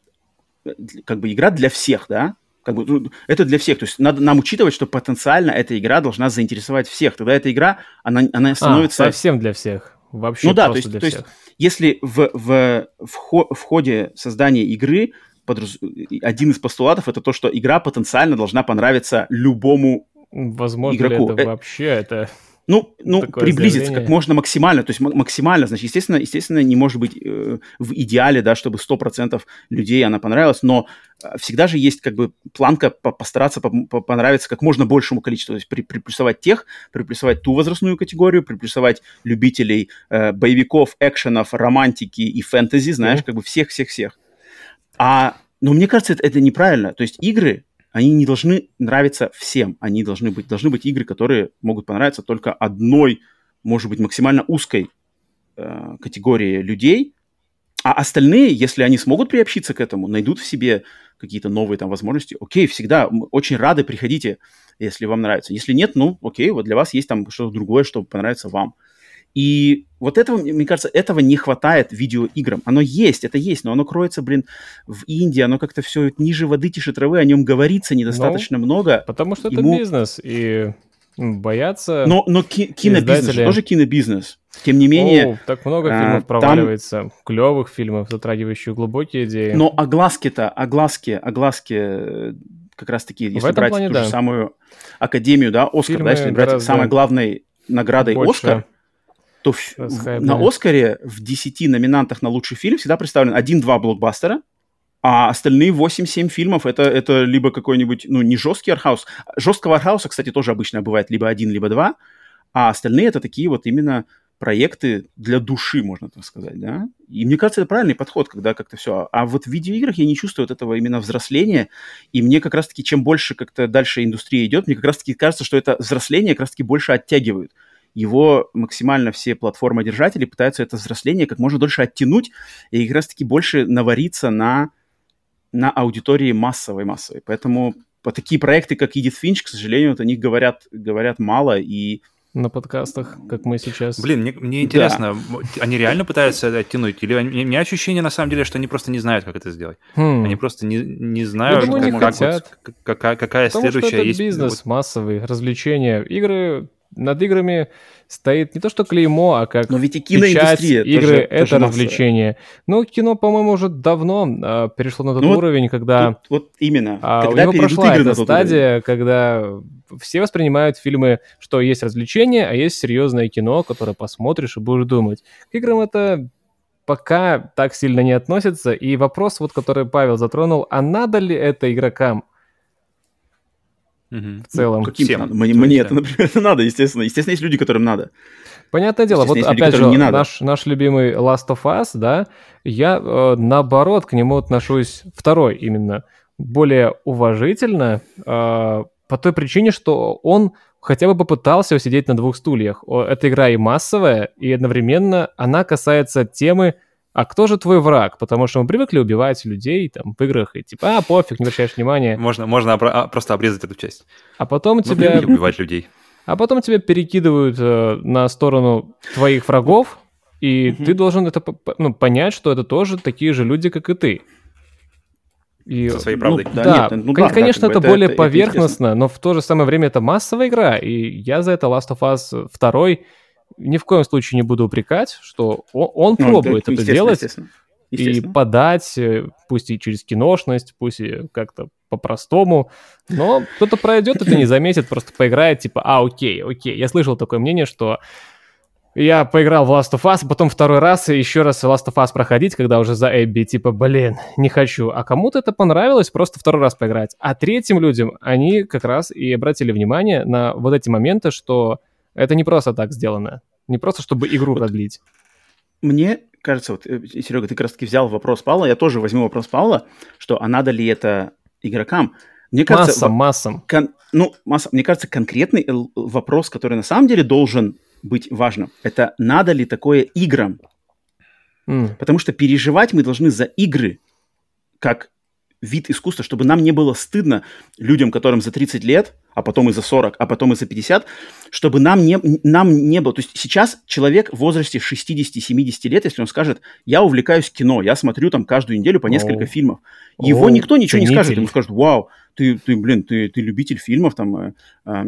как бы игра для всех, да, как бы, ну, это для всех. То есть надо нам учитывать, что потенциально эта игра должна заинтересовать всех. Тогда эта игра, она, она а, становится... А, совсем для всех. Вообще ну да, то есть, то есть если в, в, в, хо, в ходе создания игры подраз... один из постулатов это то, что игра потенциально должна понравиться любому Возможно игроку. ли это вообще это ну, ну приблизиться заявление. как можно максимально, то есть максимально, значит, естественно, естественно, не может быть э, в идеале, да, чтобы 100% людей она понравилась, но э, всегда же есть как бы планка по постараться по по понравиться как можно большему количеству, то есть при приплюсовать тех, приплюсовать ту возрастную категорию, приплюсовать любителей э, боевиков, экшенов, романтики и фэнтези, знаешь, mm-hmm. как бы всех-всех-всех. А, но мне кажется, это, это неправильно, то есть игры они не должны нравиться всем. Они должны быть, должны быть игры, которые могут понравиться только одной, может быть, максимально узкой э, категории людей. А остальные, если они смогут приобщиться к этому, найдут в себе какие-то новые там возможности, окей, всегда очень рады, приходите, если вам нравится. Если нет, ну, окей, вот для вас есть там что-то другое, что понравится вам. И вот этого, мне кажется, этого не хватает видеоиграм. Оно есть, это есть, но оно кроется, блин, в Индии, оно как-то все ниже воды, тише травы, о нем говорится недостаточно ну, много. Потому что Ему... это бизнес, и боятся Но, но ки- кинобизнес издатели... тоже кинобизнес. Тем не менее... О, так много а, фильмов а, проваливается, там... клевых фильмов, затрагивающих глубокие идеи. Но огласки-то, огласки, огласки э, как раз-таки, если брать плане, ту да. же самую Академию, да, Оскар, Фильмы да, если брать самой главной наградой больше... Оскар, то в, на Оскаре в 10 номинантах на лучший фильм всегда представлен 1-2 блокбастера, а остальные 8-7 фильмов это, это либо какой-нибудь, ну, не жесткий архаус. Жесткого архауса, кстати, тоже обычно бывает либо один, либо два, а остальные это такие вот именно проекты для души, можно так сказать, да. И мне кажется, это правильный подход, когда как-то все. А вот в видеоиграх я не чувствую вот этого именно взросления, и мне как раз-таки, чем больше как-то дальше индустрия идет, мне как раз-таки кажется, что это взросление как раз-таки больше оттягивает его максимально все платформодержатели пытаются это взросление как можно дольше оттянуть и как раз-таки больше навариться на, на аудитории массовой-массовой. Поэтому по такие проекты, как Edith Finch, к сожалению, вот о них говорят, говорят мало, и на подкастах, как мы сейчас. Блин, мне, мне интересно, да. они реально пытаются это оттянуть? Или они, у меня ощущение, на самом деле, что они просто не знают, как это сделать. Хм. Они просто не, не знают, думаю, как, не как хотят. Вот, какая, какая Потому следующая что это есть. бизнес вот... массовый, развлечения. Игры над играми стоит не то что клеймо, а как Но ведь и киноиндустрия игры тоже, это тоже развлечение. Ну, кино, по-моему, уже давно а, перешло на тот ну, уровень, когда... Тут, вот именно. А, когда у него прошла эта стадия, уровень. когда все воспринимают фильмы, что есть развлечение, а есть серьезное кино, которое посмотришь и будешь думать. К играм это пока так сильно не относится. И вопрос, вот, который Павел затронул, а надо ли это игрокам? В целом. Ну, каким Всем. Надо? Мне, мне это, например, это надо, естественно. Естественно, есть люди, которым надо. Понятное дело, вот опять же, наш, наш любимый Last of Us, да, я э, наоборот к нему отношусь, второй именно, более уважительно, э, по той причине, что он хотя бы попытался сидеть на двух стульях. Эта игра и массовая, и одновременно она касается темы а кто же твой враг? Потому что мы привыкли убивать людей там в играх, и типа, а, пофиг, не обращаешь внимания. Можно, можно а, просто обрезать эту часть. А потом мы тебя... убивать людей. А потом тебя перекидывают э, на сторону твоих врагов, и mm ты должен это ну, понять, что это тоже такие же люди, как и ты. И, Со своей правдой. Ну, да, да, нет, ну, да, конечно, это, это более это, поверхностно, это но в то же самое время это массовая игра, и я за это Last of Us 2 ни в коем случае не буду упрекать, что он, он ну, пробует да, это делать естественно. и подать, э, пусть и через киношность, пусть и как-то по-простому, но кто-то пройдет это не заметит, просто поиграет, типа, а, окей, окей. Я слышал такое мнение, что я поиграл в Last of Us, потом второй раз и еще раз Last of Us проходить, когда уже за Эбби, типа, блин, не хочу. А кому-то это понравилось, просто второй раз поиграть. А третьим людям, они как раз и обратили внимание на вот эти моменты, что это не просто так сделано. Не просто, чтобы игру вот продлить. Мне кажется, вот, э, Серега, ты как раз-таки взял вопрос Павла, я тоже возьму вопрос Павла, что а надо ли это игрокам? Мне кажется, массам, массам. Кон, ну, масса, мне кажется, конкретный вопрос, который на самом деле должен быть важным, это надо ли такое играм? Mm. Потому что переживать мы должны за игры, как вид искусства, чтобы нам не было стыдно людям, которым за 30 лет, а потом и за 40, а потом и за 50, чтобы нам не, нам не было... То есть сейчас человек в возрасте 60-70 лет, если он скажет, я увлекаюсь кино, я смотрю там каждую неделю по несколько О. фильмов, его О, никто ничего ценитель. не скажет, ему скажут, вау, ты, ты блин, ты, ты любитель фильмов, там, э, э,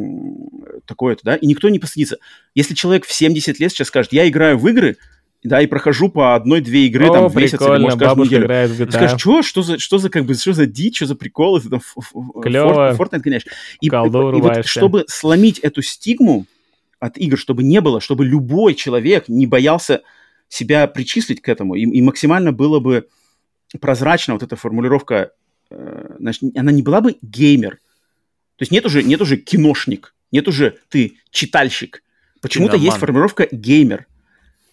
такое-то, да, и никто не постыдится. Если человек в 70 лет сейчас скажет, я играю в игры, да, и прохожу по одной-две игры О, там в месяц или, может, каждую неделю. играет в GTA. Скажешь, что, что за, что за, как бы, что за дичь, что за приколы, ты там Клево. Fortnite, конечно. И, и, и вот, чтобы сломить эту стигму от игр, чтобы не было, чтобы любой человек не боялся себя причислить к этому, и, и максимально было бы прозрачно вот эта формулировка, э, значит, она не была бы геймер. То есть нет уже, нет уже киношник, нет уже ты читальщик. Почему-то есть формулировка геймер.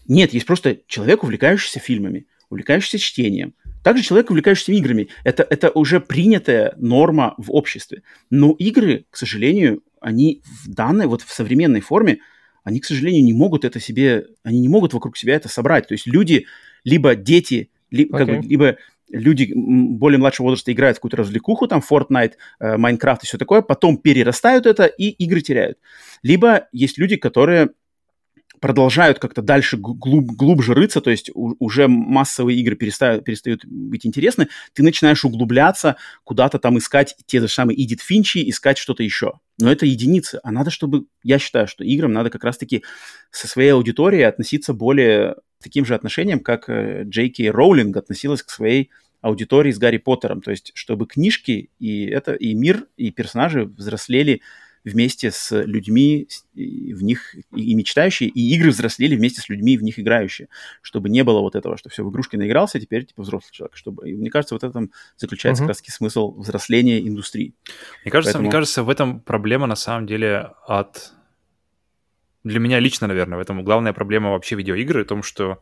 Нет, есть просто человек, увлекающийся фильмами, увлекающийся чтением. Также человек, увлекающийся играми. Это, это уже принятая норма в обществе. Но игры, к сожалению, они в данной, вот в современной форме, они, к сожалению, не могут это себе, они не могут вокруг себя это собрать. То есть люди, либо дети, ли, okay. как бы, либо люди более младшего возраста играют в какую-то развлекуху, там Fortnite, э, Minecraft и все такое, потом перерастают это и игры теряют. Либо есть люди, которые продолжают как-то дальше глуб, глубже рыться, то есть у, уже массовые игры перестают, перестают быть интересны, ты начинаешь углубляться, куда-то там искать те же самые Эдит Финчи, искать что-то еще. Но это единицы, а надо, чтобы, я считаю, что играм надо как раз-таки со своей аудиторией относиться более таким же отношением, как э, Джей Кей Роулинг относилась к своей аудитории с Гарри Поттером, то есть чтобы книжки и это и мир и персонажи взрослели вместе с людьми в них и мечтающие, и игры взрослели вместе с людьми в них играющие, чтобы не было вот этого, что все, в игрушки наигрался, а теперь типа взрослый человек. Чтобы... И мне кажется, вот в этом заключается uh-huh. как раз смысл взросления индустрии. Мне кажется, Поэтому... мне кажется, в этом проблема на самом деле от... Для меня лично, наверное, в этом главная проблема вообще видеоигры, в том, что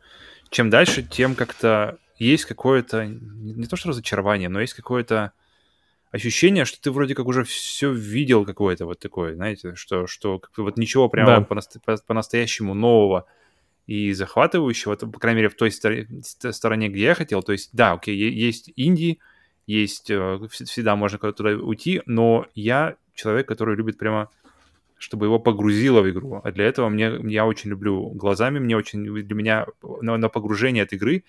чем дальше, тем как-то есть какое-то, не то что разочарование, но есть какое-то ощущение, что ты вроде как уже все видел какое-то вот такое, знаете, что, что вот ничего прямо да. по-настоящему нового и захватывающего, по крайней мере, в той стороне, где я хотел. То есть, да, окей, есть инди, есть, э, всегда можно куда-то туда уйти, но я человек, который любит прямо чтобы его погрузило в игру. А для этого мне, я очень люблю глазами, мне очень, для меня на, на погружение от игры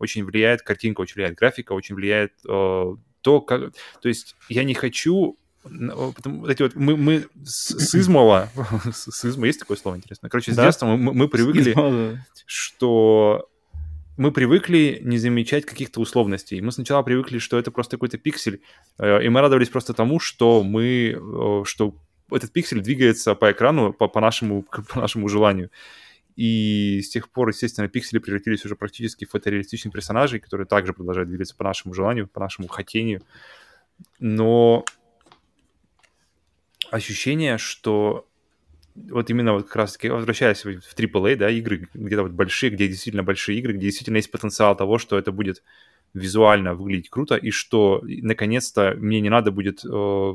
очень влияет картинка, очень влияет графика, очень влияет э, то, как... То есть я не хочу Потому, вот эти вот мы, мы с, с измала, с изма, есть такое слово интересное? Короче, с да? детства мы, мы привыкли, измала, что мы привыкли не замечать каких-то условностей. Мы сначала привыкли, что это просто какой-то пиксель, э, и мы радовались просто тому, что мы, э, что этот пиксель двигается по экрану по, по, нашему, по нашему желанию. И с тех пор, естественно, пиксели превратились уже практически в фотореалистичных персонажей, которые также продолжают двигаться по нашему желанию, по нашему хотению. Но ощущение, что вот именно вот как раз-таки, возвращаясь в AAA, да, игры, где-то вот большие, где действительно большие игры, где действительно есть потенциал того, что это будет визуально выглядеть круто, и что, наконец-то, мне не надо будет э,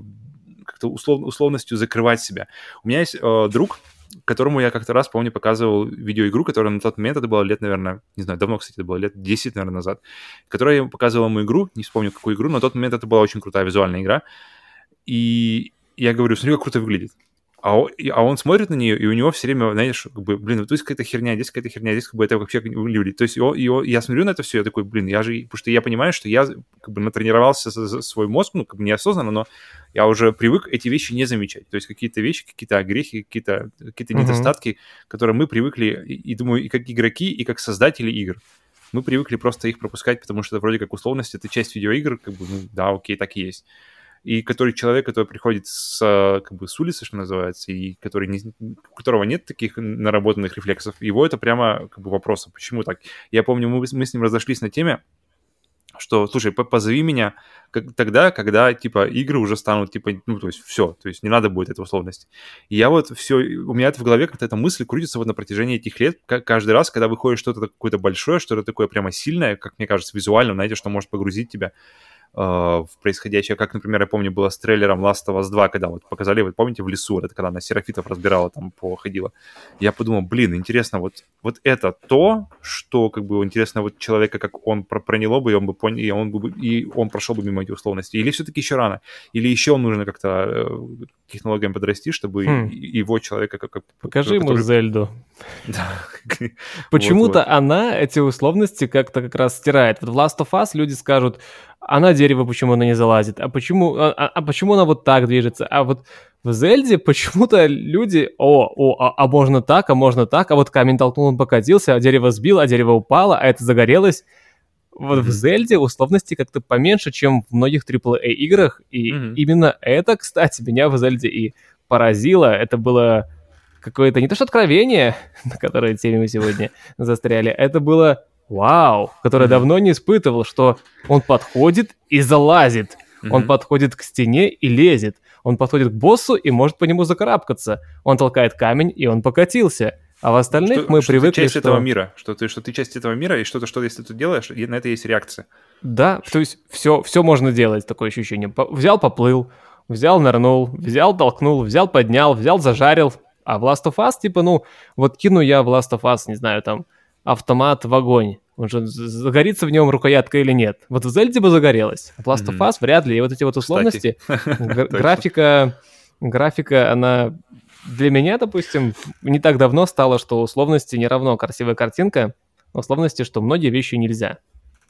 как-то услов, условностью закрывать себя. У меня есть э, друг, которому я как-то раз, помню, показывал видеоигру, которая на тот момент, это было лет, наверное, не знаю, давно, кстати, это было лет 10, наверное, назад, которая я показывал ему игру, не вспомню, какую игру, но на тот момент это была очень крутая визуальная игра. И я говорю, смотри, как круто выглядит. А он, а он смотрит на нее, и у него все время, знаешь, как бы, блин, вот здесь какая-то херня, здесь какая-то херня, здесь как бы это вообще выглядит. То есть его, его, я смотрю на это все, я такой, блин, я же, потому что я понимаю, что я как бы натренировался свой мозг, ну, как бы неосознанно, но я уже привык эти вещи не замечать. То есть какие-то вещи, какие-то огрехи, какие-то какие uh-huh. недостатки, которые мы привыкли, и, и думаю, и как игроки, и как создатели игр, мы привыкли просто их пропускать, потому что это вроде как условность, это часть видеоигр, как бы, ну, да, окей, так и есть и который человек, который приходит с, как бы, с улицы, что называется, и который не, у которого нет таких наработанных рефлексов, его это прямо как бы вопрос, а почему так? Я помню, мы, мы с ним разошлись на теме, что, слушай, позови меня как, тогда, когда, типа, игры уже станут, типа, ну, то есть все, то есть не надо будет этой условности. И я вот все, у меня это в голове как-то эта мысль крутится вот на протяжении этих лет, каждый раз, когда выходит что-то какое-то большое, что-то такое прямо сильное, как мне кажется, визуально, знаете, что может погрузить тебя, в происходящее, как, например, я помню, было с трейлером Last of Us 2, когда вот показали, вот помните, в лесу, это когда она серафитов разбирала, там, походила. Я подумал, блин, интересно, вот, вот это то, что, как бы, интересно вот человека, как он проняло бы, и он бы понял, и он, бы, и он прошел бы мимо этих условностей. Или все-таки еще рано? Или еще нужно как-то э, технологиям подрасти, чтобы хм. его человека... Как, Покажи который... ему Зельду. Да. Почему-то она эти условности как-то как раз стирает. Вот в Last of Us люди скажут, а на дерево почему она не залазит, а почему, а, а, а почему она вот так движется, а вот в Зельде почему-то люди, о, о, а, а можно так, а можно так, а вот камень толкнул, он покатился, а дерево сбил, а дерево упало, а это загорелось. Вот mm-hmm. в Зельде условности как-то поменьше, чем в многих AAA играх, и mm-hmm. именно это, кстати, меня в Зельде и поразило. Это было какое-то не то что откровение, на которое теме мы сегодня застряли, это было вау, которое mm-hmm. давно не испытывал, что он подходит и залазит, mm-hmm. он подходит к стене и лезет, он подходит к боссу и может по нему закарабкаться, он толкает камень и он покатился. А в остальных что, мы что привыкли, ты часть что... этого мира, что ты, что ты часть этого мира, и что-то, что если ты делаешь, на это есть реакция. Да, то есть все, все можно делать, такое ощущение. Взял, поплыл, взял, нырнул, взял, толкнул, взял, поднял, взял, зажарил. А в Last of Us, типа, ну, вот кину я в Last of Us, не знаю, там, автомат в огонь. Он же загорится в нем рукоятка или нет. Вот в Зельде бы загорелась. В Last of Us вряд ли. И вот эти вот условности, графика, графика, она для меня, допустим, не так давно стало, что условности не равно красивая картинка, условности, что многие вещи нельзя.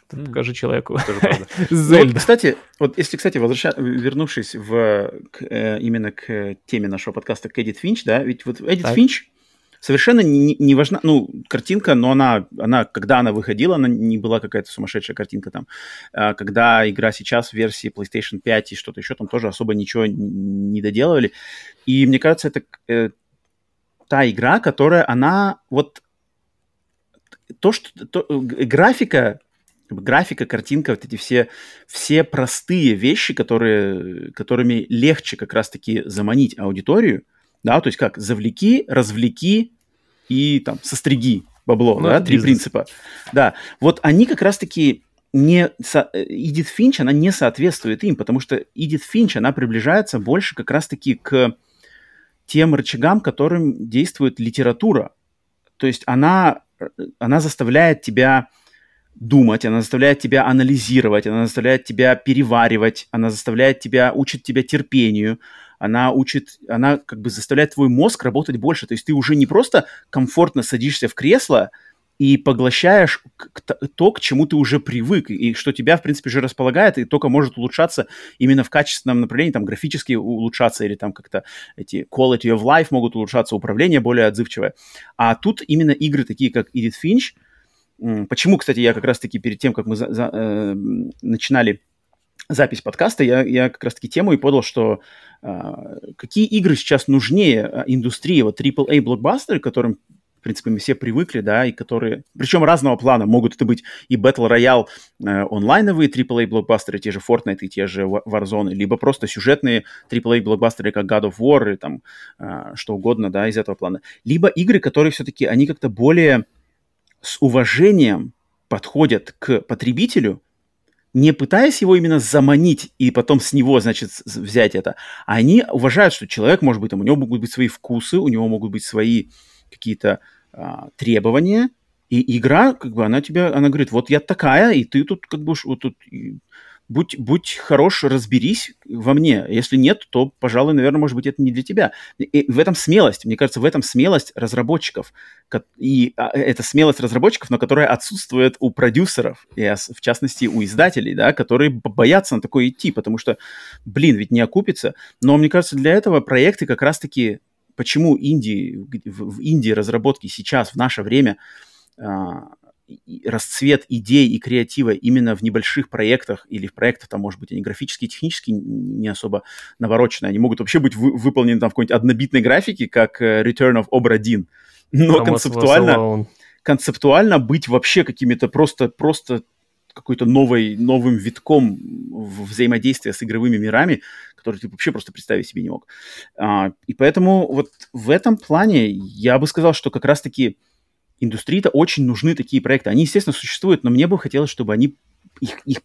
Ты покажи человеку. Ну, кстати, вот если, кстати, возвраща... вернувшись в, к, э, именно к теме нашего подкаста к Эдит Финч, да, ведь вот Эдит Финч совершенно не, не важна, ну, картинка, но она, она, когда она выходила, она не была какая-то сумасшедшая картинка там. А, когда игра сейчас в версии PlayStation 5 и что-то еще, там тоже особо ничего не доделывали. И мне кажется, это э, та игра, которая, она вот то, что то, графика графика, картинка, вот эти все, все простые вещи, которые, которыми легче как раз-таки заманить аудиторию, да, то есть как завлеки, развлеки и там состриги бабло, ну, да, три принципа. Да, вот они как раз-таки не... Со... Эдит Финч, она не соответствует им, потому что Эдит Финч, она приближается больше как раз-таки к тем рычагам, которым действует литература. То есть она, она заставляет тебя думать, она заставляет тебя анализировать, она заставляет тебя переваривать, она заставляет тебя, учит тебя терпению, она учит, она как бы заставляет твой мозг работать больше. То есть ты уже не просто комфортно садишься в кресло и поглощаешь то, к чему ты уже привык, и что тебя, в принципе, же располагает, и только может улучшаться именно в качественном направлении, там, графически улучшаться, или там как-то эти quality of life могут улучшаться, управление более отзывчивое. А тут именно игры такие, как Edith Finch, Почему, кстати, я как раз-таки перед тем, как мы за, за, э, начинали запись подкаста, я, я как раз-таки тему и подал, что э, какие игры сейчас нужнее а, индустрии, вот AAA блокбастеры, которым в принципе, мы все привыкли, да, и которые, причем разного плана, могут это быть и Battle Royale э, онлайновые AAA блокбастеры, те же Fortnite и те же Warzone, либо просто сюжетные AAA блокбастеры, как God of War, и там э, что угодно, да, из этого плана. Либо игры, которые все-таки, они как-то более с уважением подходят к потребителю, не пытаясь его именно заманить и потом с него, значит, взять это, они уважают, что человек, может быть, там, у него могут быть свои вкусы, у него могут быть свои какие-то а, требования, и игра, как бы, она тебя, она говорит, вот я такая, и ты тут, как бы, вот тут будь, будь хорош, разберись во мне. Если нет, то, пожалуй, наверное, может быть, это не для тебя. И в этом смелость, мне кажется, в этом смелость разработчиков. И а, это смелость разработчиков, но которая отсутствует у продюсеров, и в частности у издателей, да, которые боятся на такое идти, потому что, блин, ведь не окупится. Но мне кажется, для этого проекты как раз-таки, почему Индии, в Индии разработки сейчас, в наше время, а, расцвет идей и креатива именно в небольших проектах или в проектах, там, может быть, они графически технически не особо навороченные. Они могут вообще быть вы, выполнены там в какой-нибудь однобитной графике, как uh, Return of Obra Dinn. Но концептуально, концептуально быть вообще какими-то просто, просто какой-то новой, новым витком взаимодействия с игровыми мирами, который ты вообще просто представить себе не мог. А, и поэтому вот в этом плане я бы сказал, что как раз-таки индустрии-то очень нужны такие проекты. Они, естественно, существуют, но мне бы хотелось, чтобы они их, их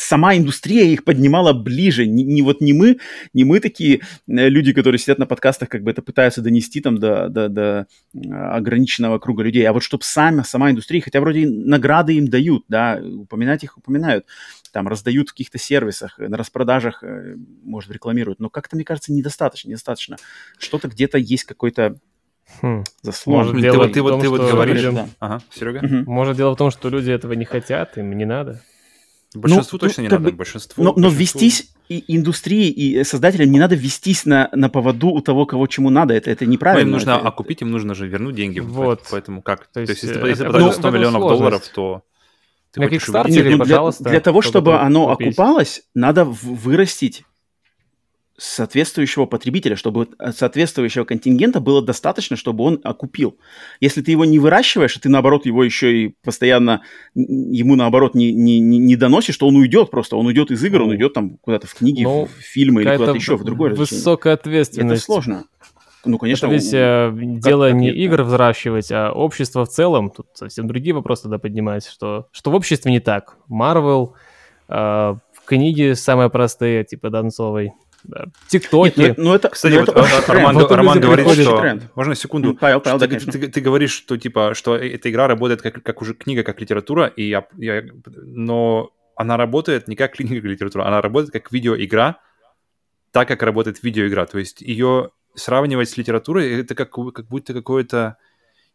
сама индустрия их поднимала ближе. Не, не вот не мы, не мы такие э, люди, которые сидят на подкастах, как бы это пытаются донести там до, до, до ограниченного круга людей, а вот чтобы сами, сама индустрия, хотя вроде награды им дают, да, упоминать их упоминают, там раздают в каких-то сервисах, на распродажах, э, может, рекламируют, но как-то, мне кажется, недостаточно, недостаточно. Что-то где-то есть какой-то Хм. Заслон. Может, ты, дело ты, ты, том, ты вот что говоришь, людям- да. Ага, Серега? Мгм. Может, дело в том, что люди этого не хотят, им не надо. Большинству Ну, точно ну, не надо. бы, Большинству, Но, но большинству- вестись и индустрии, и создателям не надо вестись на, на поводу у того, кого чему надо. Это, это Но неправильно. им нужно Это- окупить, им нужно же вернуть деньги. Вот. Поэтому как? То То есть, есть, если, э, если это- ну, за 100 в этом миллионов сложность. долларов, то... ты На хочешь Kickstarter ну, для- пожалуйста, для, того, чтобы оно купить. окупалось, надо в- вырастить соответствующего потребителя, чтобы соответствующего контингента было достаточно, чтобы он окупил. Если ты его не выращиваешь, а ты, наоборот, его еще и постоянно ему, наоборот, не, не, не доносишь, то он уйдет просто. Он уйдет из игр, он Ну, уйдет там куда-то в книги, ну, в фильмы или куда-то еще, в другое развлечение. высокая Это ответственность. сложно. Ну, конечно. Это ведь э, дело как не нет, да. игр взращивать, а общество в целом. Тут совсем другие вопросы тогда поднимать, что, что в обществе не так. Марвел, э, книги самые простые, типа Донцовой, да, ТикТоки. ну, это- ну, это, Кстати, ну, вот это тренд. Роман, Вот Роман говорит, что... тренд. Можно секунду? Павел, Павел, Что да, ты, ты- ты говоришь, что типа, что э- эта игра работает как, как уже книга, как литература, и я, я- но она работает не как книга, как литература, она работает как видеоигра, так как работает видеоигра. То есть ее сравнивать с литературой это как, как будто какое-то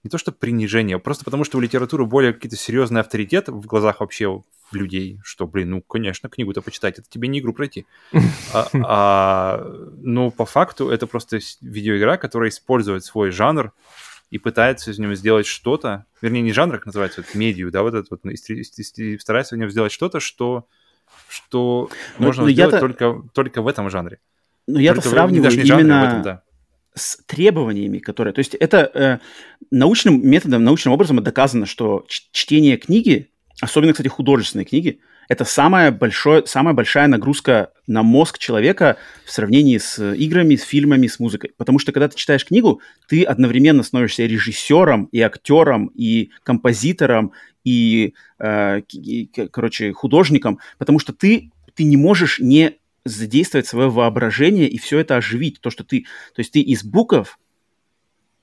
не то что принижение, просто потому что у литературы более какие-то серьезный авторитет в глазах вообще людей, что, блин, ну, конечно, книгу-то почитать, это тебе не игру пройти. А, а, но по факту это просто видеоигра, которая использует свой жанр и пытается из него сделать что-то, вернее, не жанр, как называется, вот медию, да, вот это вот, ну, и стри- и- и старается в нем сделать что-то, что, что Ну, можно ну, сделать только, только в этом жанре. Но я-то в- сравниваю даже не жанре, а в именно этом, да. С требованиями, которые... То есть это э, научным методом, научным образом доказано, что чтение книги, особенно, кстати, художественные книги, это самая, большое, самая большая нагрузка на мозг человека в сравнении с играми, с фильмами, с музыкой. Потому что когда ты читаешь книгу, ты одновременно становишься режиссером, и актером, и композитором, и, э, и, короче, художником, потому что ты, ты не можешь не задействовать свое воображение и все это оживить. То, что ты... То есть ты из букв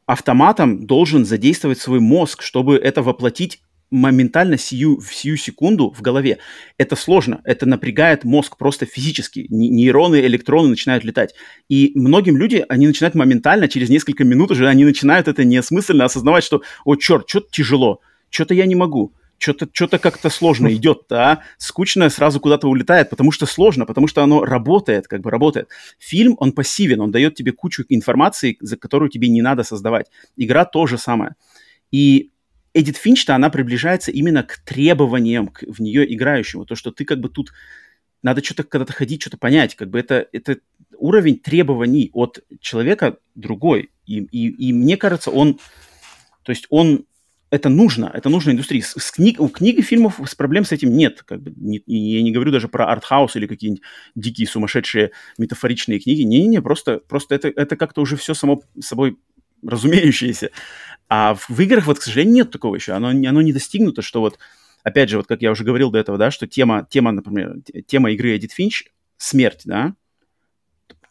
автоматом должен задействовать свой мозг, чтобы это воплотить моментально сию, в сию секунду в голове. Это сложно, это напрягает мозг просто физически. Нейроны, электроны начинают летать. И многим люди, они начинают моментально, через несколько минут уже, они начинают это неосмысленно осознавать, что, о, черт, что-то тяжело, что-то я не могу, что-то что как-то сложно идет, а скучно сразу куда-то улетает, потому что сложно, потому что оно работает, как бы работает. Фильм, он пассивен, он дает тебе кучу информации, за которую тебе не надо создавать. Игра то же самое. И Эдит Финч-то, она приближается именно к требованиям к, в нее играющему. То, что ты как бы тут... Надо что-то когда-то ходить, что-то понять. Как бы это, это уровень требований от человека другой. И, и, и мне кажется, он... То есть он... Это нужно, это нужно индустрии. С, с книг, у книг и фильмов с проблем с этим нет. Как бы, не, я не говорю даже про артхаус или какие-нибудь дикие, сумасшедшие метафоричные книги. Не-не-не, просто, просто это, это как-то уже все само собой разумеющееся. А в, в играх, вот, к сожалению, нет такого еще. Оно, оно не достигнуто, что вот, опять же, вот как я уже говорил до этого, да, что тема, тема например, тема игры Эдит Финч — смерть, да,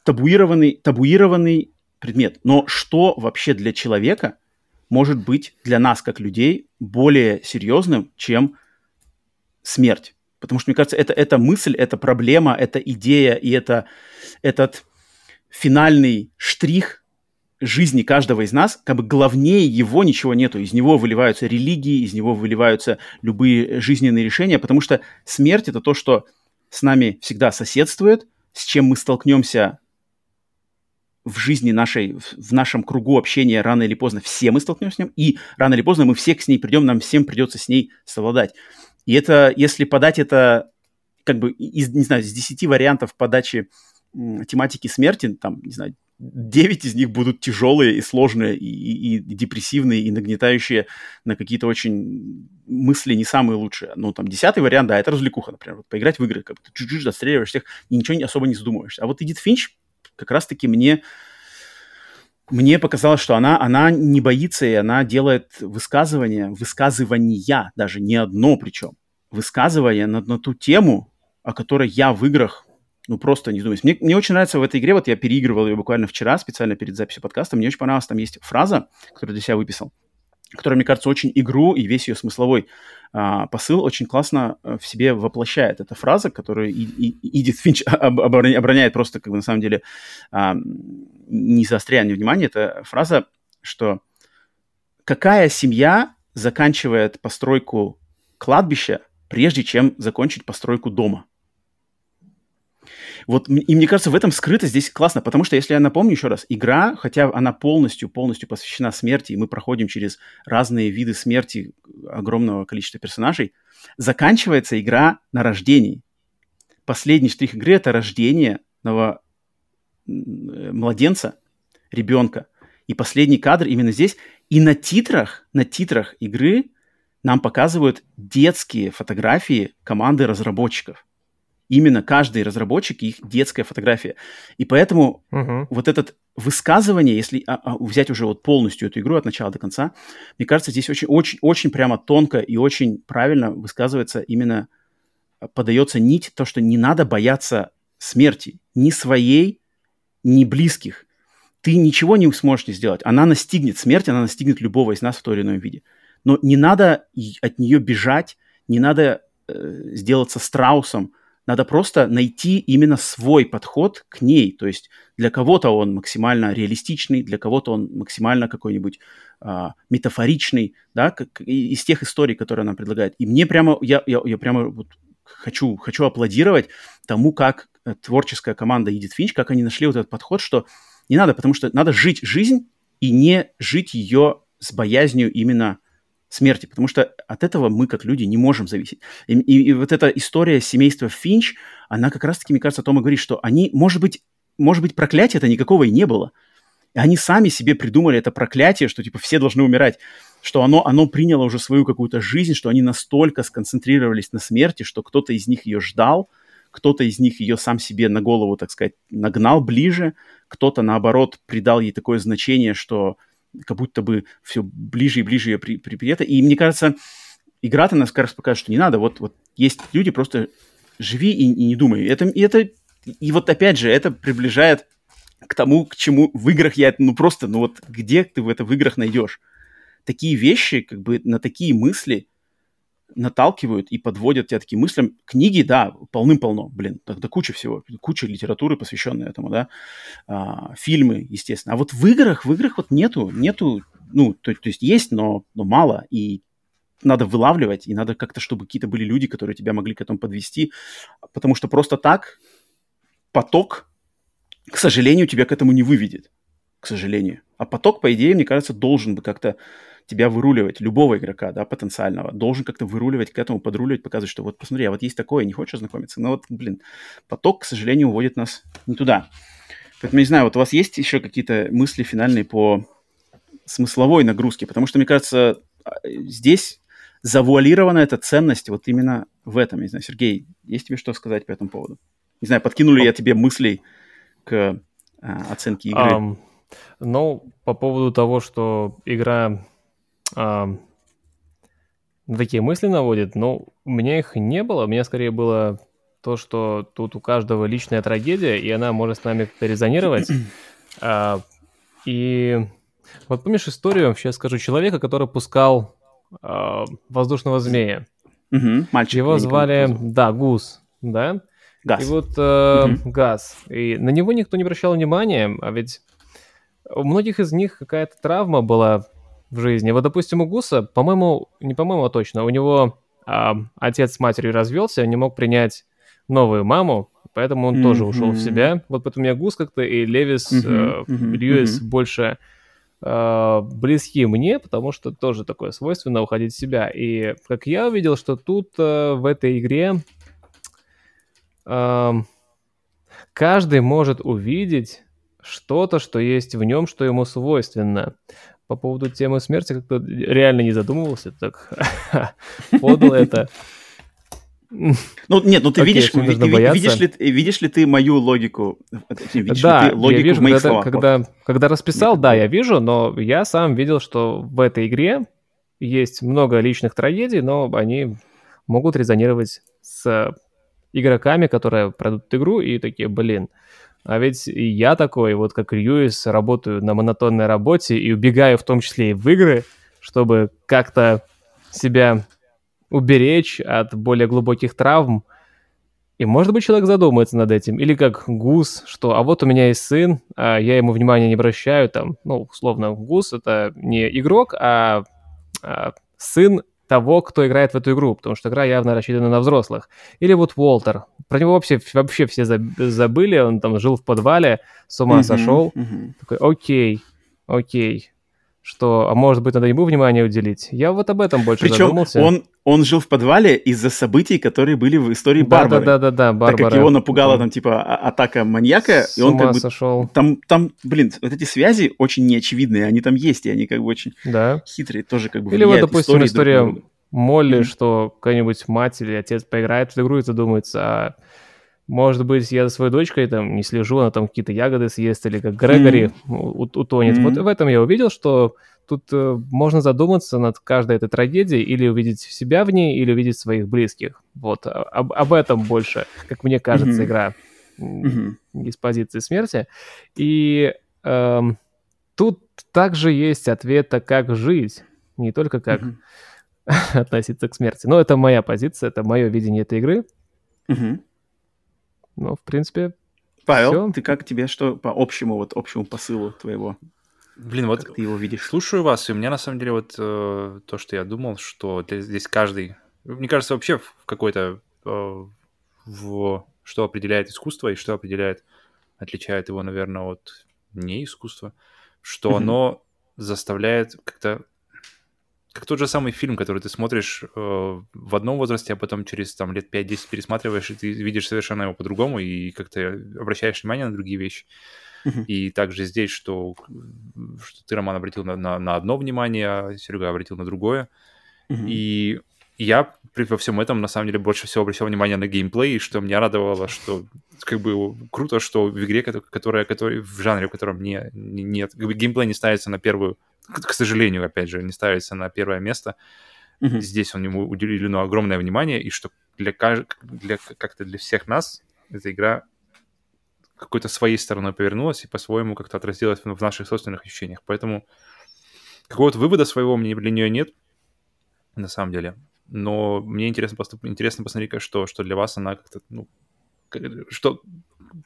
табуированный, табуированный предмет. Но что вообще для человека может быть для нас, как людей, более серьезным, чем смерть? Потому что, мне кажется, это, это мысль, это проблема, это идея, и это этот финальный штрих жизни каждого из нас, как бы главнее его ничего нету. Из него выливаются религии, из него выливаются любые жизненные решения, потому что смерть это то, что с нами всегда соседствует, с чем мы столкнемся в жизни нашей, в- нашем кругу общения рано или поздно все мы столкнемся с ним, и рано или поздно мы все к ней придем, нам всем придется с ней совладать. И это, если подать это, как бы, из, не знаю, из 10 вариантов подачи тематики смерти, там, не знаю, 9 из них будут тяжелые и сложные, и, и- и депрессивные, и нагнетающие на какие-то очень мысли не самые лучшие. Ну, там, десятый вариант, да, это развлекуха, например. Вот поиграть в игры, как бы ты чуть-чуть отстреливаешь всех, и ничего особо не задумываешься. А вот Эдит Финч как раз-таки мне мне показалось, что она, она не боится, и она делает высказывания, высказывания, даже не одно причем, высказывания на, на ту тему, о которой я в играх ну, просто не думаю. Мне, мне очень нравится в этой игре, вот я переигрывал ее буквально вчера, специально перед записью подкаста, мне очень понравилась, там есть фраза, которую для себя выписал, которая, мне кажется, очень игру и весь ее смысловой а, посыл очень классно э, в себе воплощает. Это фраза, которую и, и, Эдит Финч обороняет просто, как бы, на самом деле, а, не заостряя внимание, это фраза, что какая семья заканчивает постройку кладбища, прежде чем закончить постройку дома? Вот, и мне кажется, в этом скрыто здесь классно, потому что, если я напомню еще раз, игра, хотя она полностью, полностью посвящена смерти, и мы проходим через разные виды смерти огромного количества персонажей, заканчивается игра на рождении. Последний штрих игры — это рождение нового младенца, ребенка. И последний кадр именно здесь. И на титрах, на титрах игры нам показывают детские фотографии команды разработчиков именно каждый разработчик их детская фотография. И поэтому uh-huh. вот этот высказывание, если а, а, взять уже вот полностью эту игру от начала до конца, мне кажется, здесь очень, очень, очень прямо тонко и очень правильно высказывается именно а, подается нить то, что не надо бояться смерти ни своей, ни близких. Ты ничего не сможешь не сделать. Она настигнет смерть, она настигнет любого из нас в той или ином виде. Но не надо от нее бежать, не надо э, сделаться страусом, надо просто найти именно свой подход к ней. То есть для кого-то он максимально реалистичный, для кого-то он максимально какой-нибудь а, метафоричный, да, как, из тех историй, которые она предлагает. И мне прямо, я, я, я прямо вот хочу, хочу аплодировать тому, как э, творческая команда Edith Finch, как они нашли вот этот подход, что не надо, потому что надо жить жизнь и не жить ее с боязнью именно смерти, потому что от этого мы, как люди, не можем зависеть. И, и, и вот эта история семейства Финч, она как раз-таки, мне кажется, о том и говорит, что они, может быть, может быть, проклятия-то никакого и не было. И они сами себе придумали это проклятие, что, типа, все должны умирать, что оно, оно приняло уже свою какую-то жизнь, что они настолько сконцентрировались на смерти, что кто-то из них ее ждал, кто-то из них ее сам себе на голову, так сказать, нагнал ближе, кто-то, наоборот, придал ей такое значение, что как будто бы все ближе и ближе при, при, при это. И мне кажется, игра-то нас как раз покажет, что не надо. Вот, вот есть люди, просто живи и, и не думай. Это, и, это, и вот опять же, это приближает к тому, к чему в играх я, ну просто, ну вот где ты в это в играх найдешь? Такие вещи, как бы на такие мысли, наталкивают и подводят тебя таким мыслям. Книги, да, полным-полно, блин, тогда куча всего, куча литературы, посвященной этому, да, а, фильмы, естественно. А вот в играх, в играх вот нету, нету, ну, то, то есть есть, но, но мало, и надо вылавливать, и надо как-то, чтобы какие-то были люди, которые тебя могли к этому подвести, потому что просто так поток, к сожалению, тебя к этому не выведет, к сожалению. А поток, по идее, мне кажется, должен бы как-то тебя выруливать, любого игрока, да, потенциального, должен как-то выруливать к этому, подруливать, показывать, что вот посмотри, а вот есть такое, не хочешь ознакомиться? Но вот, блин, поток, к сожалению, уводит нас не туда. Поэтому, не знаю, вот у вас есть еще какие-то мысли финальные по смысловой нагрузке? Потому что, мне кажется, а, здесь завуалирована эта ценность вот именно в этом. Не знаю, Сергей, есть тебе что сказать по этому поводу? Не знаю, подкинули я тебе мыслей к а, оценке игры? Um, ну, по поводу того, что игра а, такие мысли наводит, но у меня их не было. У меня скорее было то, что тут у каждого личная трагедия, и она может с нами резонировать. а, и вот помнишь историю, сейчас скажу, человека, который пускал а, воздушного змея. Угу, мальчик. Его звали, да, Гус, да? Газ. И вот э, угу. Газ. И на него никто не обращал внимания, а ведь у многих из них какая-то травма была в жизни. Вот, допустим, у Гуса, по-моему, не по-моему, а точно, у него а, отец с матерью развелся, не мог принять новую маму, поэтому он mm-hmm. тоже ушел в себя. Вот поэтому у меня Гус как-то и Левис, mm-hmm. э, Льюис mm-hmm. больше э, близки мне, потому что тоже такое свойственно уходить в себя. И как я увидел, что тут э, в этой игре э, каждый может увидеть что-то, что есть в нем, что ему свойственно по поводу темы смерти как-то реально не задумывался, так подал это. Ну, нет, ну ты видишь, видишь, ли, видишь ли ты мою логику? Видишь да, ли ты логику я вижу, в моих когда, словах? Когда, когда расписал, да, я вижу, но я сам видел, что в этой игре есть много личных трагедий, но они могут резонировать с игроками, которые пройдут игру и такие, блин, а ведь и я такой, вот как Льюис, работаю на монотонной работе и убегаю в том числе и в игры, чтобы как-то себя уберечь от более глубоких травм. И, может быть, человек задумается над этим. Или как Гус, что а вот у меня есть сын, а я ему внимания не обращаю. Там, ну, условно, Гус — это не игрок, а, а сын того, кто играет в эту игру, потому что игра явно рассчитана на взрослых. Или вот Уолтер. Про него вообще, вообще все забыли, он там жил в подвале, с ума uh-huh, сошел. Uh-huh. Такой, окей, окей, что, а может быть, надо ему внимание уделить. Я вот об этом больше Причем задумался. он, он жил в подвале из-за событий, которые были в истории да, Барбары. Да-да-да, Барбара. Так как его напугала там, типа, а- атака маньяка, С и он как бы... сошел. Там, там, блин, вот эти связи очень неочевидные, они там есть, и они как бы очень да. хитрые, тоже как бы Или вот, допустим, история... история Молли, mm-hmm. что какая-нибудь мать или отец поиграет в игру и задумается, а может быть, я за своей дочкой там не слежу, она там какие-то ягоды съест, или как Грегори mm-hmm. утонет. Mm-hmm. Вот в этом я увидел, что тут э, можно задуматься над каждой этой трагедией, или увидеть себя в ней, или увидеть своих близких. Вот, а, об, об этом больше, как мне кажется, mm-hmm. игра mm-hmm. из позиции смерти. И э, тут также есть ответ, как жить, не только как mm-hmm. относиться к смерти. Но это моя позиция, это мое видение этой игры. Mm-hmm. Ну, в принципе, Павел, всё. ты как тебе, что по общему, вот общему посылу твоего? Блин, вот Как ты его видишь? слушаю вас, и у меня на самом деле вот э, то, что я думал, что здесь каждый... Мне кажется, вообще в какой-то... э, в, что определяет искусство и что определяет, отличает его, наверное, от не искусства, что Мгм. оно заставляет как-то как тот же самый фильм, который ты смотришь э, в одном возрасте, а потом через там, лет 5-10 пересматриваешь, и ты видишь совершенно его по-другому, и как-то обращаешь внимание на другие вещи. И также здесь, что, что ты, Роман, обратил на, на, на одно внимание, а Серега обратил на другое. И я при, во всем этом, на самом деле, больше всего обращал внимание на геймплей, и что меня радовало, что как бы круто, что в игре, кото- которая, которая в жанре, в котором не, не- нет, как бы геймплей не ставится на первую, к, сожалению, опять же, не ставится на первое место. Мгм. Здесь он ему уделено огромное внимание, и что для, для как-то для всех нас эта игра какой-то своей стороной повернулась и по-своему как-то отразилась в наших собственных ощущениях. Поэтому какого-то вывода своего мне для нее нет, на самом деле. Но мне интересно, интересно посмотреть, что, что для вас она как-то, ну, что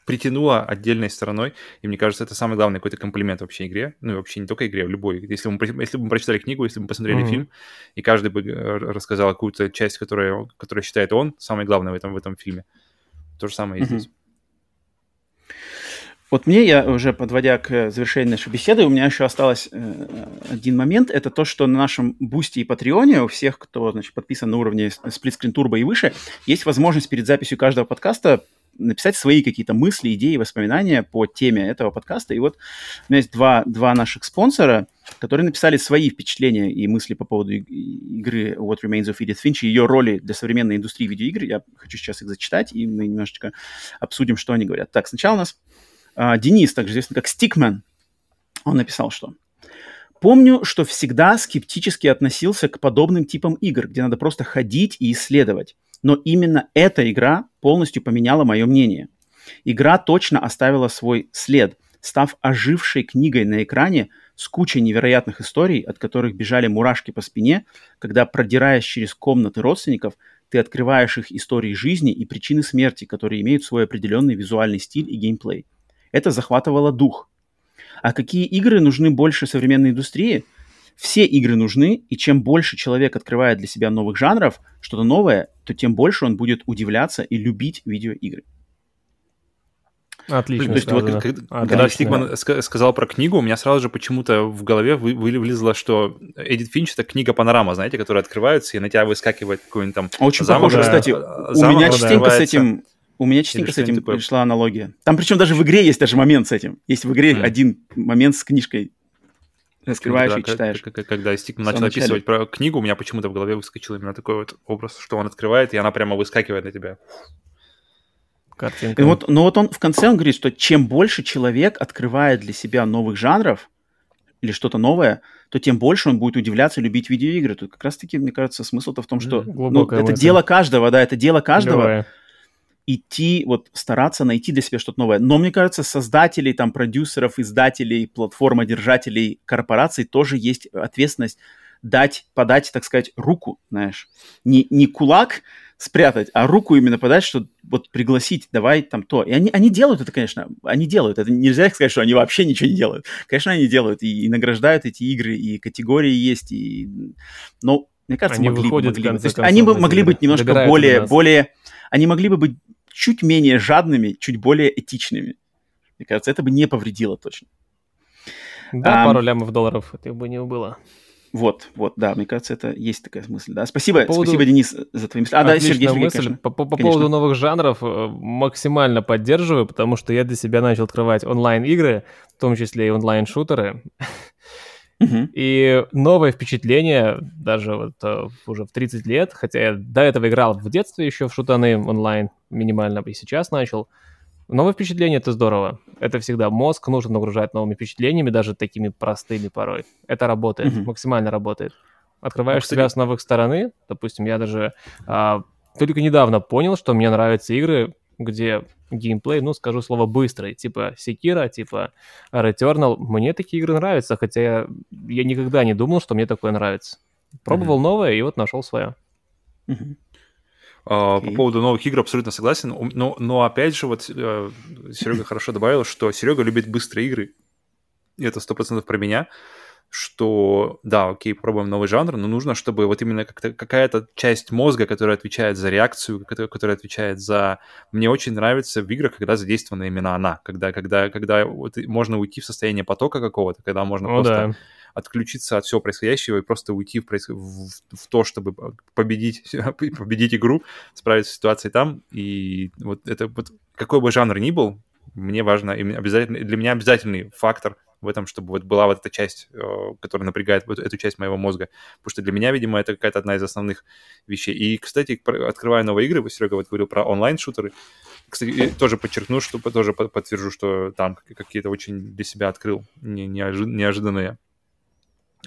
притянула отдельной стороной, и мне кажется, это самый главный какой-то комплимент вообще игре, ну и вообще не только игре, а в любой. Если бы, мы, если бы мы прочитали книгу, если бы мы посмотрели Мгм. фильм, и каждый бы э, рассказал какую-то часть, которая, которая считает он самой главной в этом, в этом фильме, то же самое и Мгм. здесь. Вот мне, я уже подводя к завершению нашей беседы, у меня еще осталось э, один момент. Это то, что на нашем Бусти и Патреоне у всех, кто значит, подписан на уровне Split Screen Turbo и выше, есть возможность перед записью каждого подкаста написать свои какие-то мысли, идеи, воспоминания по теме этого подкаста. И вот у меня есть два, два наших спонсора, которые написали свои впечатления и мысли по поводу игры What Remains of Edith Finch и ее роли для современной индустрии видеоигр. Я хочу сейчас их зачитать, и мы немножечко обсудим, что они говорят. Так, сначала у нас Денис, также известный как Стикмен, он написал, что Помню, что всегда скептически относился к подобным типам игр, где надо просто ходить и исследовать. Но именно эта игра полностью поменяла мое мнение. Игра точно оставила свой след, став ожившей книгой на экране с кучей невероятных историй, от которых бежали мурашки по спине, когда, продираясь через комнаты родственников, ты открываешь их истории жизни и причины смерти, которые имеют свой определенный визуальный стиль и геймплей. Это захватывало дух. А какие игры нужны больше современной индустрии? Все игры нужны, и чем больше человек открывает для себя новых жанров, что-то новое, то тем больше он будет удивляться и любить видеоигры. Отлично то есть вот как- Отлично. когда Стигман ска- сказал про книгу, у меня сразу же почему-то в голове вы- вы- вылезло, что Эдит Финч это книга-панорама, знаете, которая открывается, и на тебя выскакивает какой-нибудь там Очень замок, похоже, да. кстати, э, у замок меня частенько с этим... У меня частенько с этим такое. пришла аналогия. Там причем даже в игре есть даже момент с этим. Есть в игре Мгм. один момент с книжкой. Раскрываешь Да, и читаешь. как- как- Когда Стигман В начал начале. описывать про книгу, у меня почему-то в голове выскочил именно такой вот образ, что он открывает, и она прямо выскакивает на тебя. Картинка. И вот, но вот он в конце он говорит, что чем больше человек открывает для себя новых жанров или что-то новое, то тем больше он будет удивляться, любить видеоигры. Тут как раз-таки, мне кажется, смысл-то в том, что ну, это мысль. дело каждого, да, это дело каждого. Клёвая. Идти, вот стараться найти для себя что-то новое. Но мне кажется, создателей, там, продюсеров, издателей, платформодержателей, корпораций тоже есть ответственность дать, подать, так сказать, руку, знаешь. Не, не кулак спрятать, а руку именно подать, что вот пригласить, давай там то. И они, они делают это, конечно, они делают. Это нельзя сказать, что они вообще ничего не делают. Конечно, они делают и, и награждают эти игры, и категории есть, и... Но мне кажется, они могли, выходят, могли, конце то есть они бы концов, могли быть немножко более, более, они могли бы быть чуть менее жадными, чуть более этичными. Мне кажется, это бы не повредило точно. Да, Ам. пару лямов долларов это бы не было. Вот, вот, да, мне кажется, это есть такая мысль, да. Спасибо, По поводу- спасибо, Денис, за твои мысли. А, да, Отличная Сергей, Сергей, мысль. конечно. По, по- по поводу новых жанров э, максимально поддерживаю, потому что я для себя начал открывать онлайн-игры, в том числе и онлайн-шутеры. Мгм. И новое впечатление, даже вот э, уже в 30 лет, хотя я до этого играл в детстве еще в шутаны онлайн минимально, и сейчас начал. Новое впечатление — это здорово. Это всегда мозг нужно нагружать новыми впечатлениями, даже такими простыми порой. Это работает, Мгм. максимально работает. Открываешь кстати- себя с новых стороны. Допустим, я даже а, только недавно понял, что мне нравятся игры, где геймплей, ну, скажу слово быстрый, типа Sekiro, типа Returnal. Мне такие игры нравятся, хотя я, я никогда не думал, что мне такое нравится. Пробовал новое и вот нашел свое. Мгм. А, Окей. По поводу новых игр абсолютно согласен. Но, но опять же, вот Серега хорошо добавил, что Серега любит быстрые игры. И это сто процентов про меня. Что, да, окей, пробуем новый жанр, но нужно, чтобы вот именно как-то какая-то часть мозга, которая отвечает за реакцию, которая, которая отвечает за... Мне очень нравится в играх, когда задействована именно она, когда, когда, когда вот можно уйти в состояние потока какого-то, когда можно Ну просто да. отключиться от всего происходящего и просто уйти в, проис- в- в то, чтобы победить, победить игру, справиться с ситуацией там. И вот это вот какой бы жанр ни был, мне важно, обязательно, для меня обязательный фактор в этом, чтобы вот была вот эта часть, э, которая напрягает вот эту часть моего мозга. Потому что для меня, видимо, это какая-то одна из основных вещей. И, кстати, открывая новые игры, Серега вот говорил про онлайн-шутеры, кстати, тоже подчеркну, что тоже под- подтвержу, что там как- какие-то очень для себя открыл не- неожи- неожиданные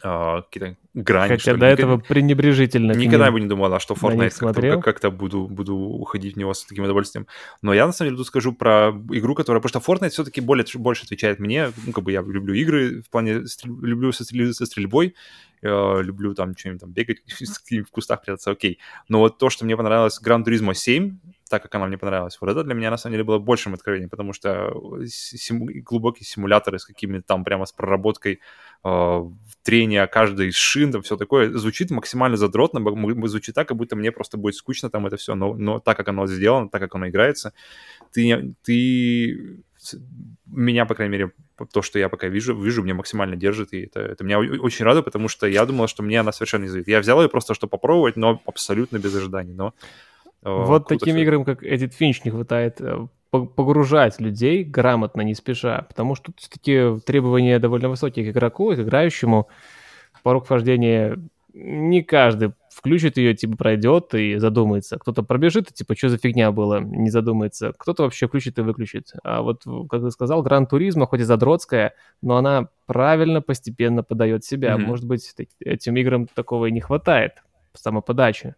а, какие-то грани. Хотя что ли. до Никогда- этого пренебрежительно. Никогда бы не думал, а что Fortnite как-то, как-то буду, буду уходить в него с таким удовольствием. Но я, на самом деле, тут скажу про игру, которая... Потому что Fortnite все-таки более, больше отвечает мне. Ну, как бы я люблю игры в плане... стрель- Люблю со, стрель- со стрельбой, э, люблю там что-нибудь там бегать, в кустах прятаться, окей. Но вот то, что мне понравилось Gran Turismo 7, так как она мне понравилась, вот это для меня, на самом деле, было большим откровением, потому что симу- глубокие симуляторы с какими-то там прямо с проработкой э, трения каждой из шин, там все такое, звучит максимально задротно, звучит так, как будто мне просто будет скучно там это все, но, но так, как оно сделано, так, как оно играется, ты, ты меня, по крайней мере, то, что я пока вижу, вижу, мне максимально держит, и это, это меня очень радует, потому что я думал, что мне она совершенно не зайдет. Я взял ее просто, чтобы попробовать, но абсолютно без ожиданий, но... Вот круто таким всё. играм, как Edit Finch, не хватает э, по- погружать людей грамотно, не спеша, потому что тут все-таки требования довольно высокие к игроку, к играющему. Порог вхождения не каждый включит ее, типа пройдет и задумается. Кто-то пробежит, и типа, что за фигня было, не задумается. Кто-то вообще включит и выключит. А вот, как ты сказал, Гран Туризма, хоть и задротская, но она правильно, постепенно подает себя. Мгм. Может быть, этим играм такого и не хватает самоподачи.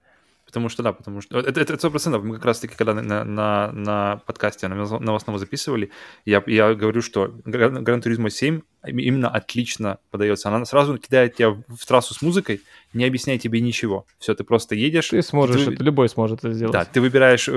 Потому что, да, потому что... Это это сто процентов. Мы как раз-таки, когда на, на, на подкасте на новос- новостном записывали, я, я говорю, что Гран Туризмо 7 им- именно отлично подается. Она сразу кидает тебя в трассу с музыкой, не объясняя тебе ничего. Все, ты просто едешь. Ты сможешь, ты- это, любой сможет это сделать. Да, ты выбираешь...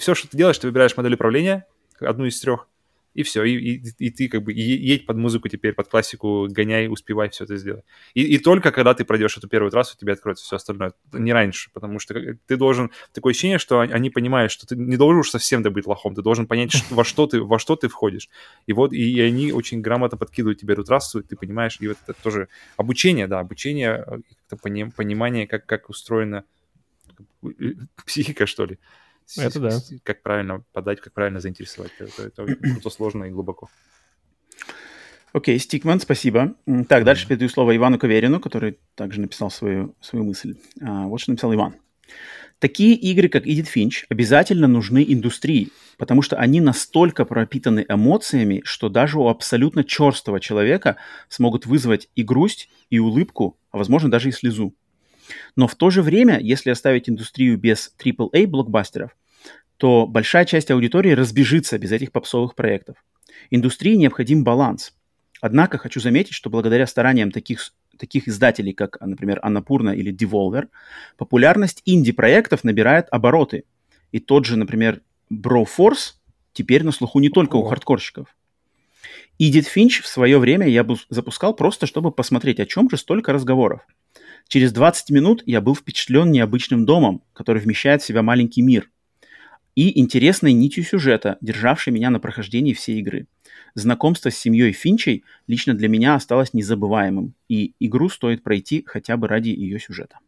Все, что ты делаешь, ты выбираешь модель управления, одну из трех, и все, и, и, и ты как бы едь под музыку теперь, под классику, гоняй, успевай все это сделать. И, и только когда ты пройдешь эту первую трассу, тебе откроется все остальное, не раньше, потому что как- ты должен... Такое ощущение, что они- они понимают, что ты не должен уж совсем быть лохом, ты должен понять, что- во, что ты, во что ты входишь. И вот, и, и они очень грамотно подкидывают тебе эту трассу, ты понимаешь, и вот это тоже обучение, да, обучение, э, понимание, как, как устроена э, психика, что ли. Это да. Как правильно подать, как правильно заинтересовать. Это, это очень круто, сложно и глубоко. Окей, Стикман, спасибо. Так, дальше передаю слово Ивану Каверину, который также написал свою, свою мысль. А, вот что написал Иван. Такие игры, как Edith Finch, обязательно нужны индустрии, потому что они настолько пропитаны эмоциями, что даже у абсолютно черстого человека смогут вызвать и грусть, и улыбку, а возможно даже и слезу. Но в то же время, если оставить индустрию без AAA-блокбастеров, то большая часть аудитории разбежится без этих попсовых проектов. Индустрии необходим баланс. Однако хочу заметить, что благодаря стараниям таких, таких издателей, как, например, Анапурна или Devolver, популярность инди-проектов набирает обороты. И тот же, например, Broforce теперь на слуху не только у хардкорщиков. Эдит Финч в свое время я бы запускал просто, чтобы посмотреть, о чем же столько разговоров. Через 20 минут я был впечатлен необычным домом, который вмещает в себя маленький мир, и интересной нитью сюжета, державшей меня на прохождении всей игры. Знакомство с семьей Финчей лично для меня осталось незабываемым, и игру стоит пройти хотя бы ради ее сюжета.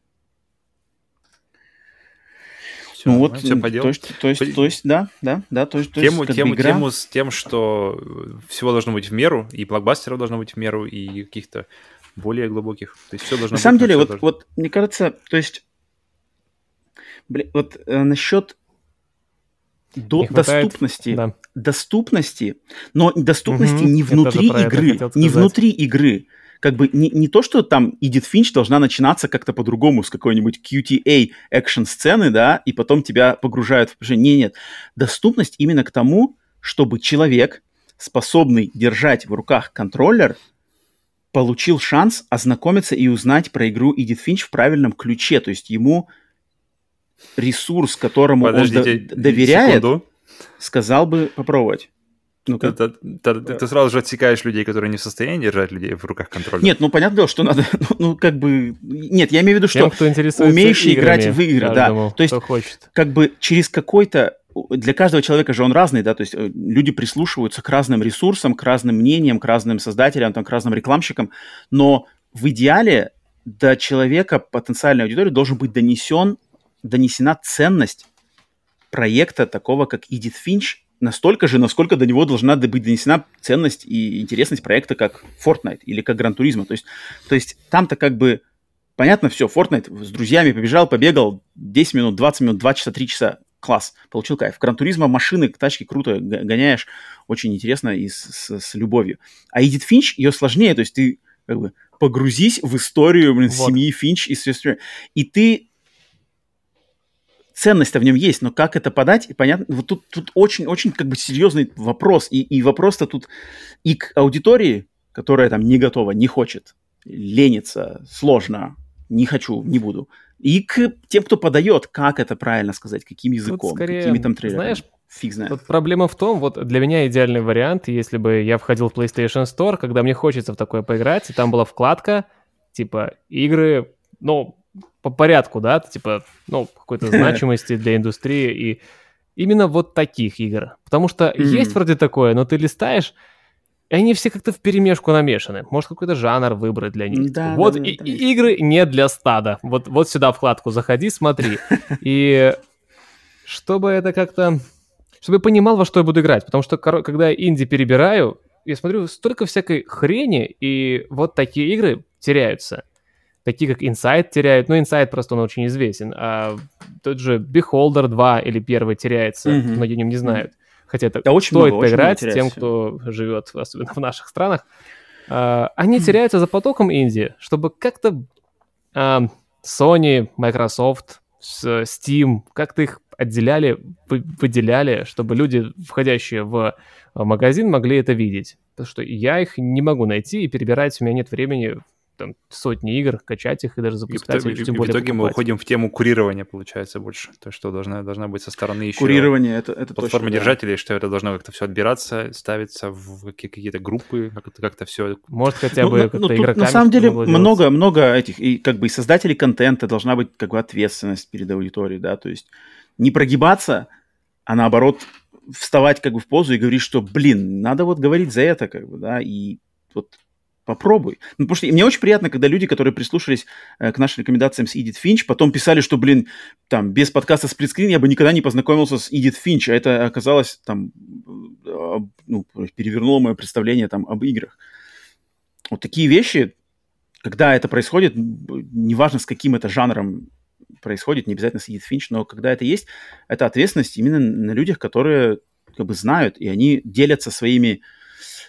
Все, ну вот, все по делу. То есть, то есть, то есть, да, да, да, то есть, то тему, есть, тему, игра... тему с тем, что всего должно быть в меру, и блокбастеров должно быть в меру, и каких-то более глубоких. То есть все должно На самом быть, деле, вот, должно... вот, мне кажется, то есть, блин, вот э, насчет до хватает, доступности, да. доступности, но доступности Угу, не внутри игры, не внутри игры. Как бы не, не то, что там Эдит Финч должна начинаться как-то по-другому с какой-нибудь QTA экшн-сцены, да, и потом тебя погружают в положение. Нет, нет. Доступность именно к тому, чтобы человек, способный держать в руках контроллер, получил шанс ознакомиться и узнать про игру Эдит Финч в правильном ключе. То есть ему ресурс, которому Подождите, он до- доверяет, секунду. сказал бы попробовать. Ну-ка. Ты, ты- ты- ты сразу же отсекаешь людей, которые не в состоянии держать людей в руках контроля. Нет, ну понятное дело, что надо, ну, ну, как бы, нет, я имею в виду, что Тем, кто умеющий играть в игры, да. каждому, То есть кто хочет. как бы через какой-то для каждого человека же он разный, да, то есть э, люди прислушиваются к разным ресурсам, к разным мнениям, к разным создателям, там, к разным рекламщикам, но в идеале до человека потенциальной аудитории должен быть донесен, донесена ценность проекта такого, как Эдит Финч, настолько же, насколько до него должна быть донесена ценность и интересность проекта, как Fortnite или как Gran Turismo. То есть, то есть там-то как бы понятно все, Fortnite с друзьями побежал, побегал 10 минут, 20 минут, 2 часа, 3 часа, класс, получил кайф. Гран Туризмо машины, тачки круто гоняешь, очень интересно и с, с- с любовью. А Эдит Финч, ее сложнее, то есть ты как бы погрузись в историю блин, Вот. семьи Финч и все И ты ценность-то в нем есть, но как это подать, и понятно, вот тут, тут очень-очень как бы серьезный вопрос, и, и вопрос-то тут и к аудитории, которая там не готова, не хочет, ленится, сложно, не хочу, не буду, и к тем, кто подает, как это правильно сказать, каким языком, скорее, какими там трейлерами. знаешь, Фиг знает. Вот проблема в том, вот для меня идеальный вариант, если бы я входил в PlayStation Store, когда мне хочется в такое поиграть, и там была вкладка, типа, игры, ну, по порядку, да, типа, ну, какой-то значимости для индустрии, и именно вот таких игр. Потому что Мгм. есть вроде такое, но ты листаешь, и они все как-то в перемешку намешаны. Может, какой-то жанр выбрать для них. Да, вот да, да, и- да. игры не для стада. Вот, вот сюда вкладку заходи, смотри. И чтобы это как-то... Чтобы я понимал, во что я буду играть. Потому что, когда я инди перебираю, я смотрю, столько всякой хрени, и вот такие игры теряются. Такие, как Inside теряют. Ну, Inside просто он очень известен. А тот же Beholder 2 или первый теряется. Мгм. Многие о нем не знают. Хотя это Да, очень стоит много, очень поиграть тем, теряется. кто живет, особенно в наших странах. А, они теряются за потоком инди, чтобы как-то а, Sony, Microsoft, Steam, как-то их отделяли, вы- выделяли, чтобы люди, входящие в а, магазин, могли это видеть. Потому что я их не могу найти и перебирать, у меня нет времени там, сотни игр, качать их и даже И в, запускать, итоге- или и тем в более итоге мы уходим в тему курирования, получается, больше. То, что должна, должна быть со стороны еще Курирование, это, это платформы точно, да. держателей, что это должно как-то все отбираться, ставиться в какие- какие-то группы, как-то, как-то все. Может, хотя Ну, бы ну, как-то ну, игроками на самом деле много, много этих, и как бы и создателей контента должна быть как бы ответственность перед аудиторией, да, то есть не прогибаться, а наоборот вставать как бы в позу и говорить, что, блин, надо вот говорить за это, как бы, да, и вот попробуй. Ну, потому что мне очень приятно, когда люди, которые прислушались э, к нашим рекомендациям с Эдит Финч, потом писали, что, блин, там, без подкаста сплитскрин я бы никогда не познакомился с Эдит Финч, а это оказалось там, э, ну, перевернуло мое представление там об играх. Вот такие вещи, когда это происходит, неважно с каким это жанром происходит, не обязательно сидит Финч, но когда это есть, это ответственность именно на людях, которые как бы знают, и они делятся своими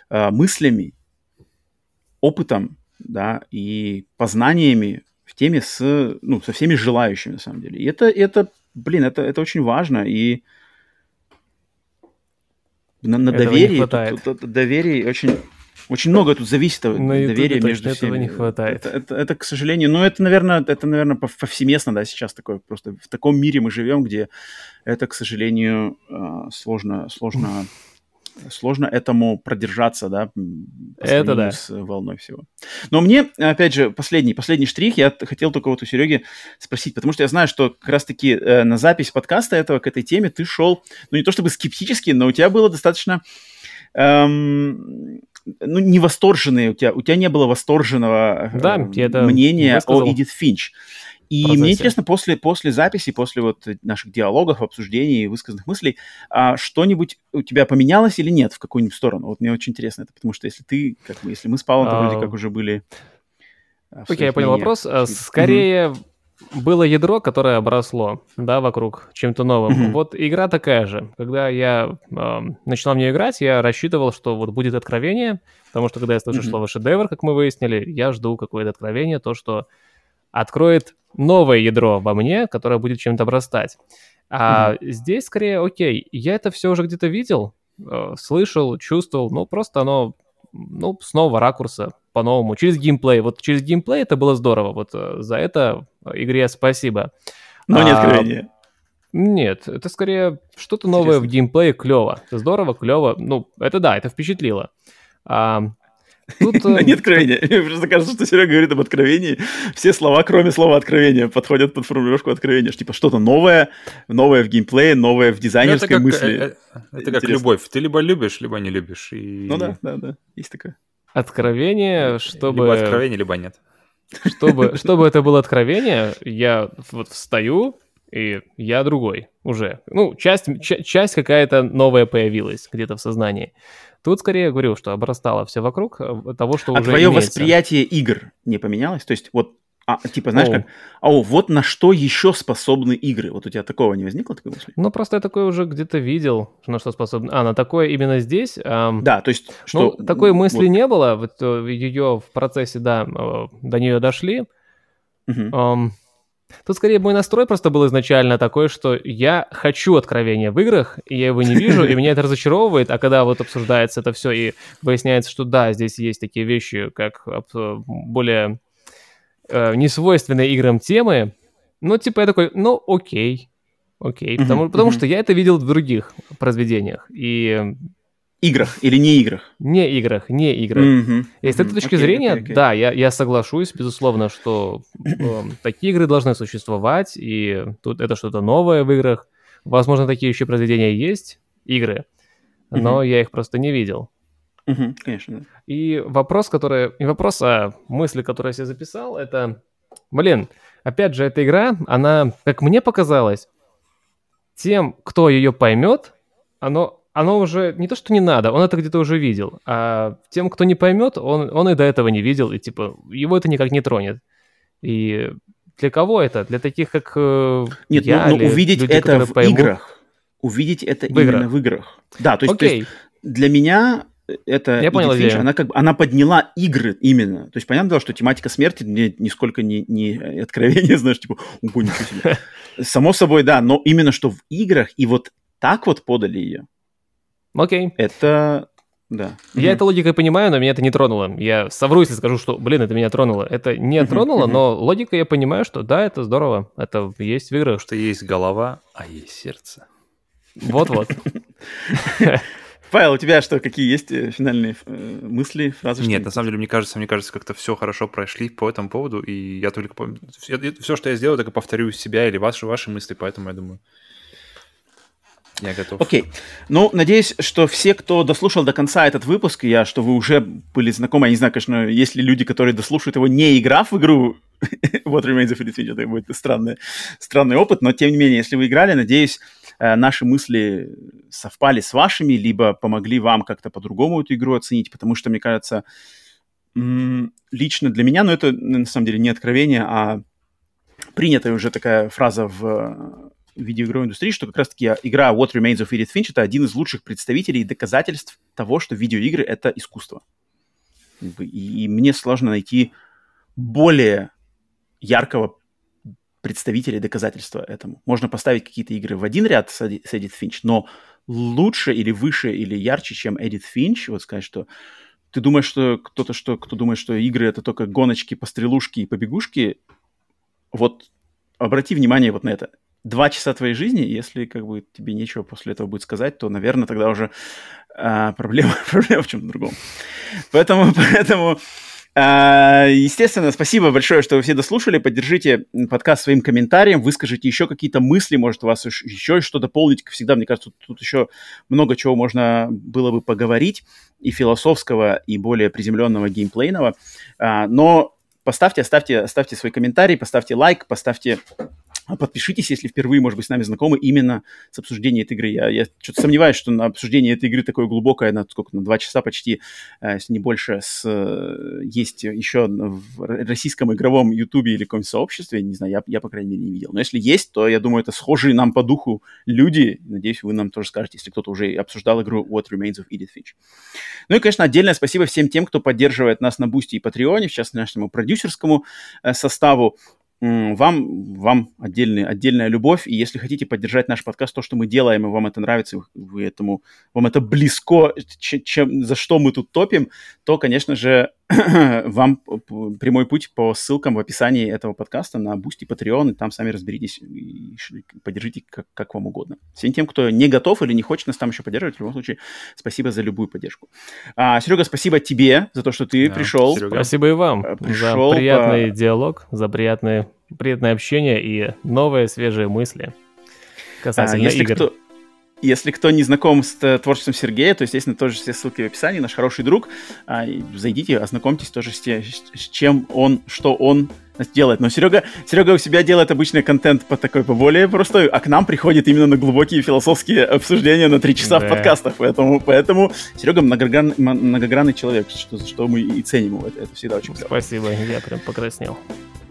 э, мыслями, опытом, да, и познаниями в теме с, ну, со всеми желающими, на самом деле. И это, это блин, это, это очень важно, и на, на доверии. Тут, тут, тут, доверие очень очень много тут зависит от на доверия между всеми. этого не хватает. Это, это, это, к сожалению, ну это, наверное, это, наверное, повсеместно, да, сейчас такое, просто в таком мире мы живем, где это, к сожалению, э, сложно, сложно, сложно этому продержаться, да, это да. с волной всего. Но мне, опять же, последний, последний штрих, я хотел только вот у Сереги спросить, потому что я знаю, что как раз-таки э, на запись подкаста этого к этой теме ты шел, ну не то чтобы скептически, но у тебя было достаточно эм, ну, не восторженные, у тебя, у тебя не было восторженного да, э, мнения о Эдит Финч. И мне интересно, после, после записи, после вот наших диалогов, обсуждений, высказанных мыслей, а, что-нибудь у тебя поменялось или нет в какую-нибудь сторону? Вот мне очень интересно это, потому что если ты, как мы, если мы с Павлом, то вроде как уже были... А, окей, я понял вопрос. А, скорее, mm-hmm было ядро, которое обросло, да, вокруг чем-то новым. Mm-hmm. Вот игра такая же. Когда я э, начинал в нее играть, я рассчитывал, что вот будет откровение, потому что когда я слышу mm-hmm. слово шедевр, как мы выяснили, я жду какое-то откровение, то, что откроет новое ядро во мне, которое будет чем-то обрастать. А mm-hmm. здесь скорее, окей, я это все уже где-то видел, э, слышал, чувствовал, ну просто оно, ну, с нового ракурса, по-новому, через геймплей. Вот через геймплей это было здорово. Вот э, за это игре спасибо. Но а, не откровение. Нет, это скорее что-то новое в геймплее, клево. Здорово, клево. Ну, это да, это впечатлило. А, Тут... Не откровение. Мне просто кажется, что Серега говорит об откровении. Все слова, кроме слова откровения, подходят под формулировку откровения. Типа что-то новое, новое в геймплее, новое в дизайнерской это как, мысли. Это, это как любовь. Ты либо любишь, либо не любишь. И... Ну да, да, да. Есть такое. Откровение, чтобы... Либо откровение, либо нет. Чтобы, чтобы это было откровение, я вот встаю, и я другой уже. Ну, часть, часть какая-то новая появилась где-то в сознании. Тут скорее говорю, что обрастало все вокруг э, того, что а уже твое имеется. восприятие игр не поменялось? То есть вот а, типа, знаешь, Оу. как, а о, вот на что еще способны игры. Вот у тебя такого не возникло, такой мысли? Ну, просто я такое уже где-то видел, на что способны. А, на такое именно здесь? Эм... Да, то есть, что... Ну, такой мысли вот... не было, вот э, ее в процессе, да, э, до нее дошли. Угу. Эм... Тут скорее мой настрой просто был изначально такой, что я хочу откровения в играх, и я его не вижу, и меня это разочаровывает, а когда вот обсуждается это все и выясняется, что да, здесь есть такие вещи, как э, более э, несвойственные играм темы, ну, типа, я такой, ну, окей, окей, потому, потому что я это видел в других произведениях, и... Играх или не играх? Не играх, не играх. Mm-hmm. И с этой точки okay, зрения, okay, okay. да, я, я соглашусь, безусловно, что э, такие игры должны существовать, и тут это что-то новое в играх. Возможно, такие еще произведения есть, игры, но mm-hmm. я их просто не видел. Угу, конечно, да. И вопрос, который... Не вопрос, а мысли, которые я себе записал, это... Блин, опять же, эта игра, она, как мне показалось, тем, кто ее поймет, оно, оно уже не то, что не надо, он это где-то уже видел, а тем, кто не поймет, он, он и до этого не видел, и типа его это никак не тронет. И для кого это? Для таких, как э, Нет, я? Ну, ну увидеть люди, это в поймут? играх. Увидеть это в именно играх. в играх. Да, то есть, то есть для меня это Я понял Финч, она как бы она подняла игры именно. То есть понятно дело, что тематика смерти мне нисколько не, не откровение, знаешь, типа, ого, ничего себе. Само собой, да, но именно что в играх и вот так вот подали ее. Окей. Это да. Я mm-hmm. это логикой понимаю, но меня это не тронуло. Я совру, если скажу, что, блин, это меня тронуло. Это не тронуло, но логика я понимаю, что да, это здорово. Это есть в играх. Что есть голова, а есть сердце. Вот-вот. Павел, у тебя что, какие есть э, финальные э, мысли, фразы? Нет, на самом деле, мне кажется, мне кажется, как-то все хорошо прошли по этому поводу, и я только... Все, что я сделал, только повторю себя или ваши, ваши мысли, поэтому я думаю... Я готов. Окей. Ну, надеюсь, что все, кто дослушал до конца этот выпуск, я, что вы уже были знакомы, я не знаю, конечно, есть ли люди, которые дослушают его, не играв в игру, What Remains of Edith Finch, это будет странный, странный опыт, но тем не менее, если вы играли, надеюсь, Э, наши мысли совпали с вашими, либо помогли вам как-то по-другому эту игру оценить, потому что, мне кажется, лично для меня, но ну, это на самом деле не откровение, а принятая уже такая фраза в видеоигровой индустрии, что как раз-таки игра What Remains of Edith Finch это один из лучших представителей и доказательств того, что видеоигры — это искусство. И, и мне сложно найти более яркого представители доказательства этому. Можно поставить какие-то игры в один ряд с Эдит Финч, но лучше или выше или ярче, чем Эдит Финч, вот сказать, что ты думаешь, что кто-то, что, кто думает, что игры это только гоночки, пострелушки и побегушки, вот обрати внимание вот на это. Два часа твоей жизни, если как бы тебе нечего после этого будет сказать, то, наверное, тогда уже а, проблема, проблема в чем-то другом. Поэтому, поэтому а, естественно, спасибо большое, что вы все дослушали. Поддержите подкаст своим комментарием, выскажите еще какие-то мысли, может, у вас еще что дополнить. Всегда, мне кажется, тут, тут еще много чего можно было бы поговорить, и философского, и более приземленного геймплейного. А, но поставьте, оставьте, оставьте свой комментарий, поставьте лайк, поставьте подпишитесь, если впервые, может быть, с нами знакомы именно с обсуждением этой игры. Я, я что-то сомневаюсь, что на обсуждение этой игры такое глубокое, на сколько, на два часа почти, э, если не больше, с, э, есть еще в российском игровом ютубе или каком-нибудь сообществе, не знаю, я, я, по крайней мере, не видел. Но если есть, то, я думаю, это схожие нам по духу люди. Надеюсь, вы нам тоже скажете, если кто-то уже обсуждал игру What Remains of Edith Finch. Ну и, конечно, отдельное спасибо всем тем, кто поддерживает нас на Бусти и Патреоне, в частности, нашему продюсерскому э, составу вам, вам отдельный, отдельная любовь. И если хотите поддержать наш подкаст, то, что мы делаем, и вам это нравится, вы этому, вам это близко, чем, за что мы тут топим, то, конечно же, вам прямой путь по ссылкам в описании этого подкаста на Boosty, Patreon, и там сами разберитесь и поддержите как, как вам угодно. Всем тем, кто не готов или не хочет нас там еще поддерживать, в любом случае, спасибо за любую поддержку. А, Серега, спасибо тебе за то, что ты да, пришел. Серега. Спасибо и вам э, пришел за приятный по... диалог, за приятное, приятное общение и новые свежие мысли касательно а, если игр. Кто если кто не знаком с творчеством Сергея, то, естественно, тоже все ссылки в описании. Наш хороший друг. А, зайдите, ознакомьтесь тоже с, тем, с чем он, что он делает. Но Серега, Серега у себя делает обычный контент по такой, по более простой, а к нам приходит именно на глубокие философские обсуждения на три часа да. в подкастах. Поэтому, поэтому Серега многогран, многогранный человек, что, что мы и ценим его. Это, это всегда очень клево. Спасибо, я прям покраснел.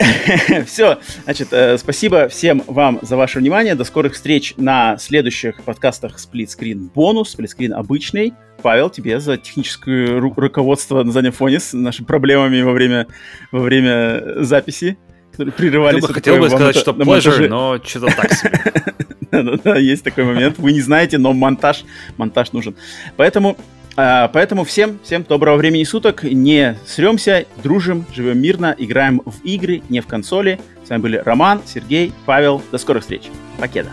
Все, значит, э, спасибо всем вам за ваше внимание. До скорых встреч на следующих подкастах Screen бонус, Screen обычный. Павел, тебе за техническое ру- руководство на заднем фоне с нашими проблемами во время, во время записи, которые прерывались. Я хотел бы сказать, что pleasure, но что-то так себе. Да-да-да, есть такой момент. Вы не знаете, но монтаж, монтаж нужен. Поэтому а, поэтому всем, всем доброго времени суток. Не сремся, дружим, живем мирно, играем в игры, не в консоли. С вами были Роман, Сергей, Павел. До скорых встреч. Покеда.